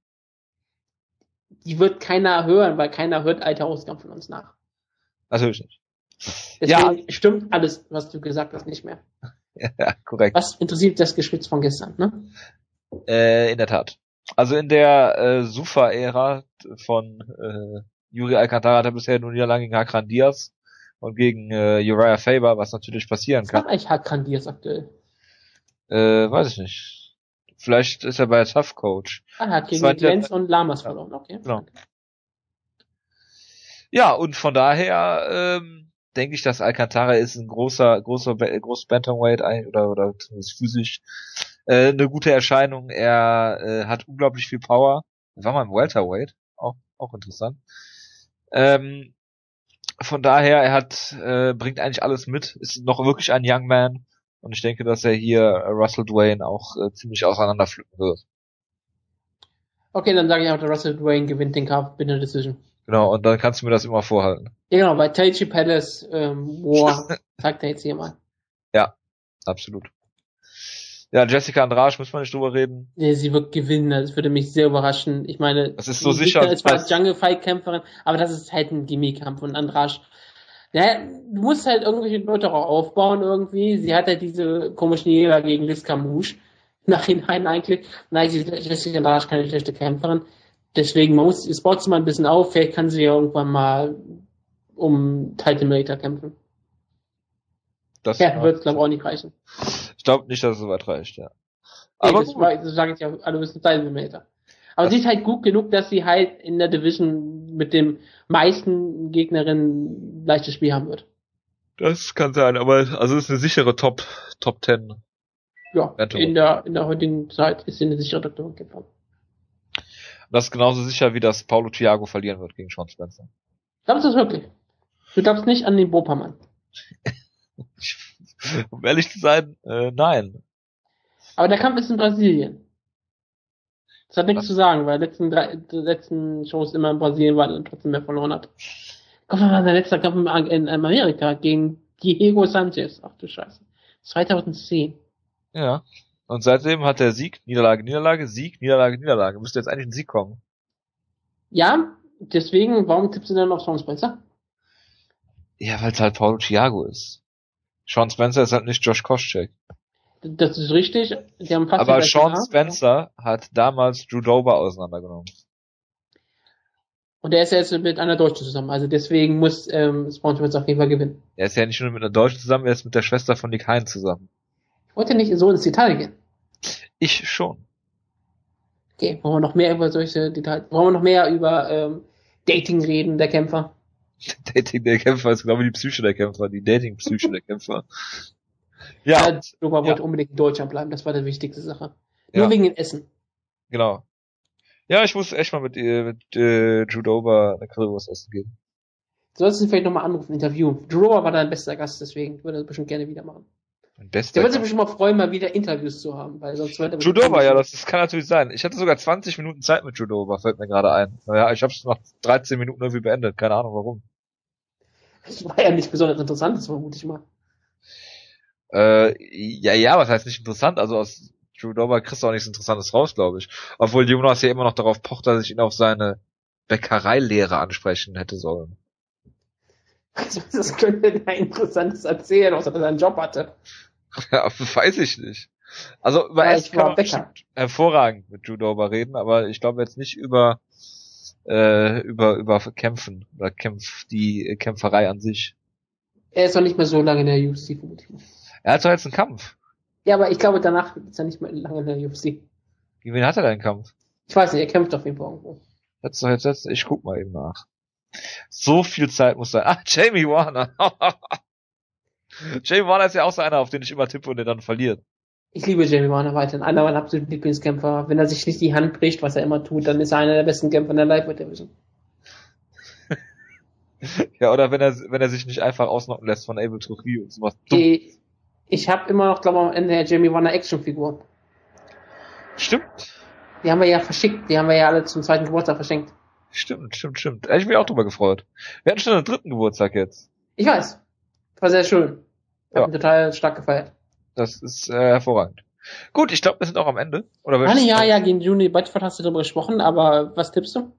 Die wird keiner hören, weil keiner hört alte Ausgaben von uns nach. Natürlich nicht. Deswegen ja. stimmt alles, was du gesagt hast, nicht mehr. [LAUGHS] ja, korrekt. Was interessiert das Geschwitz von gestern, ne? Äh, in der Tat. Also in der äh, Sufa-Ära von äh, Yuri Alcantara hat er bisher nur Niederlagen gegen Hakran Diaz und gegen äh, Uriah Faber, was natürlich passieren was kann. Was eigentlich Hakran Diaz aktuell? Äh, weiß ich nicht. Vielleicht ist er bei Tough Coach. Ah, er hat gegen Lenz und Lamas ja. verloren, okay. Genau. Ja, und von daher ähm, denke ich, dass Alcantara ist ein großer, großer, großes Bantamweight oder oder zumindest physisch äh, eine gute Erscheinung. Er äh, hat unglaublich viel Power. War mal im Welterweight, auch auch interessant. Ähm, von daher, er hat äh, bringt eigentlich alles mit, ist noch wirklich ein Young Man und ich denke, dass er hier Russell Dwayne auch äh, ziemlich auseinanderpflücken wird. Okay, dann sage ich auch, der Russell Dwayne gewinnt den Kampf einer Decision. Genau, und dann kannst du mir das immer vorhalten. Ja, genau, bei Taichi Palace ähm, War sagt [LAUGHS] er jetzt hier mal. Ja, absolut. Ja, Jessica Andrade, muss man nicht drüber reden. Nee, sie wird gewinnen, das würde mich sehr überraschen. Ich meine, das ist so sicher. Es war Jungle Fight Kämpferin, aber das ist halt ein Gimmie-Kampf und Andrade. Naja, du musst halt irgendwelche Leute auch aufbauen irgendwie. Sie hat halt diese komischen Jäger gegen Liz Camouche. Nachhinein eigentlich. Nein, Andrade ist keine schlechte Kämpferin. Deswegen, man muss, es baut sie mal ein bisschen auf. Vielleicht kann sie ja irgendwann mal um Title Maker kämpfen. Das ja, wird glaube ich auch nicht reichen. Ich glaube nicht, dass es so weit reicht, ja. Aber nee, das, das sage ich ja, alle wissen Title Aber das sie ist halt gut genug, dass sie halt in der Division mit dem meisten Gegnerinnen leichtes Spiel haben wird. Das kann sein, aber also es ist eine sichere Top Top 10. Ja, in der in der heutigen Zeit ist sie eine sichere Doktorin geworden. Das ist genauso sicher, wie dass Paulo Thiago verlieren wird gegen Sean Spencer. Glaubst du das wirklich? Du glaubst nicht an den Bopermann? [LAUGHS] um ehrlich zu sein, äh, nein. Aber der Kampf ist in Brasilien. Das hat nichts Was? zu sagen, weil letzten drei, letzten Shows immer in Brasilien waren und trotzdem mehr verloren hat. Guck mal, sein letzter Kampf in, Amerika gegen Diego Sanchez. Ach du Scheiße. 2010. Ja. Und seitdem hat der Sieg, Niederlage, Niederlage, Sieg, Niederlage, Niederlage. Müsste jetzt eigentlich ein Sieg kommen. Ja, deswegen, warum tippst du denn auf Sean Spencer? Ja, weil es halt Paulo Thiago ist. Sean Spencer ist halt nicht Josh Koscheck. Das ist richtig. Die haben fast Aber Sean Spencer hat damals Drew Dober auseinandergenommen. Und er ist jetzt mit einer Deutschen zusammen. Also deswegen muss ähm, Spawn auf jeden Fall gewinnen. Er ist ja nicht nur mit einer Deutschen zusammen, er ist mit der Schwester von Nick Hein zusammen. Ich wollte nicht so ins Detail gehen. Ich schon. Okay, wollen wir noch mehr über solche Details, wollen wir noch mehr über ähm, Dating reden, der Kämpfer? [LAUGHS] Dating der Kämpfer ist glaube ich die Psyche der Kämpfer, die Dating-Psyche der [LAUGHS] Kämpfer. Ja. ja Dober ja. wollte unbedingt in Deutschland bleiben, das war die wichtigste Sache. Nur ja. wegen dem Essen. Genau. Ja, ich muss echt mal mit, äh, mit äh, Judoba eine Currywurst essen gehen. Sollst du vielleicht nochmal anrufen, Interview. Judoba war dein bester Gast, deswegen würde er bestimmt gerne wieder machen. Bester Der würde sich bestimmt mal freuen, mal wieder Interviews zu haben, weil sonst wird er Judoba, ja, das, das kann natürlich sein. Ich hatte sogar 20 Minuten Zeit mit Judoba, fällt mir gerade ein. Naja, ich habe es nach 13 Minuten irgendwie beendet, keine Ahnung warum. Das war ja nicht besonders interessant, das vermute ich mal. Äh, ja, ja, was heißt nicht interessant? Also aus Judoba kriegst du auch nichts Interessantes raus, glaube ich. Obwohl Jonas ja immer noch darauf pocht, dass ich ihn auf seine Bäckereilehre ansprechen hätte sollen. [LAUGHS] Das könnte der Interessantes erzählen, außer dass er einen Job hatte. [LAUGHS] Ja, weiß ich nicht. Also über Ja, ich kann man hervorragend mit Judo darüber reden, aber ich glaube jetzt nicht über äh, über über Kämpfen oder Kämpf die Kämpferei an sich. Er ist noch nicht mehr so lange in der UFC, vermutlich. Er hat doch jetzt einen Kampf. Ja, aber ich glaube, danach ist er nicht mehr lange in der UFC. Gegen wen hat er denn einen Kampf? Ich weiß nicht, er kämpft auf jeden Fall irgendwo. Jetzt doch jetzt, jetzt ich guck mal eben nach. So viel Zeit muss sein. [LAUGHS] Ah, Jamie Warner. [LAUGHS] Jamie Warner ist ja auch so einer, auf den ich immer tippe und der dann verliert. Ich liebe Jamie Warner weiterhin. Einer meiner absoluten Lieblingskämpfer. Wenn er sich nicht die Hand bricht, was er immer tut, dann ist er einer der besten Kämpfer in der Lightweight Division. [LAUGHS] Ja, oder wenn er wenn er sich nicht einfach ausnocken lässt von Abel Trujillo und sowas. Dumm. Ich habe immer noch, glaube ich, in der Jamie Warner Actionfigur. Stimmt. Die haben wir ja verschickt. Die haben wir ja alle zum zweiten Geburtstag verschenkt. Stimmt, stimmt, stimmt. Hätte ich mich auch drüber gefreut. Wir hatten schon einen dritten Geburtstag jetzt. Ich weiß. War sehr schön. Ja. total stark gefeiert. Das ist äh, hervorragend. Gut, ich glaube, wir sind auch am Ende. Oder Ah, nee, ja, ja, gegen Juni Bedford hast du darüber gesprochen, aber was tippst du?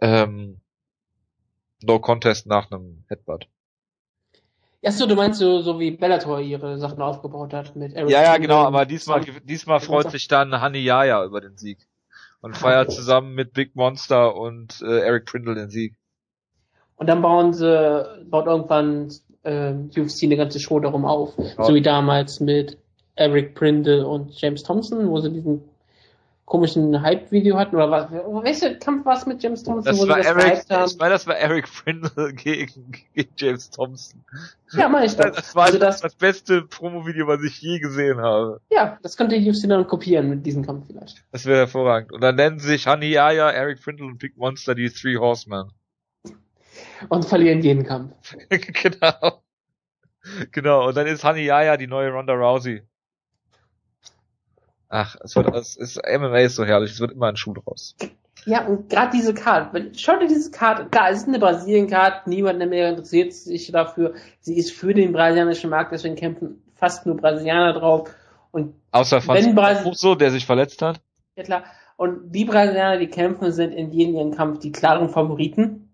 Ähm, no Contest nach einem Headbutt. Achso, du meinst so, so wie Bellator ihre Sachen aufgebaut hat mit Eric Ja, ja, genau, aber diesmal, diesmal freut sich dann Hani Yaya über den Sieg. Und feiert zusammen mit Big Monster und äh, Eric Prindle den Sieg. Und dann bauen sie, baut irgendwann äh, UFC eine ganze Show darum auf. Ja. So wie damals mit Eric Prindle und James Thompson, wo sie diesen komischen Hype-Video hatten. Oder was? Welcher Kampf war es mit James Thompson, Das wo war das Eric, ich meine, das war Eric Prindle [LAUGHS] gegen, gegen James Thompson. Ja, meine ich doch. Das war also das, das, beste Promo-Video, was ich je gesehen habe. ja, das könnte UFC dann kopieren mit diesem Kampf vielleicht. Das wäre hervorragend. Und dann nennen sich Hani Yaya, Eric Prindle und Big Monster die Three Horsemen. Und verlieren jeden Kampf. [LAUGHS] genau. Genau. Und dann ist Hani Yaya die neue Ronda Rousey. Ach, es wird, es ist, MMA ist so herrlich, es wird immer ein Schuh draus. Ja, und gerade diese wenn- schau dir diese Card, klar, es ist eine Brasilien-Card, niemand mehr interessiert sich dafür. Sie ist für den brasilianischen Markt, deswegen kämpfen fast nur Brasilianer drauf. Und Außer Franz so, der sich verletzt hat. ja klar, und die Brasilianer, die kämpfen, sind in jedem ihren Kampf die klaren Favoriten.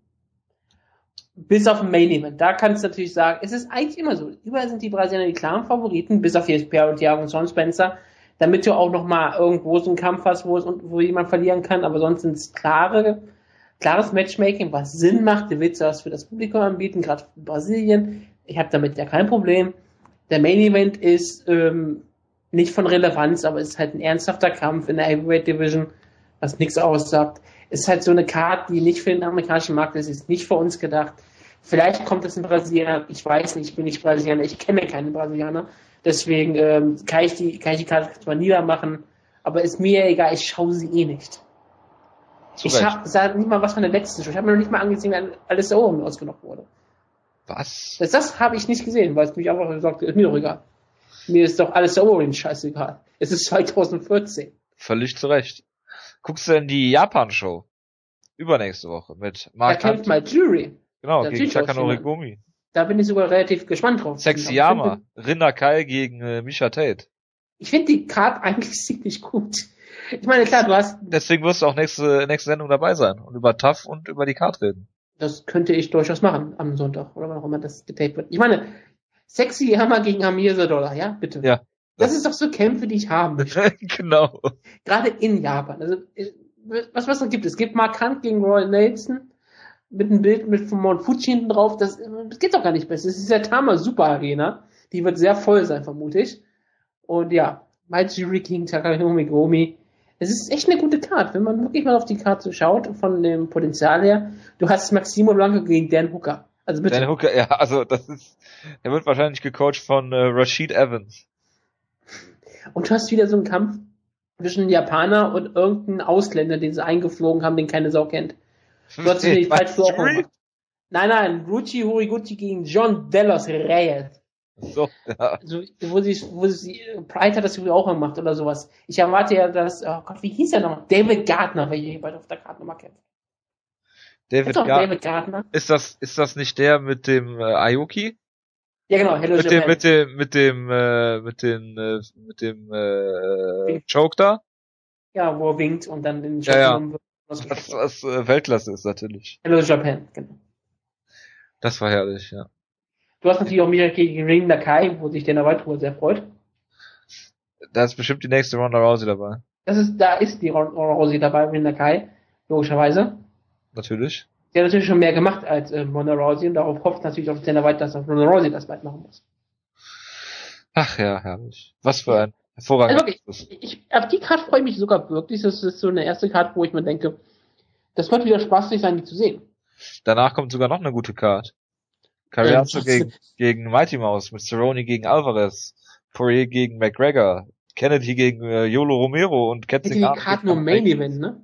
Bis auf den Main Event. Da kannst du natürlich sagen, es ist eigentlich immer so. Überall sind die Brasilianer die klaren Favoriten, bis auf Pierre und Thiago und Sean Spencer, damit du auch noch mal irgendwo so einen Kampf hast, wo es wo jemand verlieren kann, aber sonst sind es klare, klares Matchmaking, was Sinn macht. Du willst was für das Publikum anbieten, gerade für Brasilien. Ich habe damit ja kein Problem. Der Main Event ist ähm, nicht von Relevanz, aber es ist halt ein ernsthafter Kampf in der Heavyweight Division, was nichts aussagt. Es ist halt so eine Karte, die nicht für den amerikanischen Markt ist, ist nicht für uns gedacht. Vielleicht kommt es in Brasilien, ich weiß nicht, ich bin nicht Brasilianer, ich kenne keine Brasilianer. Deswegen ähm, kann, ich die, kann ich die Karte zwar niedermachen, aber ist mir egal, ich schaue sie eh nicht. Zu ich habe sah nicht mal was von der letzten Show. Ich habe mir noch nicht mal angesehen, wenn alles da oben ausgenommen wurde. Was? Das, das habe ich nicht gesehen, weil es mich einfach gesagt hat, ist mir doch egal. Mir ist doch alles da oben scheißegal. Es ist 2014. Völlig zu Recht. Guckst du denn die Japan-Show? Übernächste Woche mit Da Mark kämpft Hunt. mal Jury. Genau, da gegen Takanori jemand. Da bin ich sogar relativ gespannt drauf. Sexy Ich Yama. finde- Rinda Kai gegen äh, Misha Tate. Ich finde die Card [LAUGHS] eigentlich ziemlich gut. Ich meine, klar, du hast, Deswegen wirst du auch nächste, nächste Sendung dabei sein und über TAF und über die Card reden. das könnte ich durchaus machen am Sonntag oder wann auch immer das getaped wird. Ich meine, Sexy Hammer gegen Amir Dollar, ja, bitte. Ja. Das ist doch so Kämpfe, die ich haben [LAUGHS] möchte. genau. Gerade in Japan. Also, äh, was, was noch gibt es? Es gibt Mark Hunt gegen Roy Nelson mit einem Bild mit von Mount Fuji hinten drauf. Das, das geht doch gar nicht besser. Es ist ja Tama Super Arena. Die wird sehr voll sein, vermute ich. Und ja, Maijiri gegen Takanomi Gomi. Es ist echt eine gute Karte, wenn man wirklich mal auf die Karte schaut, von dem Potenzial her. Du hast Maximo Blanco gegen Dan Hooker. Also bitte. Dan Hooker, [LAUGHS] ja, also das ist, er wird wahrscheinlich gecoacht von äh, Rashid Evans. Und du hast wieder so einen Kampf zwischen Japaner und irgendeinem Ausländer, den sie eingeflogen haben, den keine Sau kennt. Du hast wieder die [LAUGHS] falsche. Nein, nein, Ruchi Horiguchi gegen John Delos Reyes. So, ja. Also, wo sie, wo sie, Pride hat das übrigens auch gemacht oder sowas. Ich erwarte ja, dass, oh Gott, wie hieß er noch? David Gardner, wer hier bald auf der Karte nochmal kämpft. David, Gar David Gardner? ist das, ist das nicht der mit dem äh, Aoki? Ja, genau, Hello Mit dem, mit dem, mit dem, äh, mit dem, äh, mit dem, äh. Choke da? Ja, wo er winkt und dann den Ja, ja. Was, was äh, Weltklasse ist natürlich. Hello Japan, genau. Das war herrlich, ja. Du hast natürlich auch wieder gegen Ring Nakai, wo sich der Erweiterung sehr freut. Da ist bestimmt die nächste Ronda Rousey dabei. Das ist, da ist die Ronda Rousey dabei, Ring Nakai, logischerweise. Natürlich. Sie hat natürlich schon mehr gemacht als äh, Ronda Rousey und darauf hofft natürlich auch Dana White, dass Ronda Rousey das bald machen muss. Ach ja, herrlich. Was für ein hervorragendes. Also wirklich, ich, auf die Karte freue ich mich sogar wirklich. Das ist so eine erste Karte, wo ich mir denke, das wird wieder spaßig sein, die zu sehen. Danach kommt sogar noch eine gute Card. Cariaso Ähm, gegen, gegen Mighty Mouse, mit Cerrone gegen Alvarez, Poirier gegen McGregor, Kennedy gegen äh, Yolo Romero und Hätte die Ketzing. Karte nur Main Event, ne?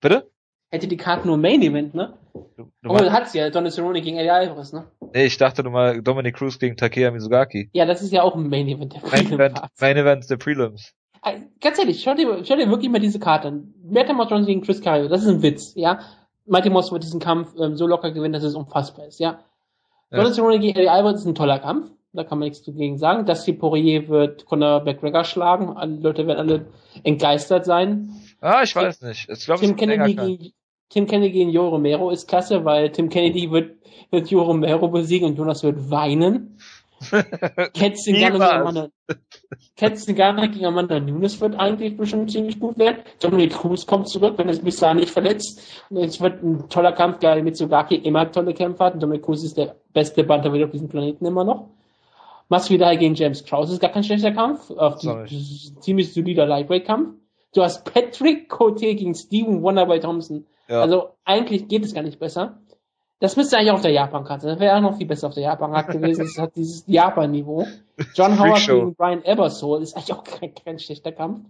Bitte? Hätte die Karte nur Main Event, ne? Du, du Oh, sie ja, Donald Cerrone gegen Eddie Alvarez, ne? nee, ich dachte du mal Dominic Cruz gegen Takeya Mizugaki. Ja, das ist ja auch ein Main Event der Main Freedom Event. Main Event der Prelims. Äh, Ganz ehrlich, schau dir, schau dir wirklich mal diese Karte an. Metamod Johnson gegen Chris Cario, das ist ein Witz, ja? Mighty Moss wird diesen Kampf ähm, so locker gewinnen, dass es unfassbar ist, ja? Ja. Donald Cerrone gegen Eddie Alvarez ist ein toller Kampf. Da kann man nichts dagegen sagen. Dusty Poirier wird Conor McGregor schlagen. Alle Leute werden alle entgeistert sein. Ah, ich weiß nicht. Ich glaube, es Tim Kennedy, Tim Kennedy gegen Joe Romero ist klasse, weil Tim Kennedy wird, wird Joe Romero besiegen und Jonas wird weinen. [LAUGHS] Amanda, Ketzingana gegen Amanda Nunes wird eigentlich bestimmt ziemlich gut werden. Dominic Cruz kommt zurück, wenn er sich bis dahin nicht verletzt. Und es wird ein toller Kampf, weil Mitsugaki immer tolle Kämpfe hat. Und Dominic Cruz ist der beste Bantamweight auf diesem Planeten immer noch. Masvidal gegen James Krause ist gar kein schlechter Kampf. Auf ziemlich solider Lightweight-Kampf. Du hast Patrick Cote gegen Steven Wonderboy Thompson. Ja. Also eigentlich geht es gar nicht besser. Das müsste eigentlich auf der Japan-Karte. Das wäre auch noch viel besser auf der Japan-Karte [LAUGHS] gewesen. Es hat dieses Japan-Niveau. John Howard gegen Brian Ebersole ist eigentlich auch kein, kein schlechter Kampf.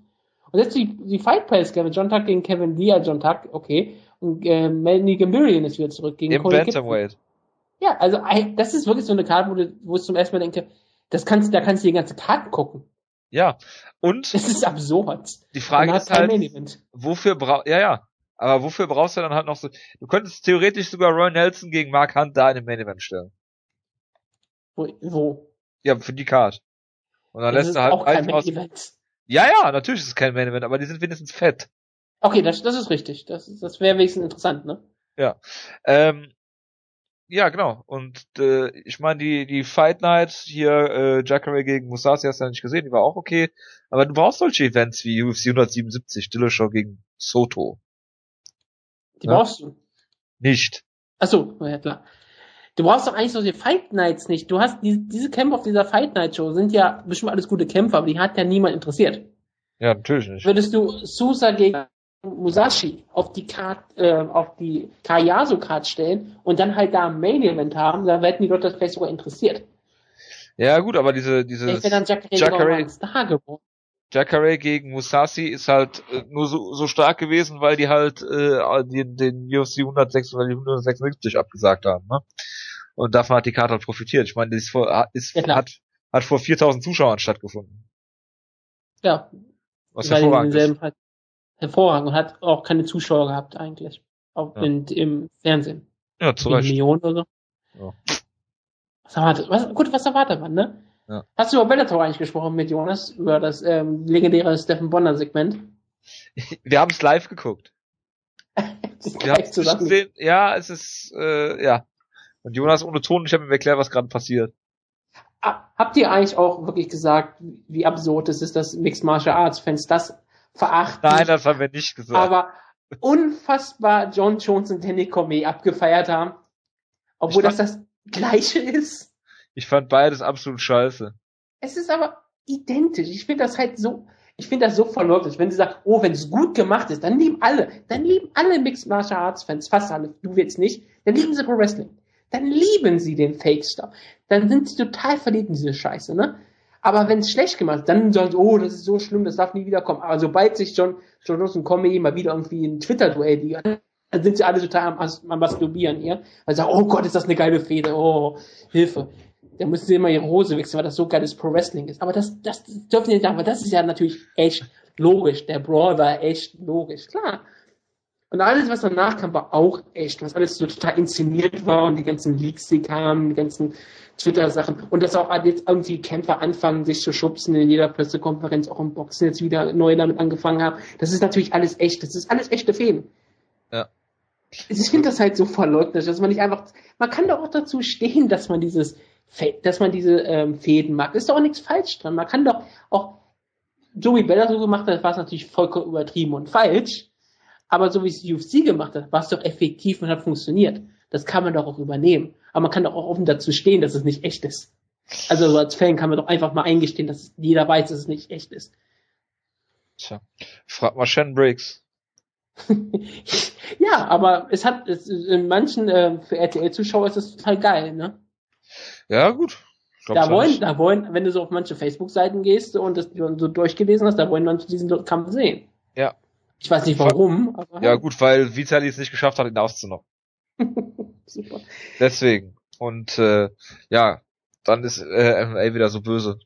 Und jetzt die, die Fight Pass, Kevin John Tuck gegen Kevin Lee, als John Tuck, okay. Und äh, Melanie Gamirian ist wieder zurück gegen Im Cody. Bantamweight. Ja, also das ist wirklich so eine Karte, wo, du, wo ich zum ersten Mal denke, das kannst, da kannst du die ganze Karte gucken. Ja. Und Das ist absurd. die Frage ist halt, wofür braucht, ja, ja. Aber wofür brauchst du dann halt noch so, du könntest theoretisch sogar Roy Nelson gegen Mark Hunt da in den Main Event stellen. Wo? wo? Ja, für die Card. Und dann Das lässt du halt auch kein einen Main Event. ja, ja, natürlich ist es kein Main Event, aber die sind wenigstens fett. Okay, das, das ist richtig. Das, das wäre wenigstens interessant, ne? Ähm, ja, genau. Und äh, ich meine, die die Fight Night hier äh, Jacare gegen Musashi hast du ja nicht gesehen, die war auch okay. Aber du brauchst solche Events wie UFC 177, Dillashaw gegen Soto. Die Ja. brauchst du. Nicht. Achso, ja klar. Du brauchst doch eigentlich solche Fight Nights nicht. Du hast die, diese Kämpfe auf dieser Fight Night Show sind ja bestimmt alles gute Kämpfe, aber die hat ja niemand interessiert. Ja, natürlich nicht. Würdest du Sousa gegen Musashi auf die Card, äh, auf die Kayaso Card stellen und dann halt da ein Main Event haben, dann hätten die Leute das vielleicht sogar interessiert. Ja, gut, aber diese diese wäre dann Jacare Jacare- Jacare. ein Star geworden. Jacare gegen Musashi ist halt äh, nur so, so stark gewesen, weil die halt äh, den, den UFC 106 oder die 176 abgesagt haben, ne? Und davon hat die Karte halt profitiert. Ich meine, die ist vor, ist, Ja, hat, hat vor 4000 Zuschauern stattgefunden. Ja, Was hervorragend ist. Hervorragend und hat auch keine Zuschauer gehabt eigentlich. Auch Ja. in, im Fernsehen. Ja, zu Recht. Millionen oder so. Ja. Was erwartet, was, gut, was erwartet man, ne? Ja. Hast du über Bellator eigentlich gesprochen mit Jonas? Über das ähm, legendäre Stephen Bonner Segment? [LAUGHS] Wir haben es live geguckt. [LAUGHS] Wir haben zusammen. gesehen. Ja, es ist, äh, ja. Und Jonas ohne Ton, ich habe ihm erklärt, was gerade passiert. Ah, Habt ihr eigentlich auch wirklich gesagt, wie absurd es ist, dass Mixed Martial Arts Fans das verachten? Nein, das haben wir nicht gesagt. aber unfassbar John Jones und Danny Cormier abgefeiert haben. Obwohl Ich das das Gleiche ist. ich fand beides absolut scheiße. Es ist aber identisch. Ich finde das halt so, ich finde das so verleugnet. Wenn sie sagt, oh, wenn es gut gemacht ist, dann lieben alle, dann lieben alle Mixed Martial Arts Fans, fast alle, du jetzt nicht, dann lieben sie Pro Wrestling. Dann lieben sie den Fake Stuff. Dann sind sie total verliebt in diese Scheiße, ne? Aber wenn es schlecht gemacht ist, dann sie, oh, das ist so schlimm, das darf nie wiederkommen. Aber sobald sich John, John Jones und Comey mal wieder irgendwie ein Twitter-Duell liefern, dann sind sie alle total am, am Masturbieren hier. Weil sie sagen, oh Gott, ist das eine geile Fehde, oh, Hilfe. Dann müssen sie immer ihre Hose wechseln, weil das so geiles Pro Wrestling ist. Aber das, das dürfen sie nicht sagen, weil das ist ja natürlich echt logisch. Der Brawl war echt logisch, klar. Und alles, was danach kam, war auch echt, was alles so total inszeniert war und die ganzen Leaks, die kamen, die ganzen Twitter-Sachen. Und dass auch jetzt irgendwie Kämpfer anfangen, sich zu schubsen in jeder Pressekonferenz, auch im Boxen jetzt wieder neu damit angefangen haben. Das ist natürlich alles echt. Das ist alles echte Fäden. Ja. Ich finde das halt so verleugnet, dass man nicht einfach, man kann doch auch dazu stehen, dass man dieses, dass man diese ähm, Fäden mag. Ist doch auch nichts falsch dran. Man kann doch auch, wie Bella so gemacht hat, war es natürlich vollkommen übertrieben und falsch. Aber so wie es UFC gemacht hat, war es doch effektiv und hat funktioniert. Das kann man doch auch übernehmen. Aber man kann doch auch offen dazu stehen, dass es nicht echt ist. Also so als Fan kann man doch einfach mal eingestehen, dass jeder weiß, dass es nicht echt ist. Tja, frag mal Shen Briggs. [LAUGHS] ja, aber es hat es, in manchen äh, für RTL-Zuschauer ist es total geil, ne? Ja, gut. Da wollen, da wollen, wenn du so auf manche Facebook-Seiten gehst und das so durchgelesen hast, da wollen manche diesen Kampf sehen. Ich weiß nicht warum. Aber ja, gut, weil Vitali es nicht geschafft hat, ihn auszunocken. [LAUGHS] Super. Deswegen. Und äh, ja, dann ist äh, MMA wieder so böse.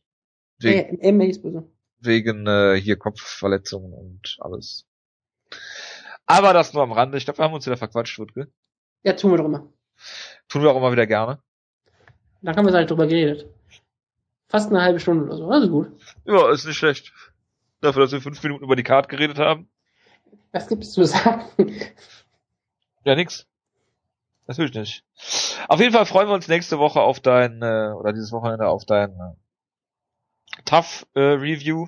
Wegen, äh, MMA ist böse. Wegen äh, hier Kopfverletzungen und alles. Aber das nur am Rande. Ich glaube, wir haben uns wieder verquatscht, Wutke. Ja, tun wir doch immer. Tun wir auch immer wieder gerne. Da haben wir halt drüber geredet. Fast eine halbe Stunde oder so. Also gut. Ja, ist nicht schlecht. Dafür, dass wir fünf Minuten über die Karte geredet haben. Was gibt es zu sagen? Ja, nix. Natürlich nicht. Auf jeden Fall freuen wir uns nächste Woche auf dein, äh, oder dieses Wochenende auf dein äh, Tough äh, Review.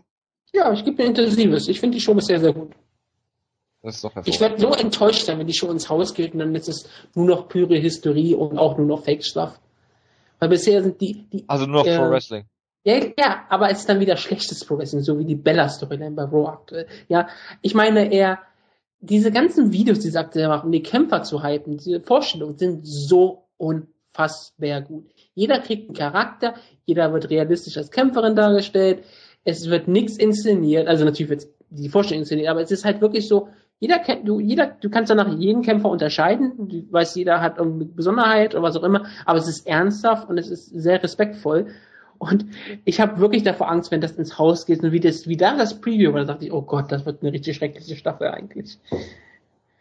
Ja, ich gebe mir intensives. Ich finde die Show bisher sehr gut. Das ist doch ich werde so enttäuscht sein, wenn die Show ins Haus geht und dann ist es nur noch pure Hysterie und auch nur noch Fake-Stuff. Weil bisher sind die, die Also nur noch äh, Pro Wrestling. Ja, ja, aber es ist dann wieder schlechtes Pro Wrestling, so wie die Bella-Storyline bei Raw aktuell. Ja, ich meine eher, diese ganzen Videos, die sie aktuell machen, um die Kämpfer zu hypen, diese Vorstellungen sind so unfassbar gut. Jeder kriegt einen Charakter, jeder wird realistisch als Kämpferin dargestellt, es wird nichts inszeniert, also natürlich wird die Vorstellung inszeniert, aber es ist halt wirklich so, jeder kennt, du, jeder, du kannst danach jeden Kämpfer unterscheiden, du weißt, jeder hat irgendeine Besonderheit oder was auch immer, aber es ist ernsthaft und es ist sehr respektvoll. Und ich habe wirklich davor Angst, wenn das ins Haus geht und wie das, wie da das Preview war, da dachte ich, oh Gott, das wird eine richtig schreckliche Staffel eigentlich.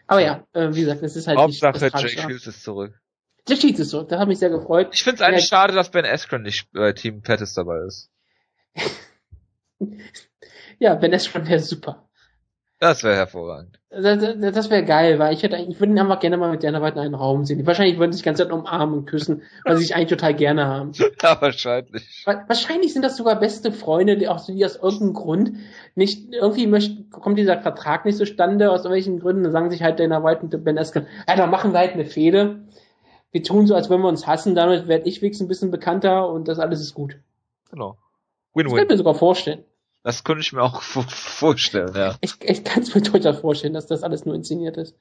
Aber ja, äh, wie gesagt, es ist halt Hauptsache Jay Shields ist zurück. Jay Shields ist zurück, da hat mich sehr gefreut. Ich finde es eigentlich ja, schade, dass Ben Askren nicht bei äh, Team Pettis dabei ist. [LAUGHS] ja, Ben Askren wäre super. Das wäre hervorragend. Das, das, das wäre geil, weil ich hätte ich würde ihn einfach gerne mal mit Dana White in einem Raum sehen. Wahrscheinlich würden sie sich die ganze Zeit umarmen und küssen, weil sie sich eigentlich total gerne haben. [LAUGHS] Ja, wahrscheinlich. Wahrscheinlich sind das sogar beste Freunde, die auch so die aus irgendeinem Grund nicht, irgendwie möchten, kommt dieser Vertrag nicht zustande, aus irgendwelchen Gründen, dann sagen sich halt Dana White und Ben Askren, ja, dann machen wir halt eine Fehde. Wir tun so, als wenn wir uns hassen, damit werde ich wenigstens ein bisschen bekannter und das alles ist gut. Genau. Win-win. Das könnte mir sogar vorstellen. Das könnte ich mir auch [LAUGHS] vorstellen, ja. Ich, ich kann es mir durchaus vorstellen, dass das alles nur inszeniert ist.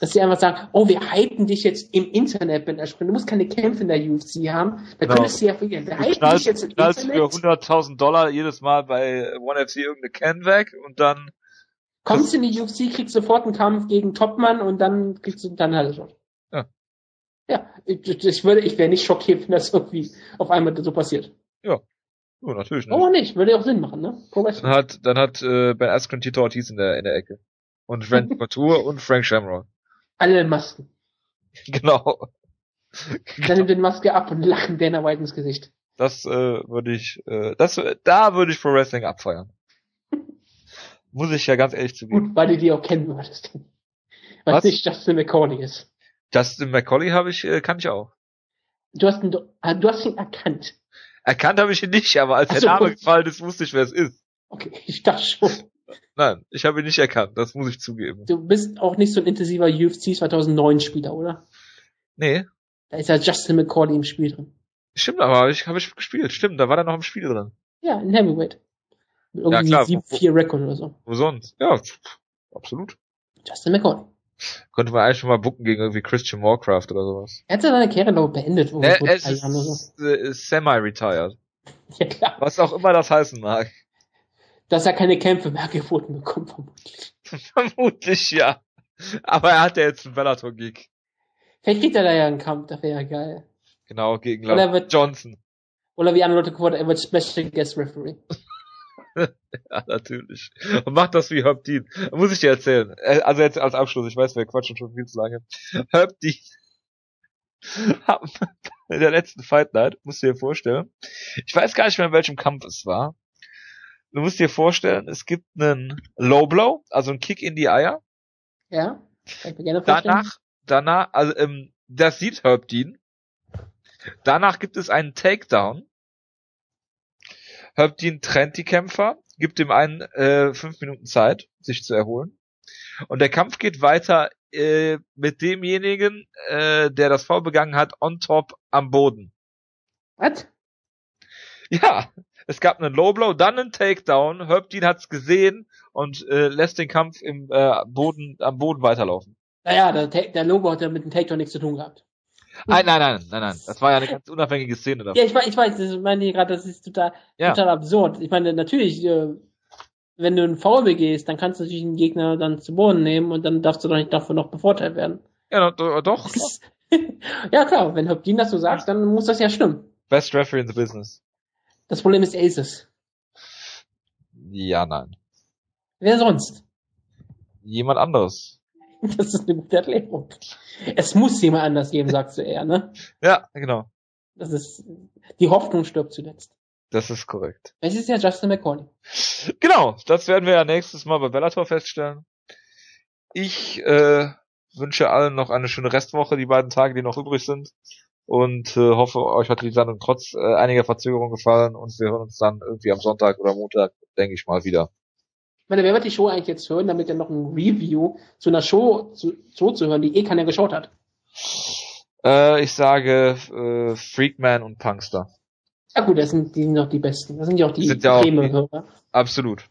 Dass sie einfach sagen, oh, wir hypen dich jetzt im Internet, Ben Askren. Du musst keine Kämpfe in der UFC haben. Da genau. könntest du ja verlieren. Wir hypen dich jetzt im Internet. für 100.000 Dollar jedes Mal bei One FC irgendeine Can weg und dann... Kommst du in die UFC, kriegst sofort einen Kampf gegen Topmann und dann kriegst du dann halt schon. Ja. Ja, ich, ich würde, ich wäre nicht schockiert, wenn das irgendwie auf einmal so passiert. Ja. Oh, natürlich nicht. Oh, nicht. Würde ja auch Sinn machen, ne? Dann hat, dann hat äh, Ben Askren Tito Ortiz in der, in der Ecke. Und Randy Couture [LAUGHS] und Frank Shamrock. Alle in Masken. [LAUGHS] Genau. Dann nimmt den Maske ab und lachen Dana White ins Gesicht. Das äh, würde ich, äh, das, da würde ich Pro Wrestling abfeiern. [LAUGHS] Muss ich ja ganz ehrlich zugeben. Gut, weil du die auch kennen würdest. Weil Was? nicht Justin McCauley ist. Justin McCauley habe ich, äh, kann ich auch. Du hast ihn, du hast ihn erkannt. Erkannt habe ich ihn nicht, aber als so, der Name gefallen ist, wusste ich, wer es ist. Okay, [LAUGHS] ich dachte schon. Nein, ich habe ihn nicht erkannt, das muss ich zugeben. Du bist auch nicht so ein intensiver UFC 2009 Spieler, oder? Nee. Da ist ja Justin McCauley im Spiel drin. Stimmt, aber habe ich, hab ich gespielt. Stimmt, da war er noch im Spiel drin. Ja, in Heavyweight. Mit irgendwie ja, 7-4 Rekord oder so. Wo sonst? Ja, absolut. Justin McCauley. Könnte man eigentlich schon mal bucken gegen irgendwie Christian Warcraft oder sowas. Er hat seine Karriere, glaube beendet. Er, er ist, so. ist semi-retired. [LAUGHS] Ja, klar. Was auch immer das heißen mag. Dass er keine Kämpfe mehr geboten bekommt, vermutlich. [LAUGHS] vermutlich, ja. Aber er hat ja jetzt einen Bellator-Gig. Vielleicht kriegt er da ja einen Kampf, das wäre ja geil. Genau, gegen Johnson. Oder wie andere Leute geworden, er wird Special Guest Referee. [LAUGHS] ja, natürlich. Und macht das wie Herb Dean. Muss ich dir erzählen. Äh, also jetzt als Abschluss, ich weiß, wir quatschen schon viel zu lange. Herb Dean [LAUGHS] in der letzten Fight Night, musst du dir vorstellen. Ich weiß gar nicht mehr, in welchem Kampf es war. Du musst dir vorstellen, es gibt einen Low Blow, also einen Kick in die Eier. Ja. Danach, danach, also ähm, das sieht Herb Dean. Danach gibt es einen Takedown. Herb Dean trennt die Kämpfer, gibt ihm einen äh, fünf Minuten Zeit, sich zu erholen. Und der Kampf geht weiter äh, mit demjenigen, äh, der das Foul begangen hat, on top am Boden. Was? Ja, es gab einen Low Blow, dann einen Takedown. Herb Dean hat's gesehen und äh, lässt den Kampf im äh, Boden am Boden weiterlaufen. Naja, der, der Logo hat ja mit dem Takedown nichts zu tun gehabt. Nein, nein, nein, nein, nein. Das war ja eine ganz unabhängige Szene davon. Ja, ich weiß, ich weiß, das meine ich gerade, das ist total, Ja. total absurd. Ich meine, natürlich, äh, wenn du einen Foul begehst, dann kannst du natürlich einen Gegner dann zu Boden nehmen und dann darfst du doch nicht dafür noch bevorteilt werden. Ja, do- doch. [LAUGHS] ja klar, wenn Hopkins das so sagt, dann muss das ja stimmen. Best Referee in the business. Das Problem ist, er ist es. Ja, nein. Wer sonst? Jemand anderes. [LAUGHS] Das ist eine gute Erklärung. Es muss jemand anders geben, sagst du eher, ne? Ja, genau. Das ist, die Hoffnung stirbt zuletzt. Das ist korrekt. Es ist ja Justin McCauley. Genau, das werden wir ja nächstes Mal bei Bellator feststellen. Ich äh, wünsche allen noch eine schöne Restwoche, die beiden Tage, die noch übrig sind. Und äh, hoffe, euch hat die Sendung trotz äh, einiger Verzögerung gefallen und wir hören uns dann irgendwie am Sonntag oder Montag, denke ich mal, wieder. Ich meine, wer wird die Show eigentlich jetzt hören, damit er noch ein Review zu einer Show zu, so zu hören, die eh keiner geschaut hat? Äh, ich sage äh, Freakman und Punkster. Ja gut, das sind, die sind doch die besten. Das sind ja auch die Sind ja. Absolut.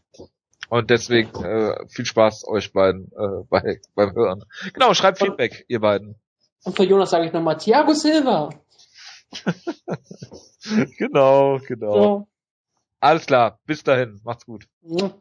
Und deswegen äh, viel Spaß euch beiden äh, bei, beim Hören. Genau, schreibt Feedback, ihr beiden. Und für Jonas sage ich nochmal Thiago Silva. [LAUGHS] genau, genau. So. Alles klar, bis dahin, macht's gut. Ja.